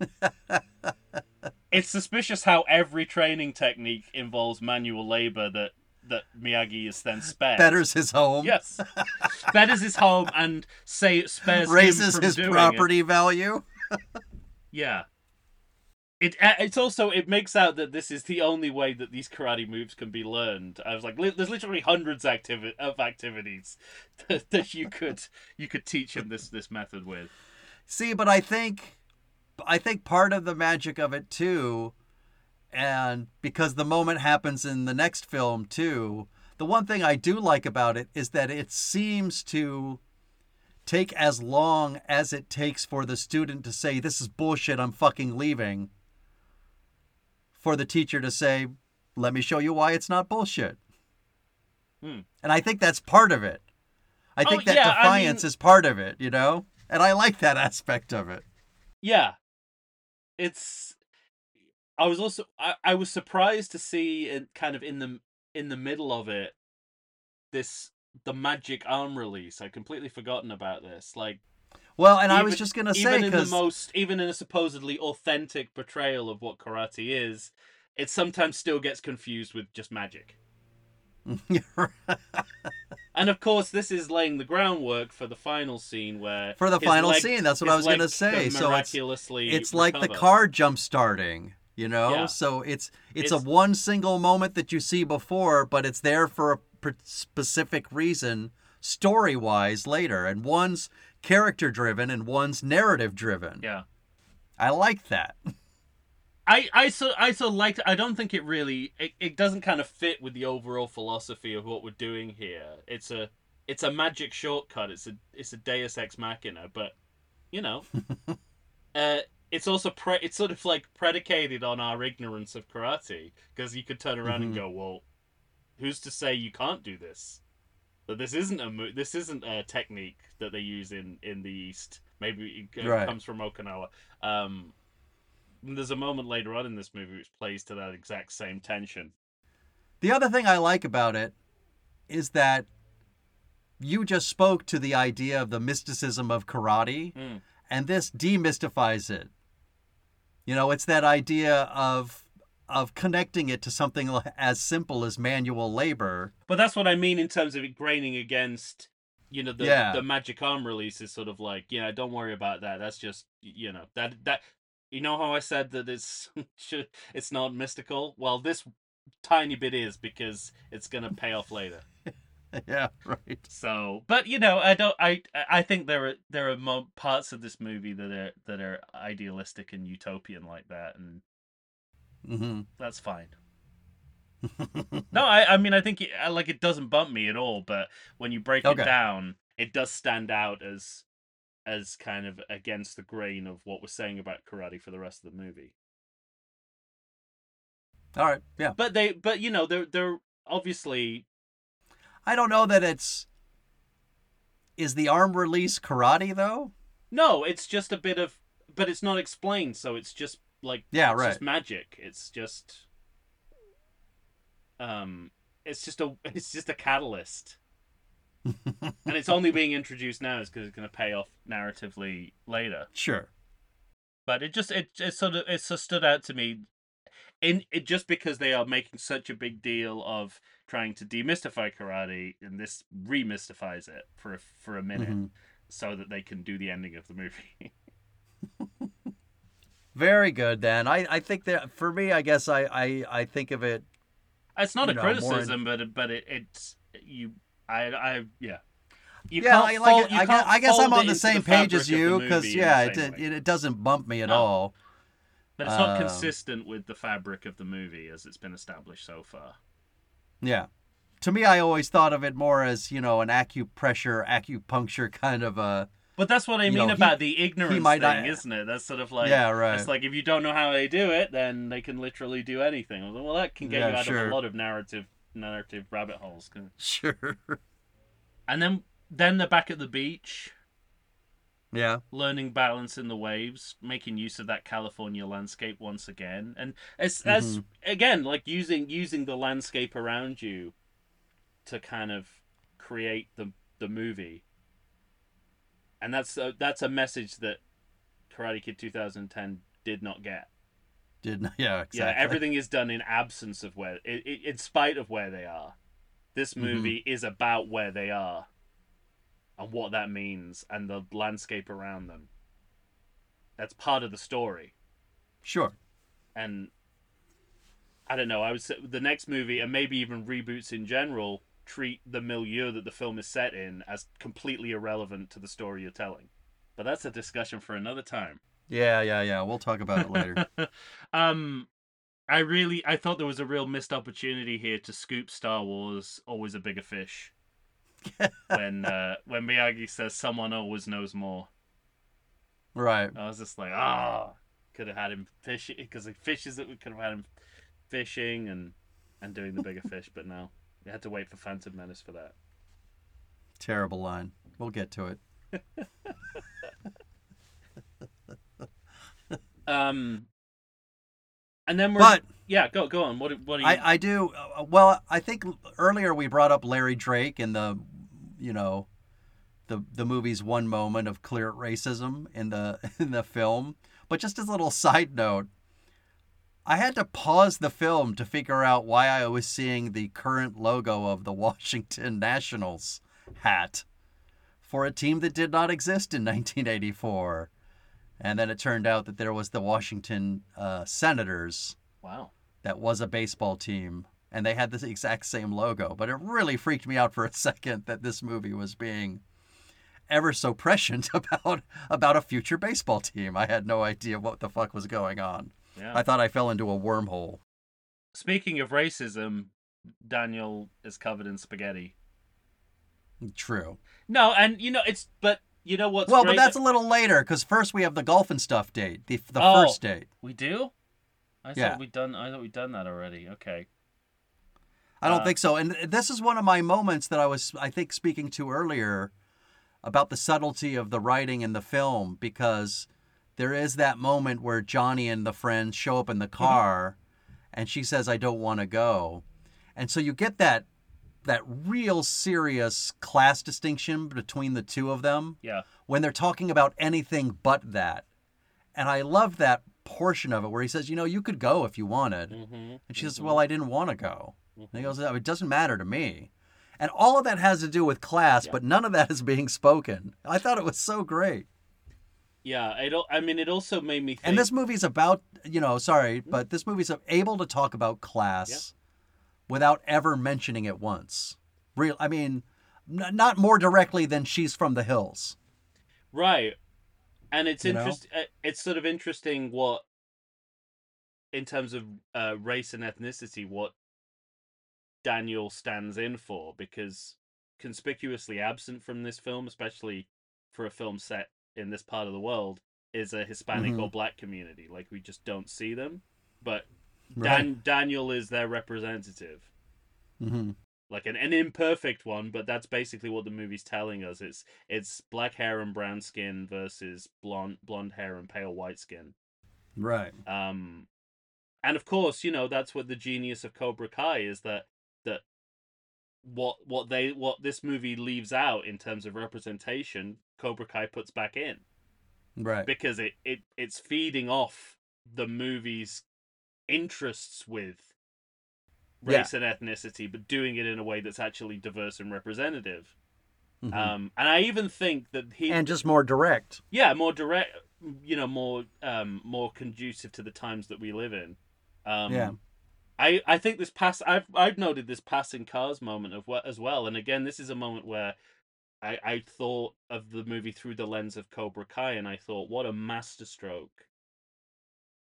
it's suspicious how every training technique involves manual labor that that Miyagi is then spared. Betters his home. Yes, betters his home and say spares Raises his doing it. property value. Yeah. It it's also it makes out that this is the only way that these karate moves can be learned. I was like, li- there's literally hundreds activi- of activities that, that you could you could teach him this this method with. See, but I think I think part of the magic of it too, and because the moment happens in the next film too, the one thing I do like about it is that it seems to take as long as it takes for the student to say, This is bullshit, I'm fucking leaving. For the teacher to say, Let me show you why it's not bullshit. Hmm. And I think that's part of it. I Oh, think that yeah, I defiance mean- is part of it, you know? And I like that aspect of it. Yeah, it's. I was also I, I was surprised to see it kind of in the in the middle of it, this the magic arm release. I'd completely forgotten about this. Like Well, and I was just gonna say, even in the most even in a supposedly authentic portrayal of what karate is it sometimes still gets confused with just magic and of course this is laying the groundwork for the final scene where for the final leg- scene, that's what I was gonna say. So it's miraculously it's like the car jump starting, you know. Yeah. So it's, it's It's- a one single moment that you see before, but it's there for a specific reason, story wise later, and one's character driven and one's narrative driven. yeah I like that. I I so I so liked. I don't think it really. It, it doesn't kind of fit with the overall philosophy of what we're doing here. It's a it's a magic shortcut. It's a it's a Deus ex machina, but you know, uh, it's also pre- it's sort of like predicated on our ignorance of karate because you could turn around and Mhm. go, well, who's to say you can't do this? That this isn't a mo- this isn't a technique that they use in in the East. Maybe it Right. comes from Okinawa. Um, there's a moment later on in this movie which plays to that exact same tension. The other thing I like about it is that you just spoke to the idea of the mysticism of karate. Mm. and this demystifies it. You know, it's that idea of of connecting it to something as simple as manual labor. But that's what I mean in terms of it graining against, you know, the Yeah. the magic arm release is sort of like, yeah, don't worry about that. That's just, you know, that that you know how I said that it's it's not mystical. Well, this tiny bit is because it's gonna pay off later. yeah, right. So, but you know, I don't. I I think there are there are parts of this movie that are that are idealistic and utopian like that, and hmm that's fine. No, I I mean I think it, like it doesn't bump me at all. But when you break Okay. it down, it does stand out as as kind of against the grain of what we're saying about karate for the rest of the movie. All right. Yeah. But they but you know, they're they're obviously I don't know that it's. Is the arm release karate though? no, it's just a bit of but it's not explained, so it's just like Yeah, it's right. just magic. It's just um it's just a it's just a catalyst. and it's only being introduced now is because it's going to pay off narratively later. Sure. But it just it, it sort of it just stood out to me, in it just because they are making such a big deal of trying to demystify karate, and this remystifies it for a, for a minute, Mhm. so that they can do the ending of the movie. Very good. Then I, I think that for me, I guess I, I, I think of it. it's not a know, more in- criticism, but but it, it's you. I I yeah. You yeah, I like fold- you I guess, I guess I'm on the same page as the you because yeah, it, it it doesn't bump me at No. all. But it's not Um, consistent with the fabric of the movie as it's been established so far. Yeah. To me, I always thought of it more as you know an acupressure, acupuncture kind of a. But that's what I You mean know, he- about the ignorance thing, not- isn't it? That's sort of like yeah, right. it's like if you don't know how they do it, then they can literally do anything. Well, that can get Yeah, you out sure. of a lot of narrative narrative rabbit holes. Sure. And then then they're back at the beach, Yeah. learning balance in the waves, making use of that California landscape once again, and as Mm-hmm. again like using using the landscape around you to kind of create the the movie. And that's a, that's a message that Karate Kid 2010 did not get. Did yeah exactly. Yeah, everything is done in absence of where, i i in spite of where they are. This Mhm. movie is about where they are, and what that means, and the landscape around them. That's part of the story, Sure. and I don't know. I would say the next movie, and maybe even reboots in general, treat the milieu that the film is set in as completely irrelevant to the story you're telling. But that's a discussion for another time. Yeah, yeah, yeah. We'll talk about it later. um I really I thought there was a real missed opportunity here to scoop Star Wars always a bigger fish. when uh when Miyagi says someone always knows more. right. I was just like, ah, could have had him fishing because he fishes that We could have had him fishing and and doing the bigger fish, but no, we had to wait for Phantom Menace for that. Terrible line. We'll get to it. Um, and then we're But yeah, go go on. What what are you? I, I do. Uh, well, I think earlier we brought up Larry Drake and the, you know, the the movie's one moment of clear racism in the in the film. But just as a little side note, I had to pause the film to figure out why I was seeing the current logo of the Washington Nationals hat for a team that did not exist in 1984. And then it turned out that there was the Washington uh, Senators wow. that was a baseball team and they had the exact same logo but it really freaked me out for a second that this movie was being ever so prescient about about a future baseball team i had no idea what the fuck was going on Yeah. i thought i fell into a wormhole Speaking of racism, Daniel is covered in spaghetti. true No, and you know it's but you know what's well great? but that's a little later because first we have the golf and stuff date the, the Oh. first date we do. I Yeah. thought we'd done. I thought we'd done that already. Okay. I don't Uh, think so. And this is one of my moments that I was, I think, speaking to earlier about the subtlety of the writing in the film because there is that moment where Johnny and the friends show up in the mm-hmm. car and she says, I don't want to go. And so you get that that real serious class distinction between the two of them Yeah. when they're talking about anything but that. And I love that portion of it where he says, you know, you could go if you wanted. Mm-hmm. And she says, mm-hmm. Well, I didn't want to go. And he goes, "Oh, It doesn't matter to me. And all of that has to do with class, Yeah. but none of that is being spoken. I thought it was so great. Yeah. I don't. I mean, it also made me think. And this movie's about, you know, sorry, but this movie's able to talk about class without ever mentioning it once. Real, I mean, n- not more directly than she's from the hills. Right. And it's You know? uh, It's sort of interesting what, in terms of uh, race and ethnicity, what Daniel stands in for because conspicuously absent from this film, especially for a film set in this part of the world, is a Hispanic or Mhm. black community. Like we just don't see them. But Right. Dan- Daniel is their representative hmm like an, an imperfect one, but that's basically what the movie's telling us. It's it's black hair and brown skin versus blonde blonde hair and pale white skin. Right. Um, and of course, you know that's what the genius of Cobra Kai is that that what what they what this movie leaves out in terms of representation, Cobra Kai puts back in Right. because it it it's feeding off the movie's interests with Yeah. race and ethnicity, but doing it in a way that's actually diverse and representative. Mhm. Um, and I even think that he, and just more direct. yeah, more direct, you know, more um, more conducive to the times that we live in. Um, Yeah. I, I think this pass I've I've noted this passing cars moment of what as well, and again, this is a moment where I I thought of the movie through the lens of Cobra Kai, and I thought, what a masterstroke.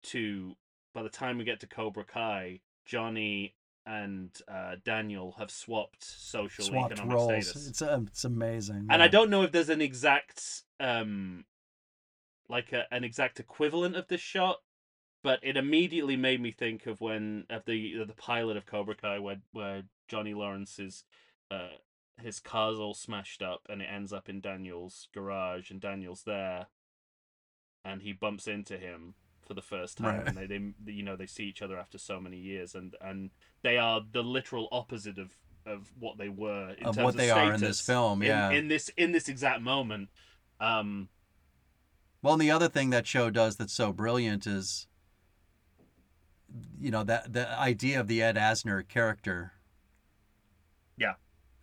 To by the time we get to Cobra Kai, Johnny and uh, Daniel have swapped social Swapped economic roles. status It's uh, it's amazing. and I don't know if there's an exact um like a, an exact equivalent of this shot but it immediately made me think of when of the of the pilot of Cobra Kai where where Johnny Lawrence is uh his car's all smashed up and it ends up in Daniel's garage and Daniel's there and he bumps into him for the first time Right. and they, they you know they see each other after so many years and and they are the literal opposite of of what they were in of terms what they are in this film. in, Yeah. in this in this exact moment um Well, and the other thing that show does that's so brilliant is, you know, that the idea of the Ed Asner character.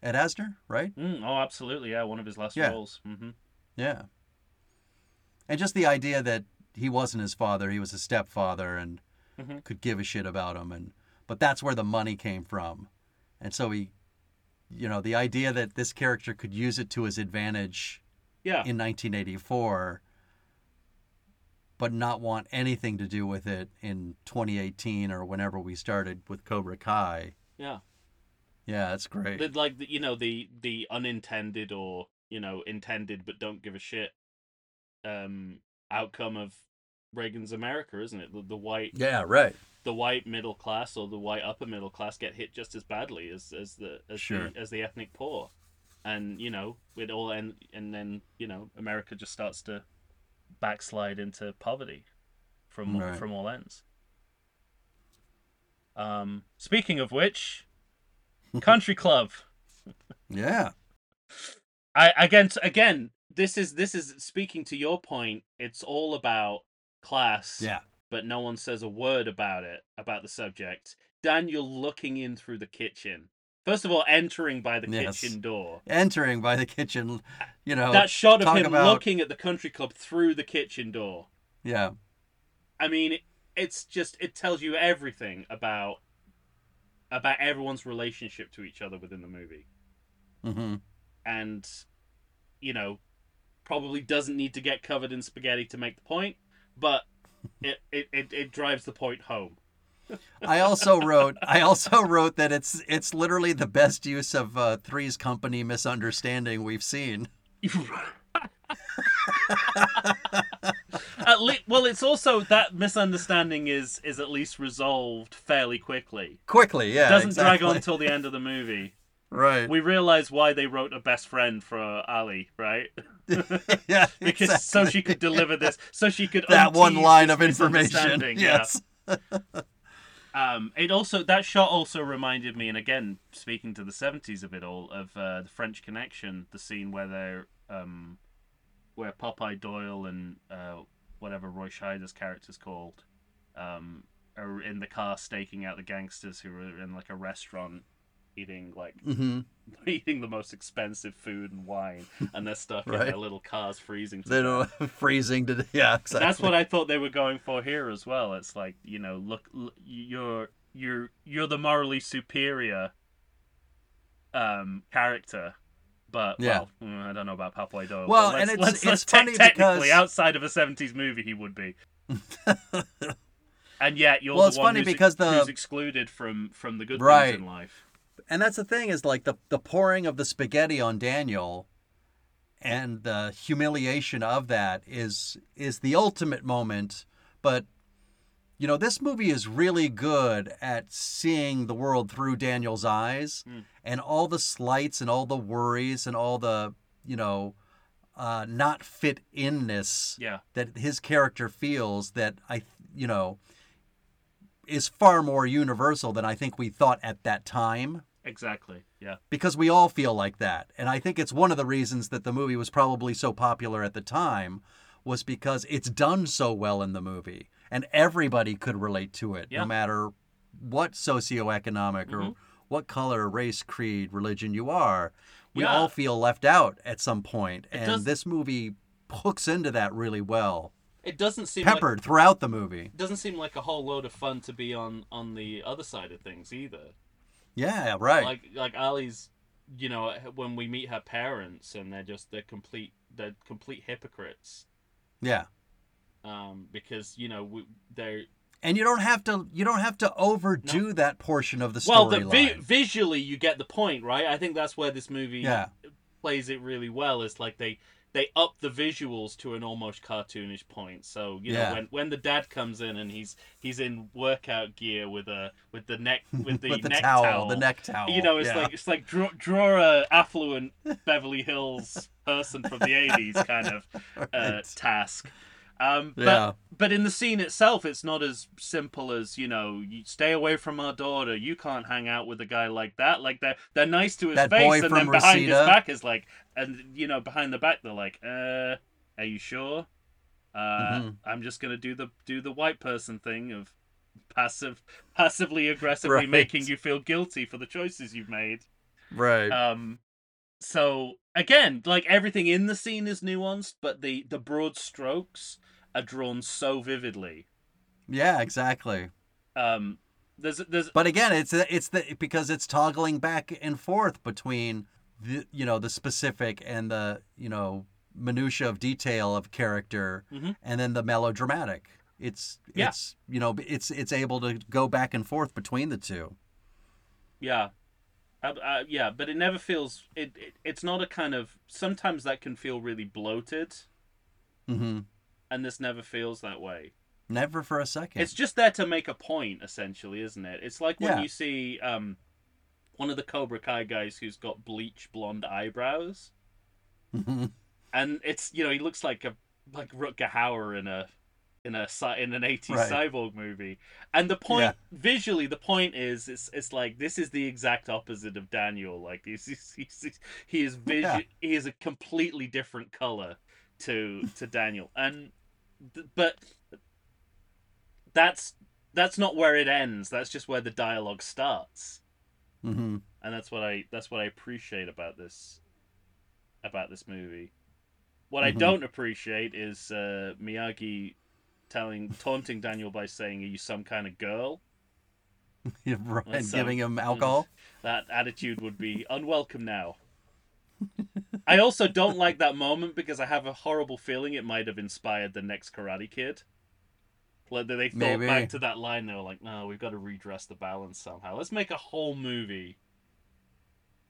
Ed Asner, right? mm, oh absolutely yeah one of his last Yeah. roles hmm Yeah. And just the idea that he wasn't his father, he was a stepfather and Mhm. could give a shit about him and but that's where the money came from. And so he you know, the idea that this character could use it to his advantage yeah in 1984 but not want anything to do with it in 2018 or whenever we started with Cobra Kai. yeah Yeah, that's great. like the, you know the the unintended or you know intended but don't give a shit um outcome of Reagan's America isn't it the, the white yeah, right. the white middle class or the white upper middle class get hit just as badly as as the as Sure. the as the ethnic poor and you know it all and and then you know America just starts to backslide into poverty from Right. from all ends um speaking of which country club Yeah. I again again this is this is speaking to your point it's all about class Yeah. but no one says a word about it about the subject daniel looking in through the kitchen first of all entering by the Yes. kitchen door Entering by the kitchen, you know. that shot of him about- looking at the country club through the kitchen door Yeah. i mean it's just it tells you everything about about everyone's relationship to each other within the movie. Hmm and you know probably doesn't need to get covered in spaghetti to make the point but it it, it, it drives the point home. I also wrote I also wrote that it's it's literally the best use of uh, Three's Company misunderstanding we've seen. at le- well it's also that misunderstanding is is at least resolved fairly quickly Quickly, yeah. It doesn't drag on until the end of the movie Right. we realize why they wrote a best friend for ali right yeah. because so she could deliver this so she could that one line of information. misunderstanding, yeah. Yes. Um, it also that shot also reminded me, and again speaking to the seventies of it all, of uh, the French Connection, the scene where they're um, where Popeye Doyle and uh, whatever Roy Scheider's character's called, um, are in the car staking out the gangsters who are in like a restaurant eating like hmm eating the most expensive food and wine, and they're stuck in their little cars freezing. To They death. don't freezing to yeah. Exactly. That's what I thought they were going for here as well. It's like you know, look, l- you're you're you're the morally superior um character, but Yeah. well, mm, I don't know about Popeye Doyle. Well, and it's- let's- it's let's funny te- technically because- outside of a '70s movie, he would be. and yet you're Well, the it's one funny because the- who's excluded from from the good Right. things in life. and that's the thing is like the the pouring of the spaghetti on Daniel and the humiliation of that is is the ultimate moment but you know this movie is really good at seeing the world through Daniel's eyes Mm. and all the slights and all the worries and all the you know uh, not fit inness Yeah. that his character feels that I you know is far more universal than I think we thought at that time Exactly. Yeah. because we all feel like that. And I think it's one of the reasons that the movie was probably so popular at the time was because it's done so well in the movie and everybody could relate to it Yeah. no matter what socioeconomic or Mhm. what color, race, creed, religion you are. We Yeah. all feel left out at some point It and does- this movie hooks into that really well. It doesn't seem like, Peppered throughout the movie. it doesn't seem like a whole load of fun to be on on the other side of things either. Yeah, right. Like like Ali's, you know, when we meet her parents and they're just they're complete they're complete hypocrites. yeah. Um, because you know we, they're And you don't have to you don't have to overdo that portion of the story. well, the vi- visually you get the point, right? I think that's where this movie yeah. plays it really well. Is like they they up the visuals to an almost cartoonish point. So you know when when the dad comes in and he's he's in workout gear with a with the neck with the, With the neck towel, towel, the neck towel. You know, it's yeah. like it's like draw, draw a affluent Beverly Hills person from the '80s kind of uh, Right. task. Um, but Yeah. but in the scene itself, it's not as simple as you know, you stay away from our daughter. You can't hang out with a guy like that. Like they're they're nice to his That face, and then behind his back is like, and you know, behind the back they're like, uh, are you sure? Uh, Mhm. I'm just gonna do the do the white person thing of passive passively aggressively Right. making you feel guilty for the choices you've made. right. Um, so again, like everything in the scene is nuanced, but the the broad strokes are drawn so vividly. yeah, exactly. Um, there's there's But again, it's it's the because it's toggling back and forth between the you know the specific and the you know minutia of detail of character, Mhm. and then the melodramatic. It's Yeah. it's you know it's it's able to go back and forth between the two. yeah. Uh, uh, yeah, but it never feels it, it. It's not a kind of. Sometimes that can feel really bloated, hmm and this never feels that way. Never for a second. It's just there to make a point, essentially, isn't it? It's like when Yeah. you see um, one of the Cobra Kai guys who's got bleach blonde eyebrows. Mhm. and it's you know he looks like a like Rutger Hauer in a in a in an 80s Right. cyborg movie and the point Yeah. visually the point is it's it's like this is the exact opposite of Daniel like he's, he's, he's he is visu- Yeah. he is a completely different color to to Daniel and but that's that's not where it ends that's just where the dialogue starts Mhm. and that's what I that's what I appreciate about this about this movie. What I Mhm. don't appreciate is uh, Miyagi telling taunting Daniel by saying, "Are you some kind of girl?" Yeah, right, and so- giving him alcohol. That attitude would be unwelcome now. I also don't like that moment because I have a horrible feeling it might have inspired the next Karate Kid. Like they thought Maybe. back to that line, they were like, "No, we've got to redress the balance somehow. Let's make a whole movie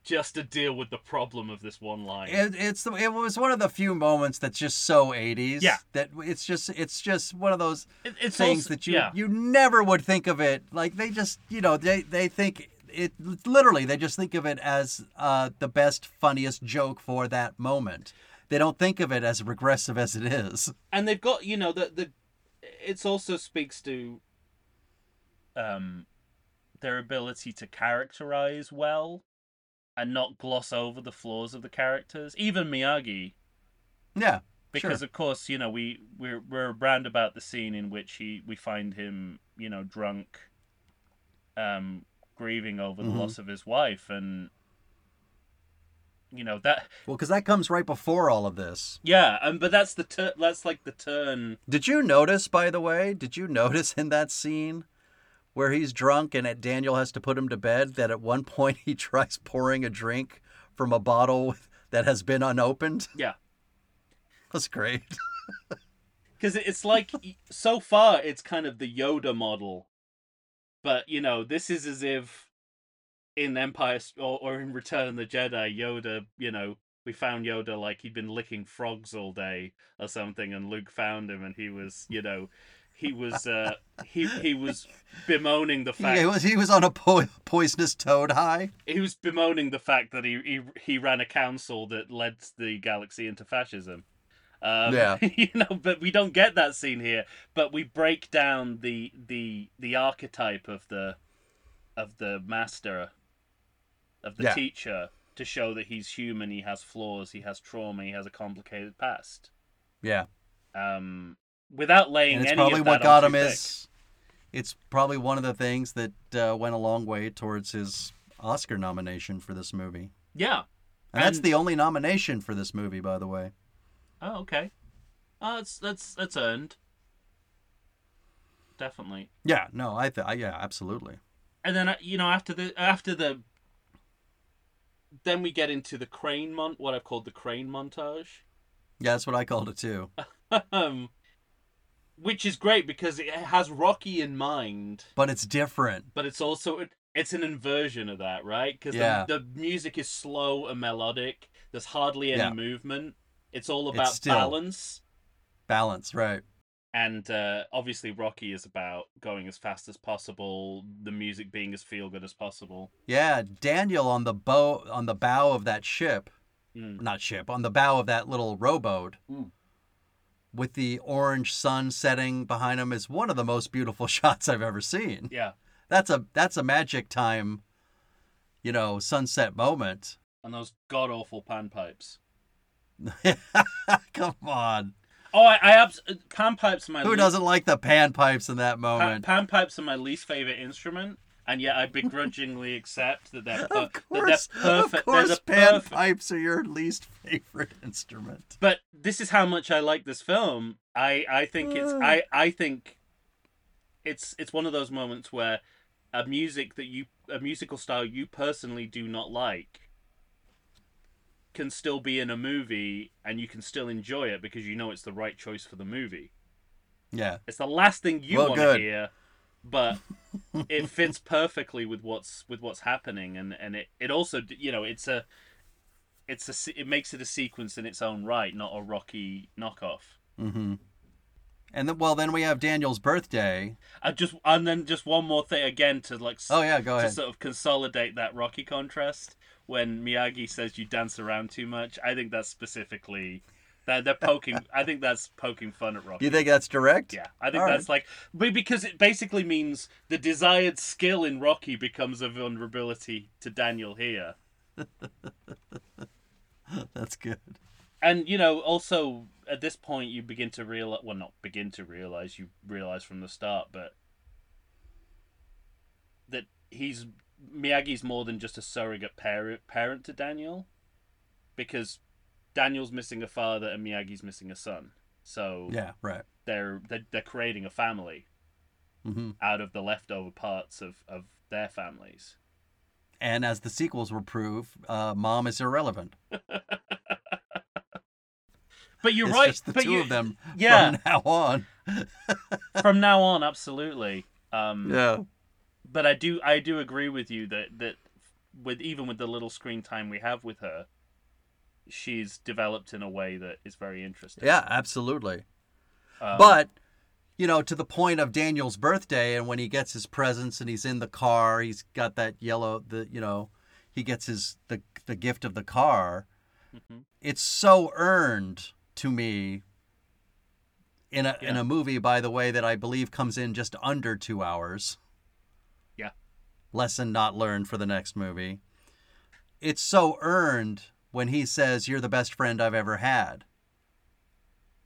just to deal with the problem of this one line." It, it's the, it was one of the few moments that's just so 80s. Yeah. That it's just it's just one of those It- it's things also- that you yeah. you never would think of it like they just you know they they think it literally they just think of it as uh, the best funniest joke for that moment. They don't think of it as regressive as it is. and they've got you know the the it's also speaks to um their ability to characterize well and not gloss over the flaws of the characters even miyagi Yeah. because Sure. of course you know we we're we're around about the scene in which he we find him you know drunk um grieving over the Mhm. loss of his wife and you know that Well, because that comes right before all of this. yeah um, but that's the tur- that's like the turn Did you notice, by the way? Did you notice in that scene where he's drunk and at Daniel has to put him to bed that at one point he tries pouring a drink from a bottle that has been unopened? yeah That's great. because it's like so far it's kind of the Yoda model, but you know this is as if in Empire or, or in Return of the Jedi, Yoda, you know, we found Yoda like he'd been licking frogs all day or something, and Luke found him, and he was, you know, he was uh, he he was bemoaning the fact He was he was on a po- poisonous toad high. he was bemoaning the fact that he he, he ran a council that led the galaxy into fascism. Um, Yeah. you know, but we don't get that scene here. But we break down the the the archetype of the of the master, of the Yeah. teacher, to show that he's human. He has flaws. He has trauma. He has a complicated past. Yeah, Um, without laying and it's any probably of what got him thick. is. It's probably one of the things that uh, went a long way towards his Oscar nomination for this movie. Yeah. And that's the only nomination for this movie, by the way. Oh, okay. Oh, that's that's that's earned. Definitely. Yeah, no, I th- I, yeah, absolutely. and then uh, you know after the after the then we get into the crane mon what I've called the crane montage, Yeah, that's what I called it too. um, which is great because it has Rocky in mind, But it's different. but it's also it's an inversion of that, right? Because Yeah. the, the music is slow and melodic. There's hardly any Yeah. movement. It's all about still- balance. Balance, right? and uh, obviously Rocky is about going as fast as possible, the music being as feel good as possible. Yeah, Daniel on the bow on the bow of that ship, Mm. not ship, on the bow of that little rowboat, Mm. With the orange sun setting behind him is one of the most beautiful shots I've ever seen. Yeah, That's a that's a magic time, you know, sunset moment. and those god awful panpipes. Come on, Oh, I, I abs- uh, panpipes are my who least, doesn't like the panpipes in that moment? pan, moment? panpipes are my least favorite instrument, and yet I begrudgingly accept that they're per- of that they're perfect. of course, they're the perfect. panpipes are your least favorite instrument. But this is how much I like this film. I I think it's. I I think it's it's one of those moments where a music that you a musical style you personally do not like can still be in a movie and you can still enjoy it because you know it's the right choice for the movie. Yeah, It's the last thing you Well, want to good. hear, but it fits perfectly with what's with what's happening, and and it it also you know it's a it's a it makes it a sequence in its own right, not a Rocky knockoff. mm-hmm. And then, well, then we have Daniel's birthday. I just and then just one more thing again to like Oh yeah, go to ahead. sort of consolidate that Rocky contrast when Miyagi says you dance around too much. I think that's specifically they're, they're poking. I think that's poking fun at Rocky. You think that's direct? Yeah, I think All that's like, because it basically means the desired skill in Rocky becomes a vulnerability to Daniel here, That's good. and you know, also at this point you begin to realize, well, not begin to realize, you realize from the start, but that he's Miyagi's more than just a surrogate parent parent to Daniel, because Daniel's missing a father and Miyagi's missing a son, so Yeah, right. they're they're, they're creating a family. hmm out of the leftover parts of, of their families. And as the sequels will prove, uh, mom is irrelevant. But you're it's right. just the but two you, of them yeah, from now on. from now on, absolutely. Um, Yeah. But I do I do agree with you that that with even with the little screen time we have with her, she's developed in a way that is very interesting. Yeah, absolutely. Um, but you know, to the point of Daniel's birthday, and when he gets his presents and he's in the car, he's got that yellow. The you know, he gets his the the gift of the car. mhm. It's so earned to me. In a in a movie, by the way, that I believe comes in just under two hours. Yeah. Lesson not learned for the next movie. It's so earned when he says, "You're the best friend I've ever had."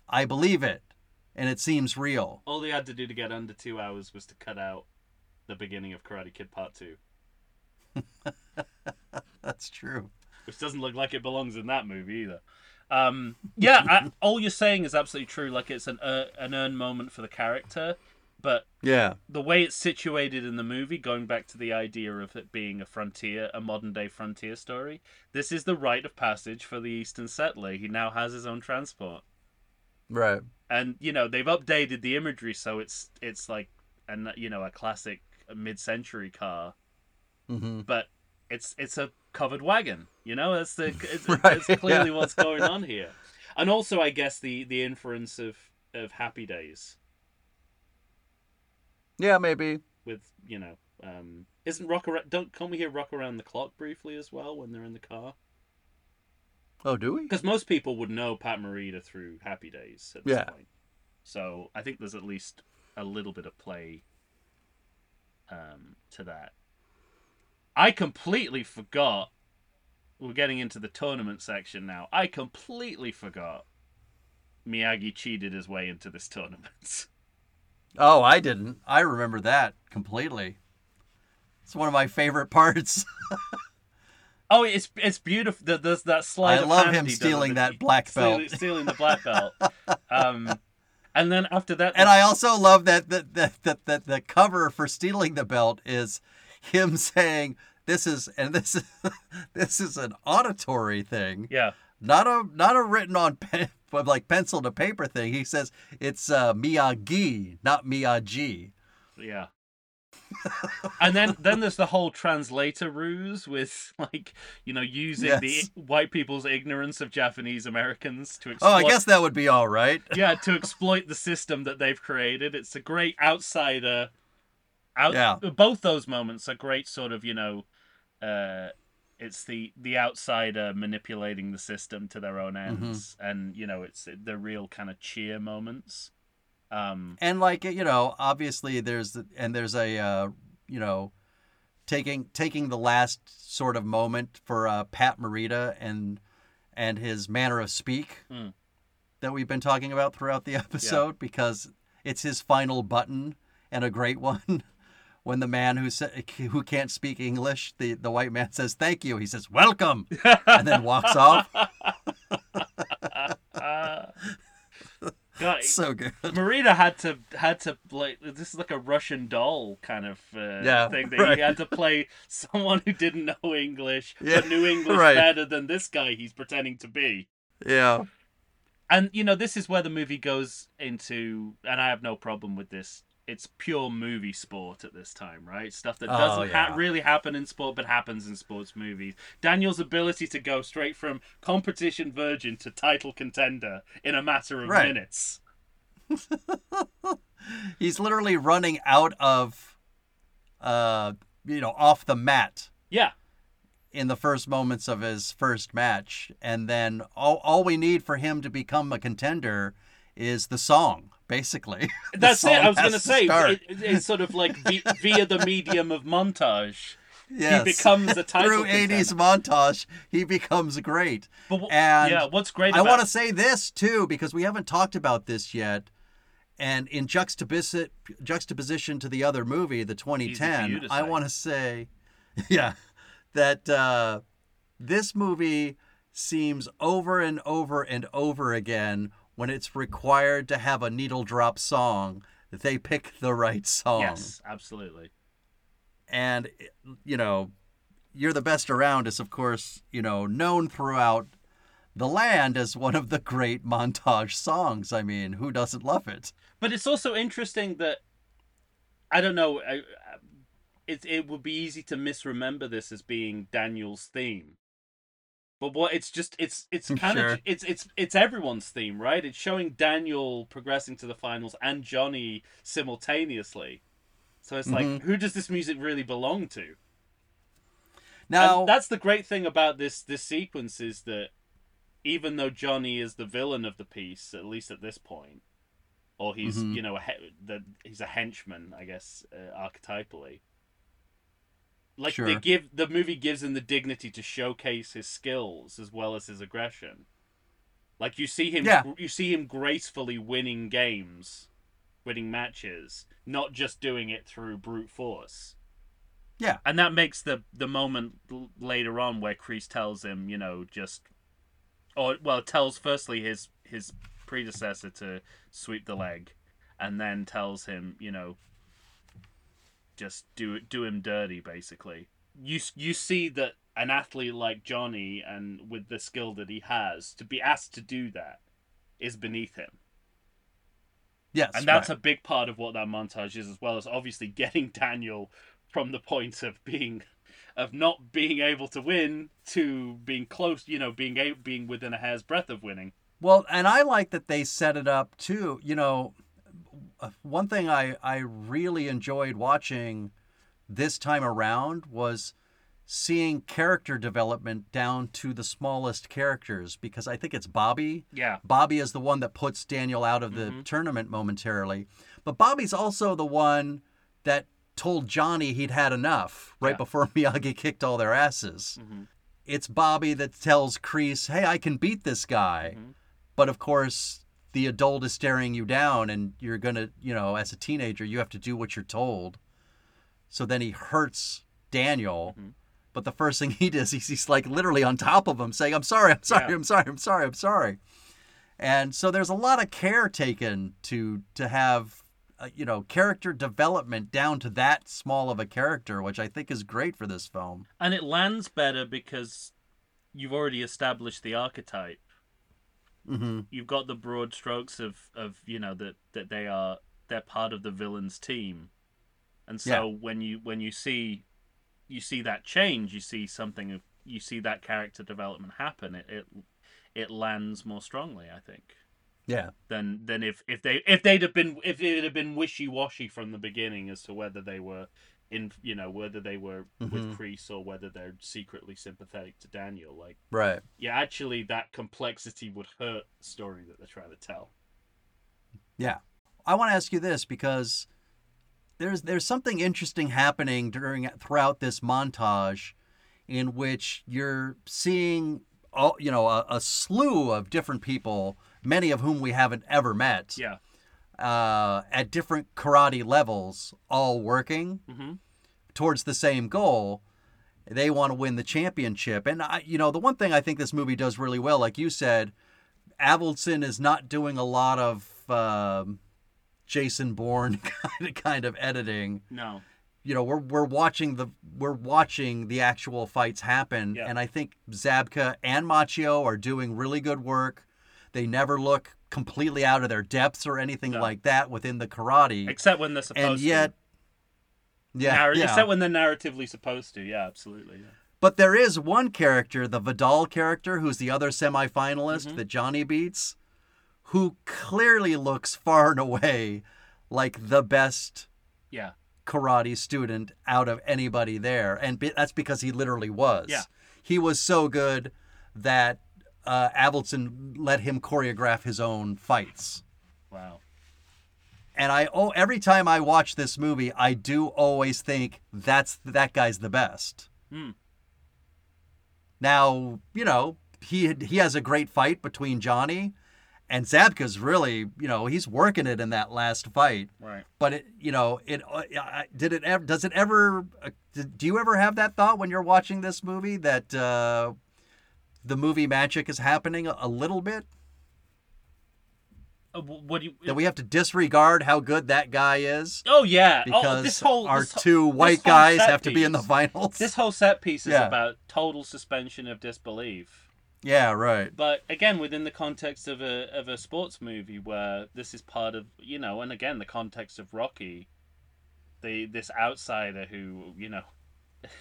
I believe it, and it seems real. all they had to do to get under two hours was to cut out the beginning of Karate Kid Part Two, That's true. which doesn't look like it belongs in that movie either. Um, yeah, I, all you're saying is absolutely true. Like it's an uh, an earned moment for the character, but Yeah. the way it's situated in the movie, going back to the idea of it being a frontier, a modern day frontier story, this is the rite of passage for the Eastern settler. He now has his own transport, Right. and you know they've updated the imagery so it's it's like and you know a classic mid century car, Mm-hmm. but it's it's a covered wagon. You know, that's the it's, Right, clearly yeah. what's going on here. And also, I guess the the inference of of Happy Days Yeah, maybe. with you know, um, isn't rock around? Don't can't we hear rock around the clock briefly as well when they're in the car? Oh, do we? Because most people would know Pat Morita through Happy Days at this Yeah. point. So I think there's at least a little bit of play um, to that. I completely forgot. We're getting into the tournament section now. I completely forgot Miyagi cheated his way into this tournament. Oh, I didn't. I remember that completely. It's one of my favorite parts. Oh, it's it's beautiful. There- There's that slide. I love him stealing that black Stealing- belt. stealing the black belt. um, and then after that, And I also love that that that that, that the cover for stealing the belt is him saying this is and this is this is an auditory thing, yeah, not a not a written on pen, like pencil to paper thing. He says it's uh, Miyagi, not Miyagi. Yeah. and then then there's the whole translator ruse with like you know using Yes. the white people's ignorance of Japanese Americans to Oh, I guess that would be all right. yeah to exploit the system that they've created. It's a great outsider. Out Yeah. both those moments are great sort of you know, uh, it's the the outsider manipulating the system to their own Mm-hmm. ends, and you know it's the real kind of cheer moments. Um, and like you know obviously there's and there's a uh, you know taking taking the last sort of moment for uh, Pat Morita and and his manner of speak Mm. that we've been talking about throughout the episode because it's his final button and a great one when the man who sa- who can't speak English the the white man says thank you he says welcome and then walks off God, so good Morita had to had to like this is like a Russian doll kind of uh, Yeah, thing that right. he had to play someone who didn't know English Yeah, but knew English right. better than this guy he's pretending to be. yeah And you know this is where the movie goes into, and I have no problem with this. It's pure movie sport at this time, right? Stuff that Oh, doesn't ha- yeah. really happen in sport, but happens in sports movies. Daniel's ability to go straight from competition virgin to title contender in a matter of Right. minutes. he's literally running out of uh you know off the mat Yeah, in the first moments of his first match and then all, all we need for him to become a contender is the song basically that's it. I was going to say it, it's sort of like vi- via the medium of montage, yes. he becomes the title through 80s montage he becomes great But wh- and yeah, what's great I about want to say this too because we haven't talked about this yet. And in juxtaposi- juxtaposition to the other movie, the 2010, I want to say, yeah, that uh, this movie seems over and over and over again when it's required to have a needle drop song, they pick the right song. yes, absolutely. And, you know, You're the Best Around is, of course, you know, known throughout the land as one of the great montage songs. I mean, who doesn't love it? But it's also interesting that I don't know. I, it it would be easy to misremember this as being Daniel's theme. But what it's just it's it's kind Sure. of it's it's it's everyone's theme, right? It's showing Daniel progressing to the finals and Johnny simultaneously. So it's like, Mhm. who does this music really belong to? Now, and that's the great thing about this this sequence is that even though Johnny is the villain of the piece, at least at this point, or he's Mhm. you know a he- the, he's a henchman, I guess uh, archetypally. Like they give the movie gives him the dignity to showcase his skills as well as his aggression. Like you see him, Yeah. you see him gracefully winning games, winning matches, not just doing it through brute force. Yeah. and that makes the the moment l- later on where Kreese tells him, you know, just, or well, tells firstly his his predecessor to sweep the leg, and then tells him, you know, just do it do him dirty, basically. You you see that an athlete like Johnny and with the skill that he has to be asked to do that is beneath him. yes, And that's right. a big part of what that montage is, as well as obviously getting Daniel from the point of being of not being able to win to being close, you know, being a, being within a hair's breadth of winning. Well, and I like that they set it up too. You know, one thing I I really enjoyed watching this time around was seeing character development down to the smallest characters because I think it's Bobby. Yeah. Bobby is the one that puts Daniel out of the Mhm. tournament momentarily. But Bobby's also the one that told Johnny he'd had enough right Yeah. before Miyagi kicked all their asses. Mhm. It's Bobby that tells Kreese, hey, I can beat this guy. Mhm. But of course, the adult is staring you down, and you're going to, you know, as a teenager, you have to do what you're told. So then he hurts Daniel. Mhm. But the first thing he does, he's, he's like literally on top of him saying, I'm sorry, I'm sorry, Yeah. I'm sorry, I'm sorry, I'm sorry. And so there's a lot of care taken to to have, uh, you know, character development down to that small of a character, which I think is great for this film. And it lands better because you've already established the archetype. Mm-hmm. You've got the broad strokes of, of you know that, that they are they're part of the villain's team, and so when you when you see you see that change, you see something of you see that character development happen. It it, it lands more strongly, I think. Yeah. than than if if they if they'd have been if it had been wishy washy from the beginning as to whether they were in you know whether they were Mhm. with Kreese or whether they're secretly sympathetic to Daniel. Like Right. yeah, actually that complexity would hurt the story that they're trying to tell. Yeah. I want to ask you this because there's there's something interesting happening during throughout this montage in which you're seeing all, you know a, a slew of different people, many of whom we haven't ever met, Yeah. Uh, at different karate levels, all working Mm-hmm. towards the same goal. They want to win the championship, and I, you know, the one thing I think this movie does really well, like you said, Avildsen is not doing a lot of um, Jason Bourne kind of, kind of editing. No. You know, we're we're watching the we're watching the actual fights happen, Yeah. and I think Zabka and Macchio are doing really good work. They never look completely out of their depths or anything No. like that within the karate, Except when they're supposed and yet, to. yeah, Narr- yeah. Except when they're narratively supposed to. Yeah, absolutely. Yeah. But there is one character, the Vidal character, who's the other semifinalist Mhm. that Johnny beats, who clearly looks far and away like the best Yeah. karate student out of anybody there. And be- that's because he literally was. Yeah. He was so good that uh, Avildsen let him choreograph his own fights. Wow. And I oh every time I watch this movie, I do always think that's that guy's the best. Hmm. Now, you know, he he has a great fight between Johnny and Zabka's really, you know, he's working it in that last fight. Right. But it, you know, it uh, did it ever does it ever uh, did- do you ever have that thought when you're watching this movie that uh the movie magic is happening a, a little bit? Uh, what do you? That we have to disregard how good that guy is? oh yeah. because oh, this whole our this two white guys have to be in the piece- finals. This whole set piece is Yeah. about total suspension of disbelief. yeah, right. But again, within the context of a of a sports movie where this is part of you know, and again the context of Rocky, the this outsider who you know,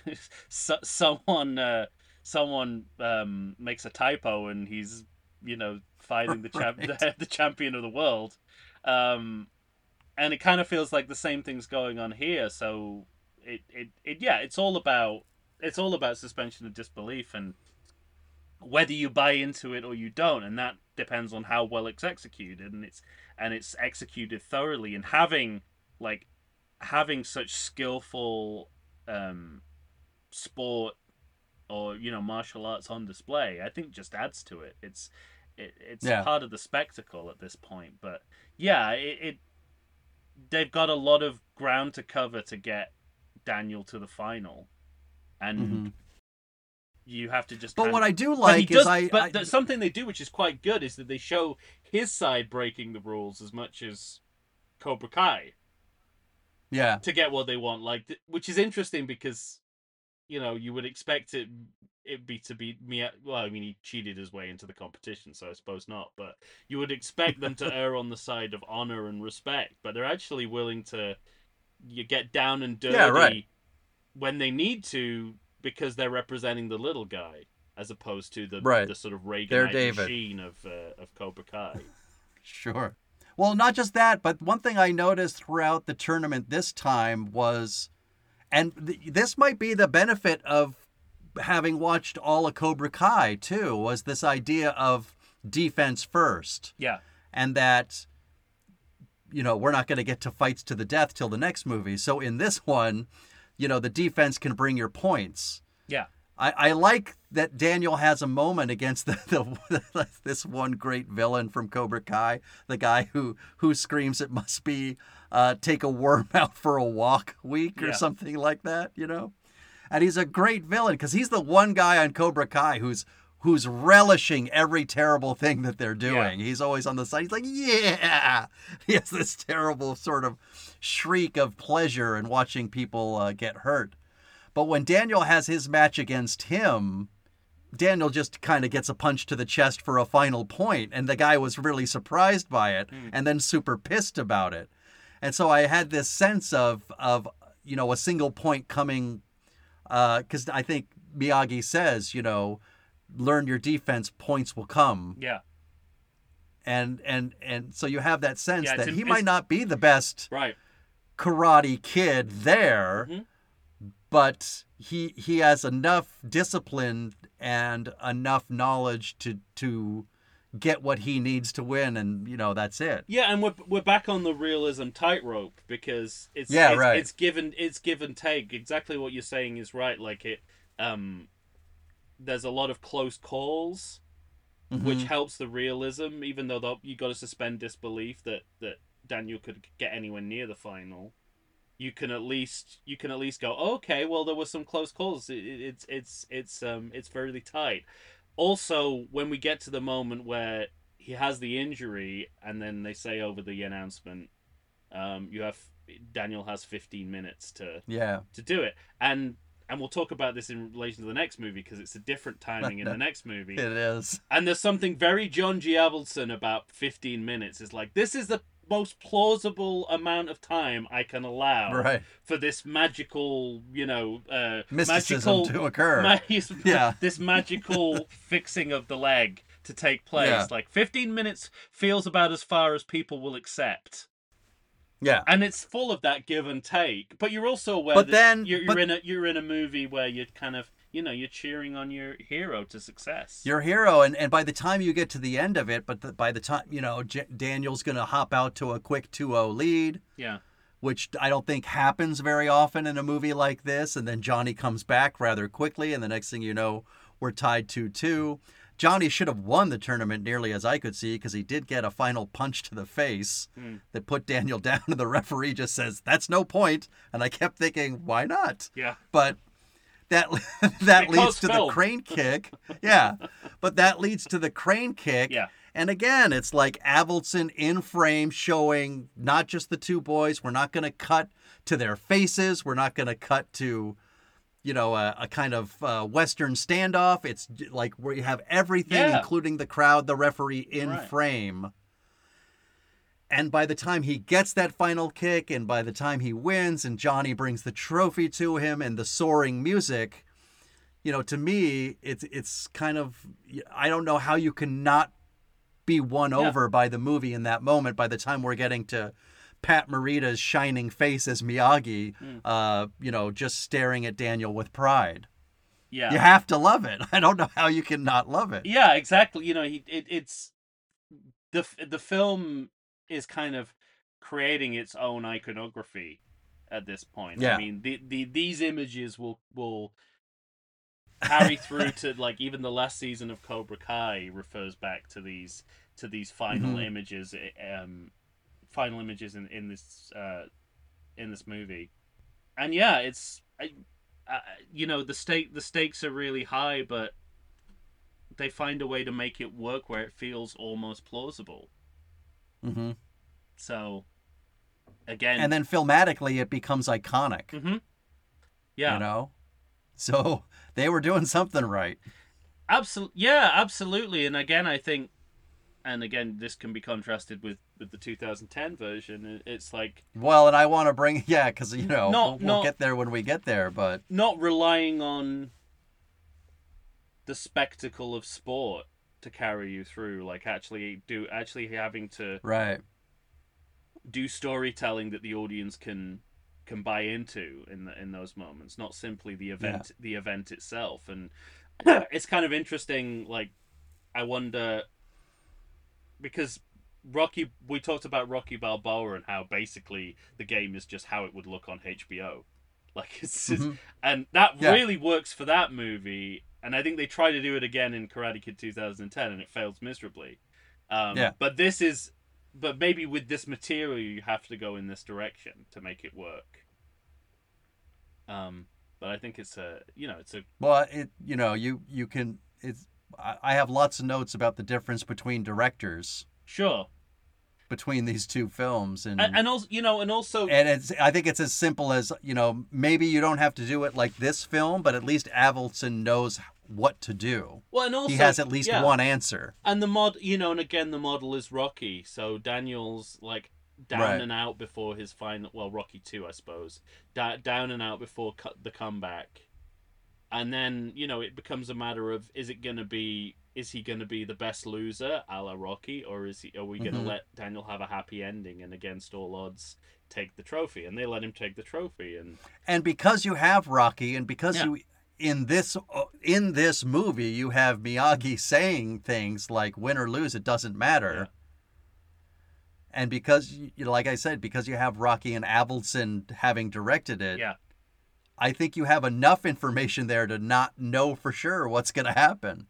so, someone uh, someone um, makes a typo and he's you know fighting the champ Right. the, the champion of the world, um, and it kind of feels like the same thing's going on here. So it, it, it yeah, it's all about it's all about suspension of disbelief and whether you buy into it or you don't and that depends on how well it's executed and it's and it's executed thoroughly and having like having such skillful um sport or you know martial arts on display i think just adds to it it's it, it's Yeah. part of the spectacle at this point but yeah it, it they've got a lot of ground to cover to get daniel to the final and Mhm. you have to just But what of- I do like does, is I, but I th- something they do which is quite good is that they show his side breaking the rules as much as Cobra Kai yeah, to get what they want. Like, which is interesting because you know you would expect it it be to be me. Well, I mean, he cheated his way into the competition, so I suppose not. But you would expect them to err on the side of honor and respect, but they're actually willing to you get down and dirty Yeah, right. when they need to because they're representing the little guy as opposed to the Right. the sort of Reaganite machine of uh, of Cobra Kai. Sure. Well, not just that, but one thing I noticed throughout the tournament this time was, and th- this might be the benefit of having watched all of Cobra Kai too, was this idea of defense first. Yeah, and that you know we're not going to get to fights to the death till the next movie. So in this one you know the defense can bring your points. Yeah, i, I like that daniel has a moment against the, the this one great villain from cobra kai the guy who who screams it must be uh, take a worm out for a walk week or Yeah. something like that you know and he's a great villain because he's the one guy on Cobra Kai who's who's relishing every terrible thing that they're doing. He's always on the side. He's like, yeah. He has this terrible sort of shriek of pleasure in watching people uh, get hurt. But when Daniel has his match against him, Daniel just kind of gets a punch to the chest for a final point, and the guy was really surprised by it, and then super pissed about it. And so I had this sense of of you know a single point coming because I think Miyagi says, you know, learn your defense, points will come, yeah. and and and so you have that sense Yeah, that in- he might not be the best Right. karate kid there, Mhm. But he he has enough discipline and enough knowledge to to get what he needs to win, and you know that's it. Yeah, and we're we're back on the realism tightrope because it's Yeah, it's, right. it's given it's give and take. Exactly what you're saying is right. Like it, um, there's a lot of close calls, which Mhm. helps the realism. Even though you got to suspend disbelief that that Daniel could get anywhere near the final, you can at least you can at least go okay. Well, there were some close calls. It, it, it's it's it's um it's fairly tight. Also, when we get to the moment where he has the injury, and then they say over the announcement, um, you have Daniel has 15 minutes to yeah, to do it, and and we'll talk about this in relation to the next movie because it's a different timing in the next movie. it is. And there's something very John G. Avildsen about 15 minutes. It's like this is the most plausible amount of time I can allow Right, for this magical, you know, uh, mysticism magical to occur. ma- Yeah. this magical fixing of the leg to take place. Yeah. Like 15 minutes feels about as far as people will accept. yeah, And it's full of that give and take. But you're also aware But that then- you're, you're but- in a you're in a movie where you're kind of you know you're cheering on your hero to success. your hero and, and by the time you get to the end of it but the, by the time you know J- daniel's going to hop out to a quick 2-0 lead yeah. which i don't think happens very often in a movie like this and then johnny comes back rather quickly and the next thing you know we're tied 2-2 johnny should have won the tournament nearly as i could see because he did get a final punch to the face Hmm. that put daniel down and the referee just says that's no point and i kept thinking why not Yeah. but that that Because leads to film. the crane kick. Yeah, but that leads to the crane kick. Yeah. And again, it's like Avildsen in frame showing not just the two boys. We're not going to cut to their faces. We're not going to cut to, you know, a, a kind of uh, Western standoff. It's like where you have everything, Yeah. including the crowd, the referee in Right. frame. And by the time he gets that final kick, and by the time he wins, and Johnny brings the trophy to him, and the soaring music, you know, to me, it's it's kind of I don't know how you can not be won Yeah. over by the movie in that moment. By the time we're getting to Pat Morita's shining face as Miyagi, Mm. uh, you know, just staring at Daniel with pride. Yeah. You have to love it. I don't know how you can not love it. Yeah, exactly. You know, he it, it's the the film is kind of creating its own iconography at this point. Yeah. I mean, the, the these images will will carry through to like even the last season of Cobra Kai refers back to these to these final Mhm. images eh, um final images in in this uh in this movie. And yeah, it's I, I, you know, the stake the stakes are really high, but they find a way to make it work where it feels almost plausible. hmm So again, And then filmatically, it becomes iconic. hmm yeah, You know, so they were doing something right. absolutely, yeah, absolutely. And again, I think and again, this can be contrasted with with the 2010 version. It's like Well, and I want to bring yeah, because you know Not- we'll, we'll not- get there when we get there, but not relying on the spectacle of sport to carry you through like actually do actually having to right, do storytelling that the audience can can buy into in the, in those moments not simply the event the event itself and it's kind of interesting like i wonder because rocky we talked about rocky balboa and how basically the game is just how it would look on hbo like it's Mhm. and that Yeah. really works for that movie and i think they try to do it again in karate kid 2010 and it fails miserably um, Yeah. but this is but maybe with this material you have to go in this direction to make it work. Um but i think it's a you know it's a well, it you know you you can it's I have lots of notes about the difference between directors sure. between these two films, and and, and also you know and also and it's I think it's as simple as you know maybe you don't have to do it like this film, but at least Avildsen knows what to do. well and also he has at least yeah. one answer. and the mod you know and again the model is rocky so daniel's like down Right. and out before his final well rocky 2 i suppose da- down and out before cu- the comeback and then you know it becomes a matter of is it to be is he going to be the best loser a la rocky or is he are we going to Mhm. let daniel have a happy ending and against all odds take the trophy and they let him take the trophy and And because you have Rocky, and because Yeah. you in this in this movie you have Miyagi saying things like "win or lose, it doesn't matter." And because you you know, like I said, because you have Rocky and Avildsen having directed it, yeah I think you have enough information there to not know for sure what's going to happen.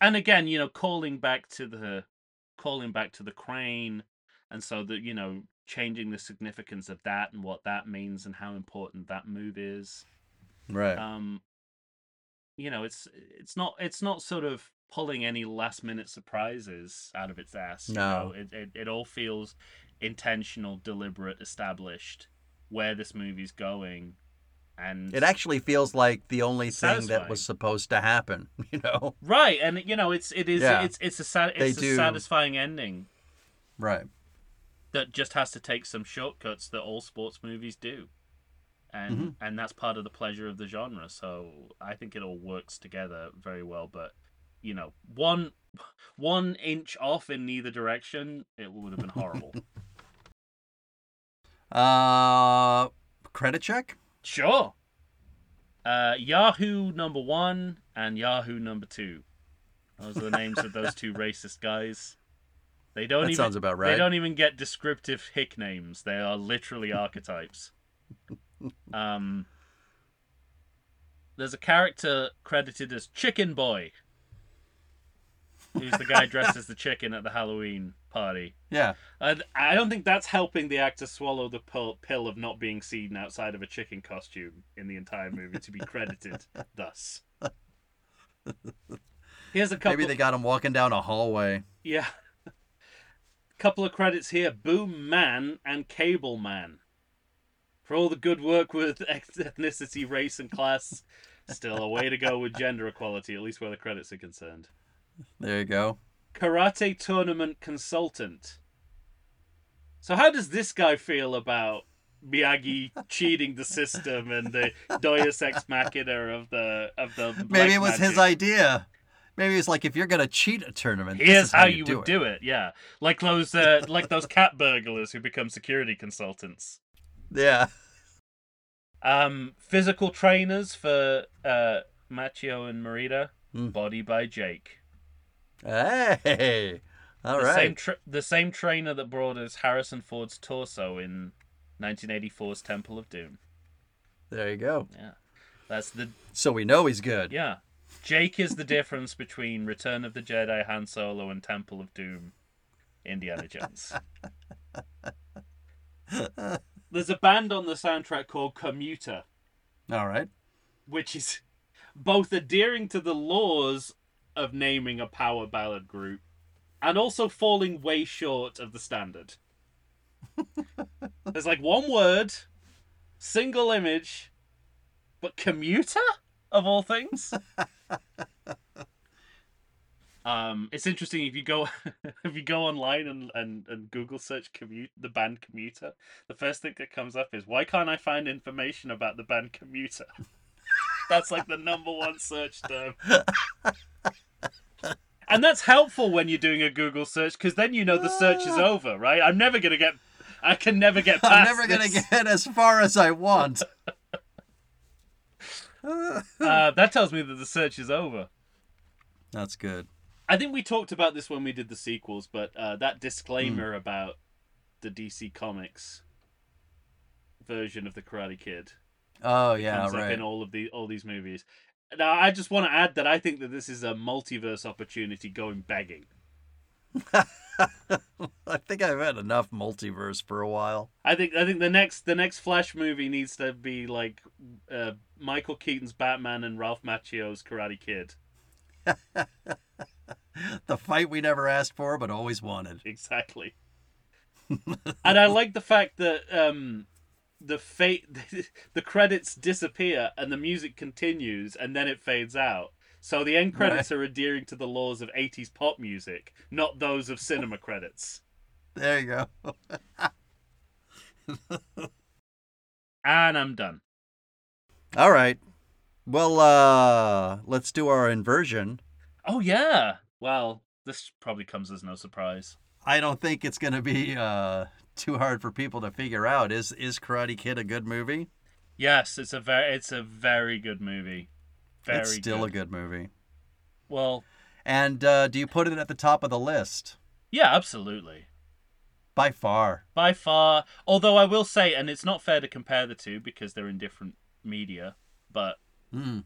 and again you know calling back to the calling back to the crane and so that you know changing the significance of that and what that means and how important that move is Right. um you know it's it's not it's not sort of pulling any last minute surprises out of its ass you No. know? it, it, it all feels intentional deliberate established where this movie's going and It actually feels like the only thing that was supposed to happen, you know. right and you know it's it is Yeah. it's it's a They it's a do- satisfying ending Right. that just has to take some shortcuts that all sports movies do and Mhm. and that's part of the pleasure of the genre so i think it all works together very well but you know one one inch off in neither direction it would have been horrible Uh credit check? sure uh yahoo number one and yahoo number two those are the names of those two racist guys they don't That even sounds about right. They don't even get descriptive hick names. They are literally archetypes. Um, there's a character credited as Chicken Boy, who's the guy dressed as the chicken at the Halloween party. Yeah. And I don't think that's helping the actor swallow the pill, pill of not being seen outside of a chicken costume in the entire movie to be credited thus. Here's a couple. Maybe they got him walking down a hallway. Yeah. Couple of credits here Boom Man and Cable Man. For all the good work with ethnicity, race, and class, still a way to go with gender equality, at least where the credits are concerned. There you go. Karate Tournament Consultant. So, how does this guy feel about Miyagi cheating the system and the Deus Ex Machina of the of the Maybe it was his idea. Maybe it's like if you're gonna cheat a tournament, Here's is how, you, you do would it. do it. Yeah, like those uh, like those cat burglars who become security consultants. Yeah. Um, physical trainers for uh, Macchio and Morita. Hmm. Body by Jake. Hey. All the right. same tra- the same trainer that brought us Harrison Ford's torso in 1984's Temple of Doom. There you go. Yeah, that's the So we know he's good. yeah. Jake is the difference between Return of the Jedi, Han Solo, and Temple of Doom, Indiana Jones. There's a band on the soundtrack called Commuter. All right. which is both adhering to the laws of naming a power ballad group and also falling way short of the standard. There's like one word, single image, but commuter of all things. Um, it's interesting if you go if you go online and, and, and Google search commute the band Commuter, the first thing that comes up is why can't I find information about the band Commuter? that's like the number one search term. and that's helpful when you're doing a Google search because then you know the search is over, right? I'm never gonna get, I can never get past. I'm never gonna this. get as far as I want. Uh, that tells me that the search is over. That's good. I think we talked about this when we did the sequels, but uh, that disclaimer about the DC Comics version of the Karate Kid Oh yeah, comes up right. in all of the all these movies. Now, I just want to add that I think that this is a multiverse opportunity going begging. I think I've had enough multiverse for a while. I think I think the next the next Flash movie needs to be like uh, Michael Keaton's Batman and Ralph Macchio's Karate Kid. The fight we never asked for but always wanted. Exactly. and I like the fact that um, the fate the credits disappear and the music continues and then it fades out. So the end credits are adhering to the laws of 80s pop music, not those of cinema credits. There you go. And I'm done. All right. Well, uh, let's do our inversion. Oh yeah. Well, this probably comes as no surprise. I don't think it's going to be uh, too hard for people to figure out. Is is Karate Kid a good movie? Yes, it's a very it's a very good movie. Very it's still good. a good movie. Well, And uh, do you put it at the top of the list? yeah, absolutely. By far. by far. Although I will say, and it's not fair to compare the two because they're in different media, but Mm.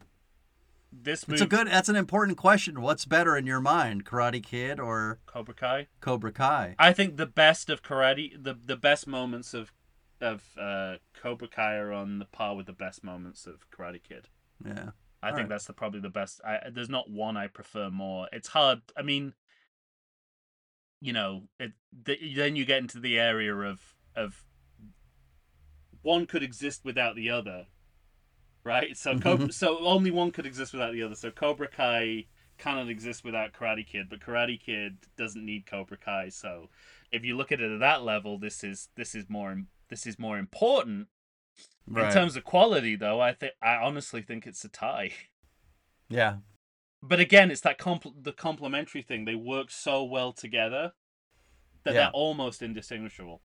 This It's a good. That's an important question. What's better in your mind, Karate Kid or Cobra Kai. Cobra Kai? I think the best of karate, the the best moments of of uh, Cobra Kai are on the par with the best moments of Karate Kid. Yeah. I think Alright. that's the probably the best. I, there's not one I prefer more. It's hard. I mean, you know, it, the, then you get into the area of of one could exist without the other, right? So mm-hmm. Cobra, so only one could exist without the other. So Cobra Kai cannot exist without Karate Kid, but Karate Kid doesn't need Cobra Kai. So if you look at it at that level, this is this is more this is more important Right. in terms of quality, though, I think I honestly think it's a tie. yeah. But again, it's that compl- the complementary thing. They work so well together that Yeah. they're almost indistinguishable.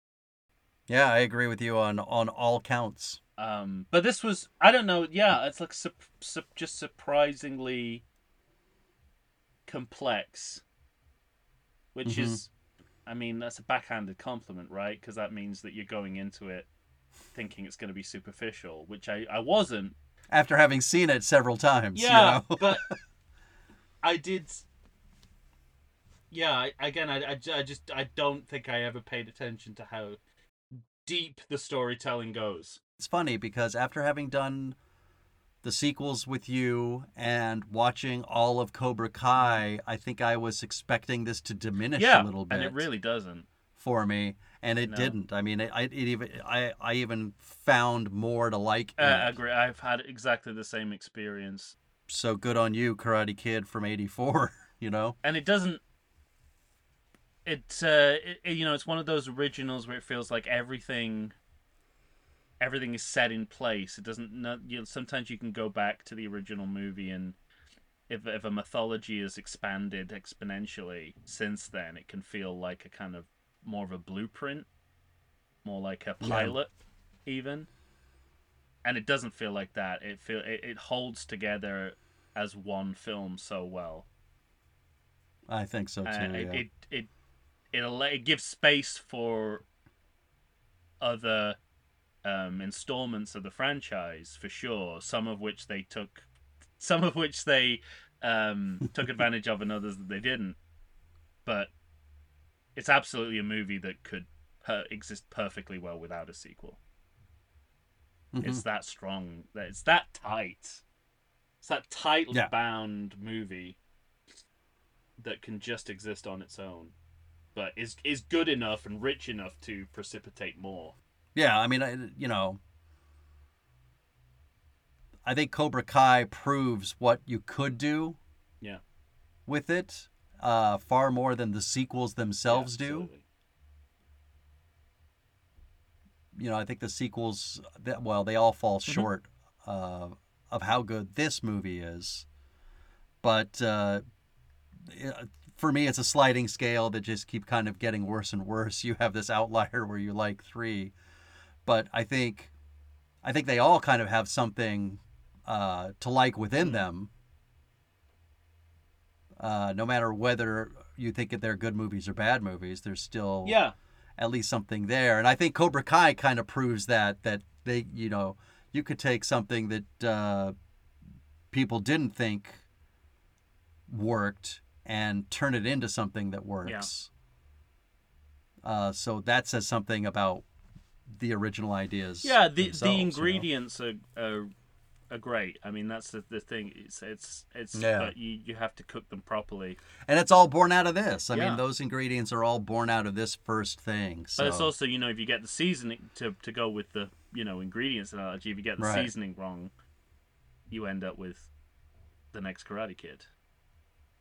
Yeah, I agree with you on on all counts. Um, but this was I don't know. Yeah, it's like sup- sup- just surprisingly complex, which Mhm. is, I mean, that's a backhanded compliment, right? Because that means that you're going into it thinking it's going to be superficial, which I I wasn't. After having seen it several times. Yeah, You know? but I did. Yeah, I, again, I, I, I just I don't think I ever paid attention to how deep the storytelling goes. It's funny because after having done the sequels with you and watching all of Cobra Kai, I think I was expecting this to diminish yeah, a little bit and it really doesn't. for me, and it No. didn't. I mean, it, I it even I I even found more to like. Uh, I agree. I've had exactly the same experience, So good on you, Karate Kid from '84. You know. and it doesn't. It, uh, it- you know, it's one of those originals where it feels like everything. Everything is set in place. It doesn't. No, you know, sometimes you can go back to the original movie and if if a mythology is expanded exponentially since then, it can feel like a kind of more of a blueprint, more like a Yeah. pilot, even. And it doesn't feel like that. It feel it, it holds together as one film so well. I think so too. Uh, it, yeah. it it it it gives space for other um, installments of the franchise for sure. Some of which they took, some of which they um, took advantage of, and others that they didn't. But it's absolutely a movie that could per- exist perfectly well without a sequel. Mhm. It's that strong. that It's that tight. It's that tightly Yeah. bound movie that can just exist on its own, but is is good enough and rich enough to precipitate more. Yeah, I mean, I, you know, I think Cobra Kai proves what you could do. Yeah. With it, uh, far more than the sequels themselves Yeah, do. You know, I think the sequels, that, well, they all fall Mm-hmm. short uh, of how good this movie is. But uh, for me, it's a sliding scale that just keep kind of getting worse and worse. You have this outlier where you like three, but I think, I think they all kind of have something uh, to like within them. Uh, no matter whether you think that they're good movies or bad movies, there's still Yeah. at least something there. And I think Cobra Kai kind of proves that that they, you know, you could take something that uh, people didn't think worked and turn it into something that works. Uh, so that says something about the original ideas. Yeah, the the you know? ingredients are, are are great. I mean, that's the, the thing. It's it's it's Yeah. but you you have to cook them properly. and it's all born out of this. I Yeah. mean, those ingredients are all born out of this first thing. So But it's also you know if you get the seasoning to to go with the you know ingredients analogy, if you get the Right. seasoning wrong, you end up with the next Karate Kid.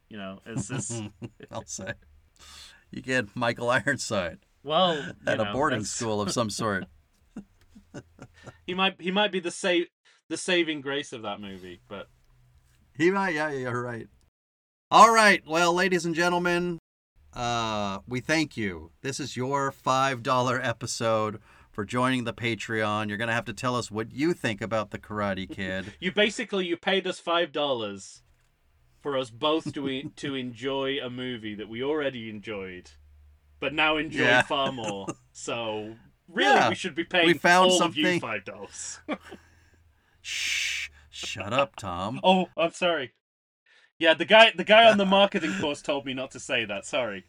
You know, it's just I'll say you get Michael Ironside well you at a boarding that's- school of some sort. He might he might be the save the saving grace of that movie, but He might, yeah, yeah, you're right. All right, well, ladies and gentlemen, uh, we thank you. This is your five dollar episode for joining the Patreon. You're gonna have to tell us what you think about the Karate Kid. you basically you paid us five dollars for us both to e- to enjoy a movie that we already enjoyed, but now enjoy Yeah. far more. So really, Yeah. we should be paying We found all of you something- five dollars. Shh, shut up, Tom. oh, I'm sorry. Yeah, the guy the guy on the marketing course told me not to say that. Sorry.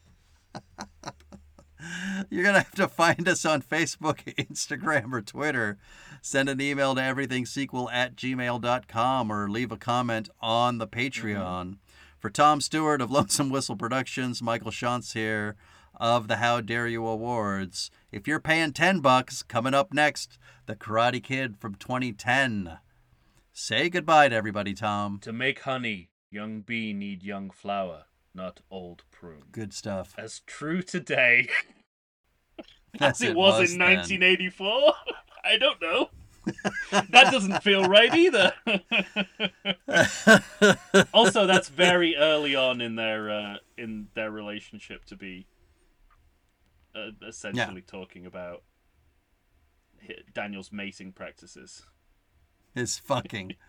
You're gonna have to find us on Facebook, Instagram, or Twitter. Send an email to everythingsequel at gmail.com or leave a comment on the mm-hmm. Patreon. For Tom Stewart of Lonesome Whistle Productions, Michael Shantz here of the How Dare You Awards. If you're paying 10 bucks, coming up next, The Karate Kid from 2010. Say goodbye to everybody, Tom. To make honey, young bee need young flower, not old prune. Good stuff. As true today As as it was, in then. 1984. I don't know. that doesn't feel right either. also, that's very early on in their uh, in their relationship to be uh, essentially talking about Daniel's mating practices. is fucking.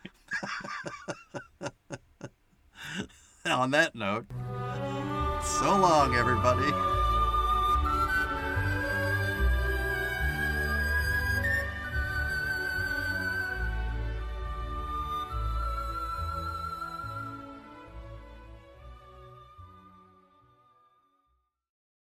On that note, so long, everybody.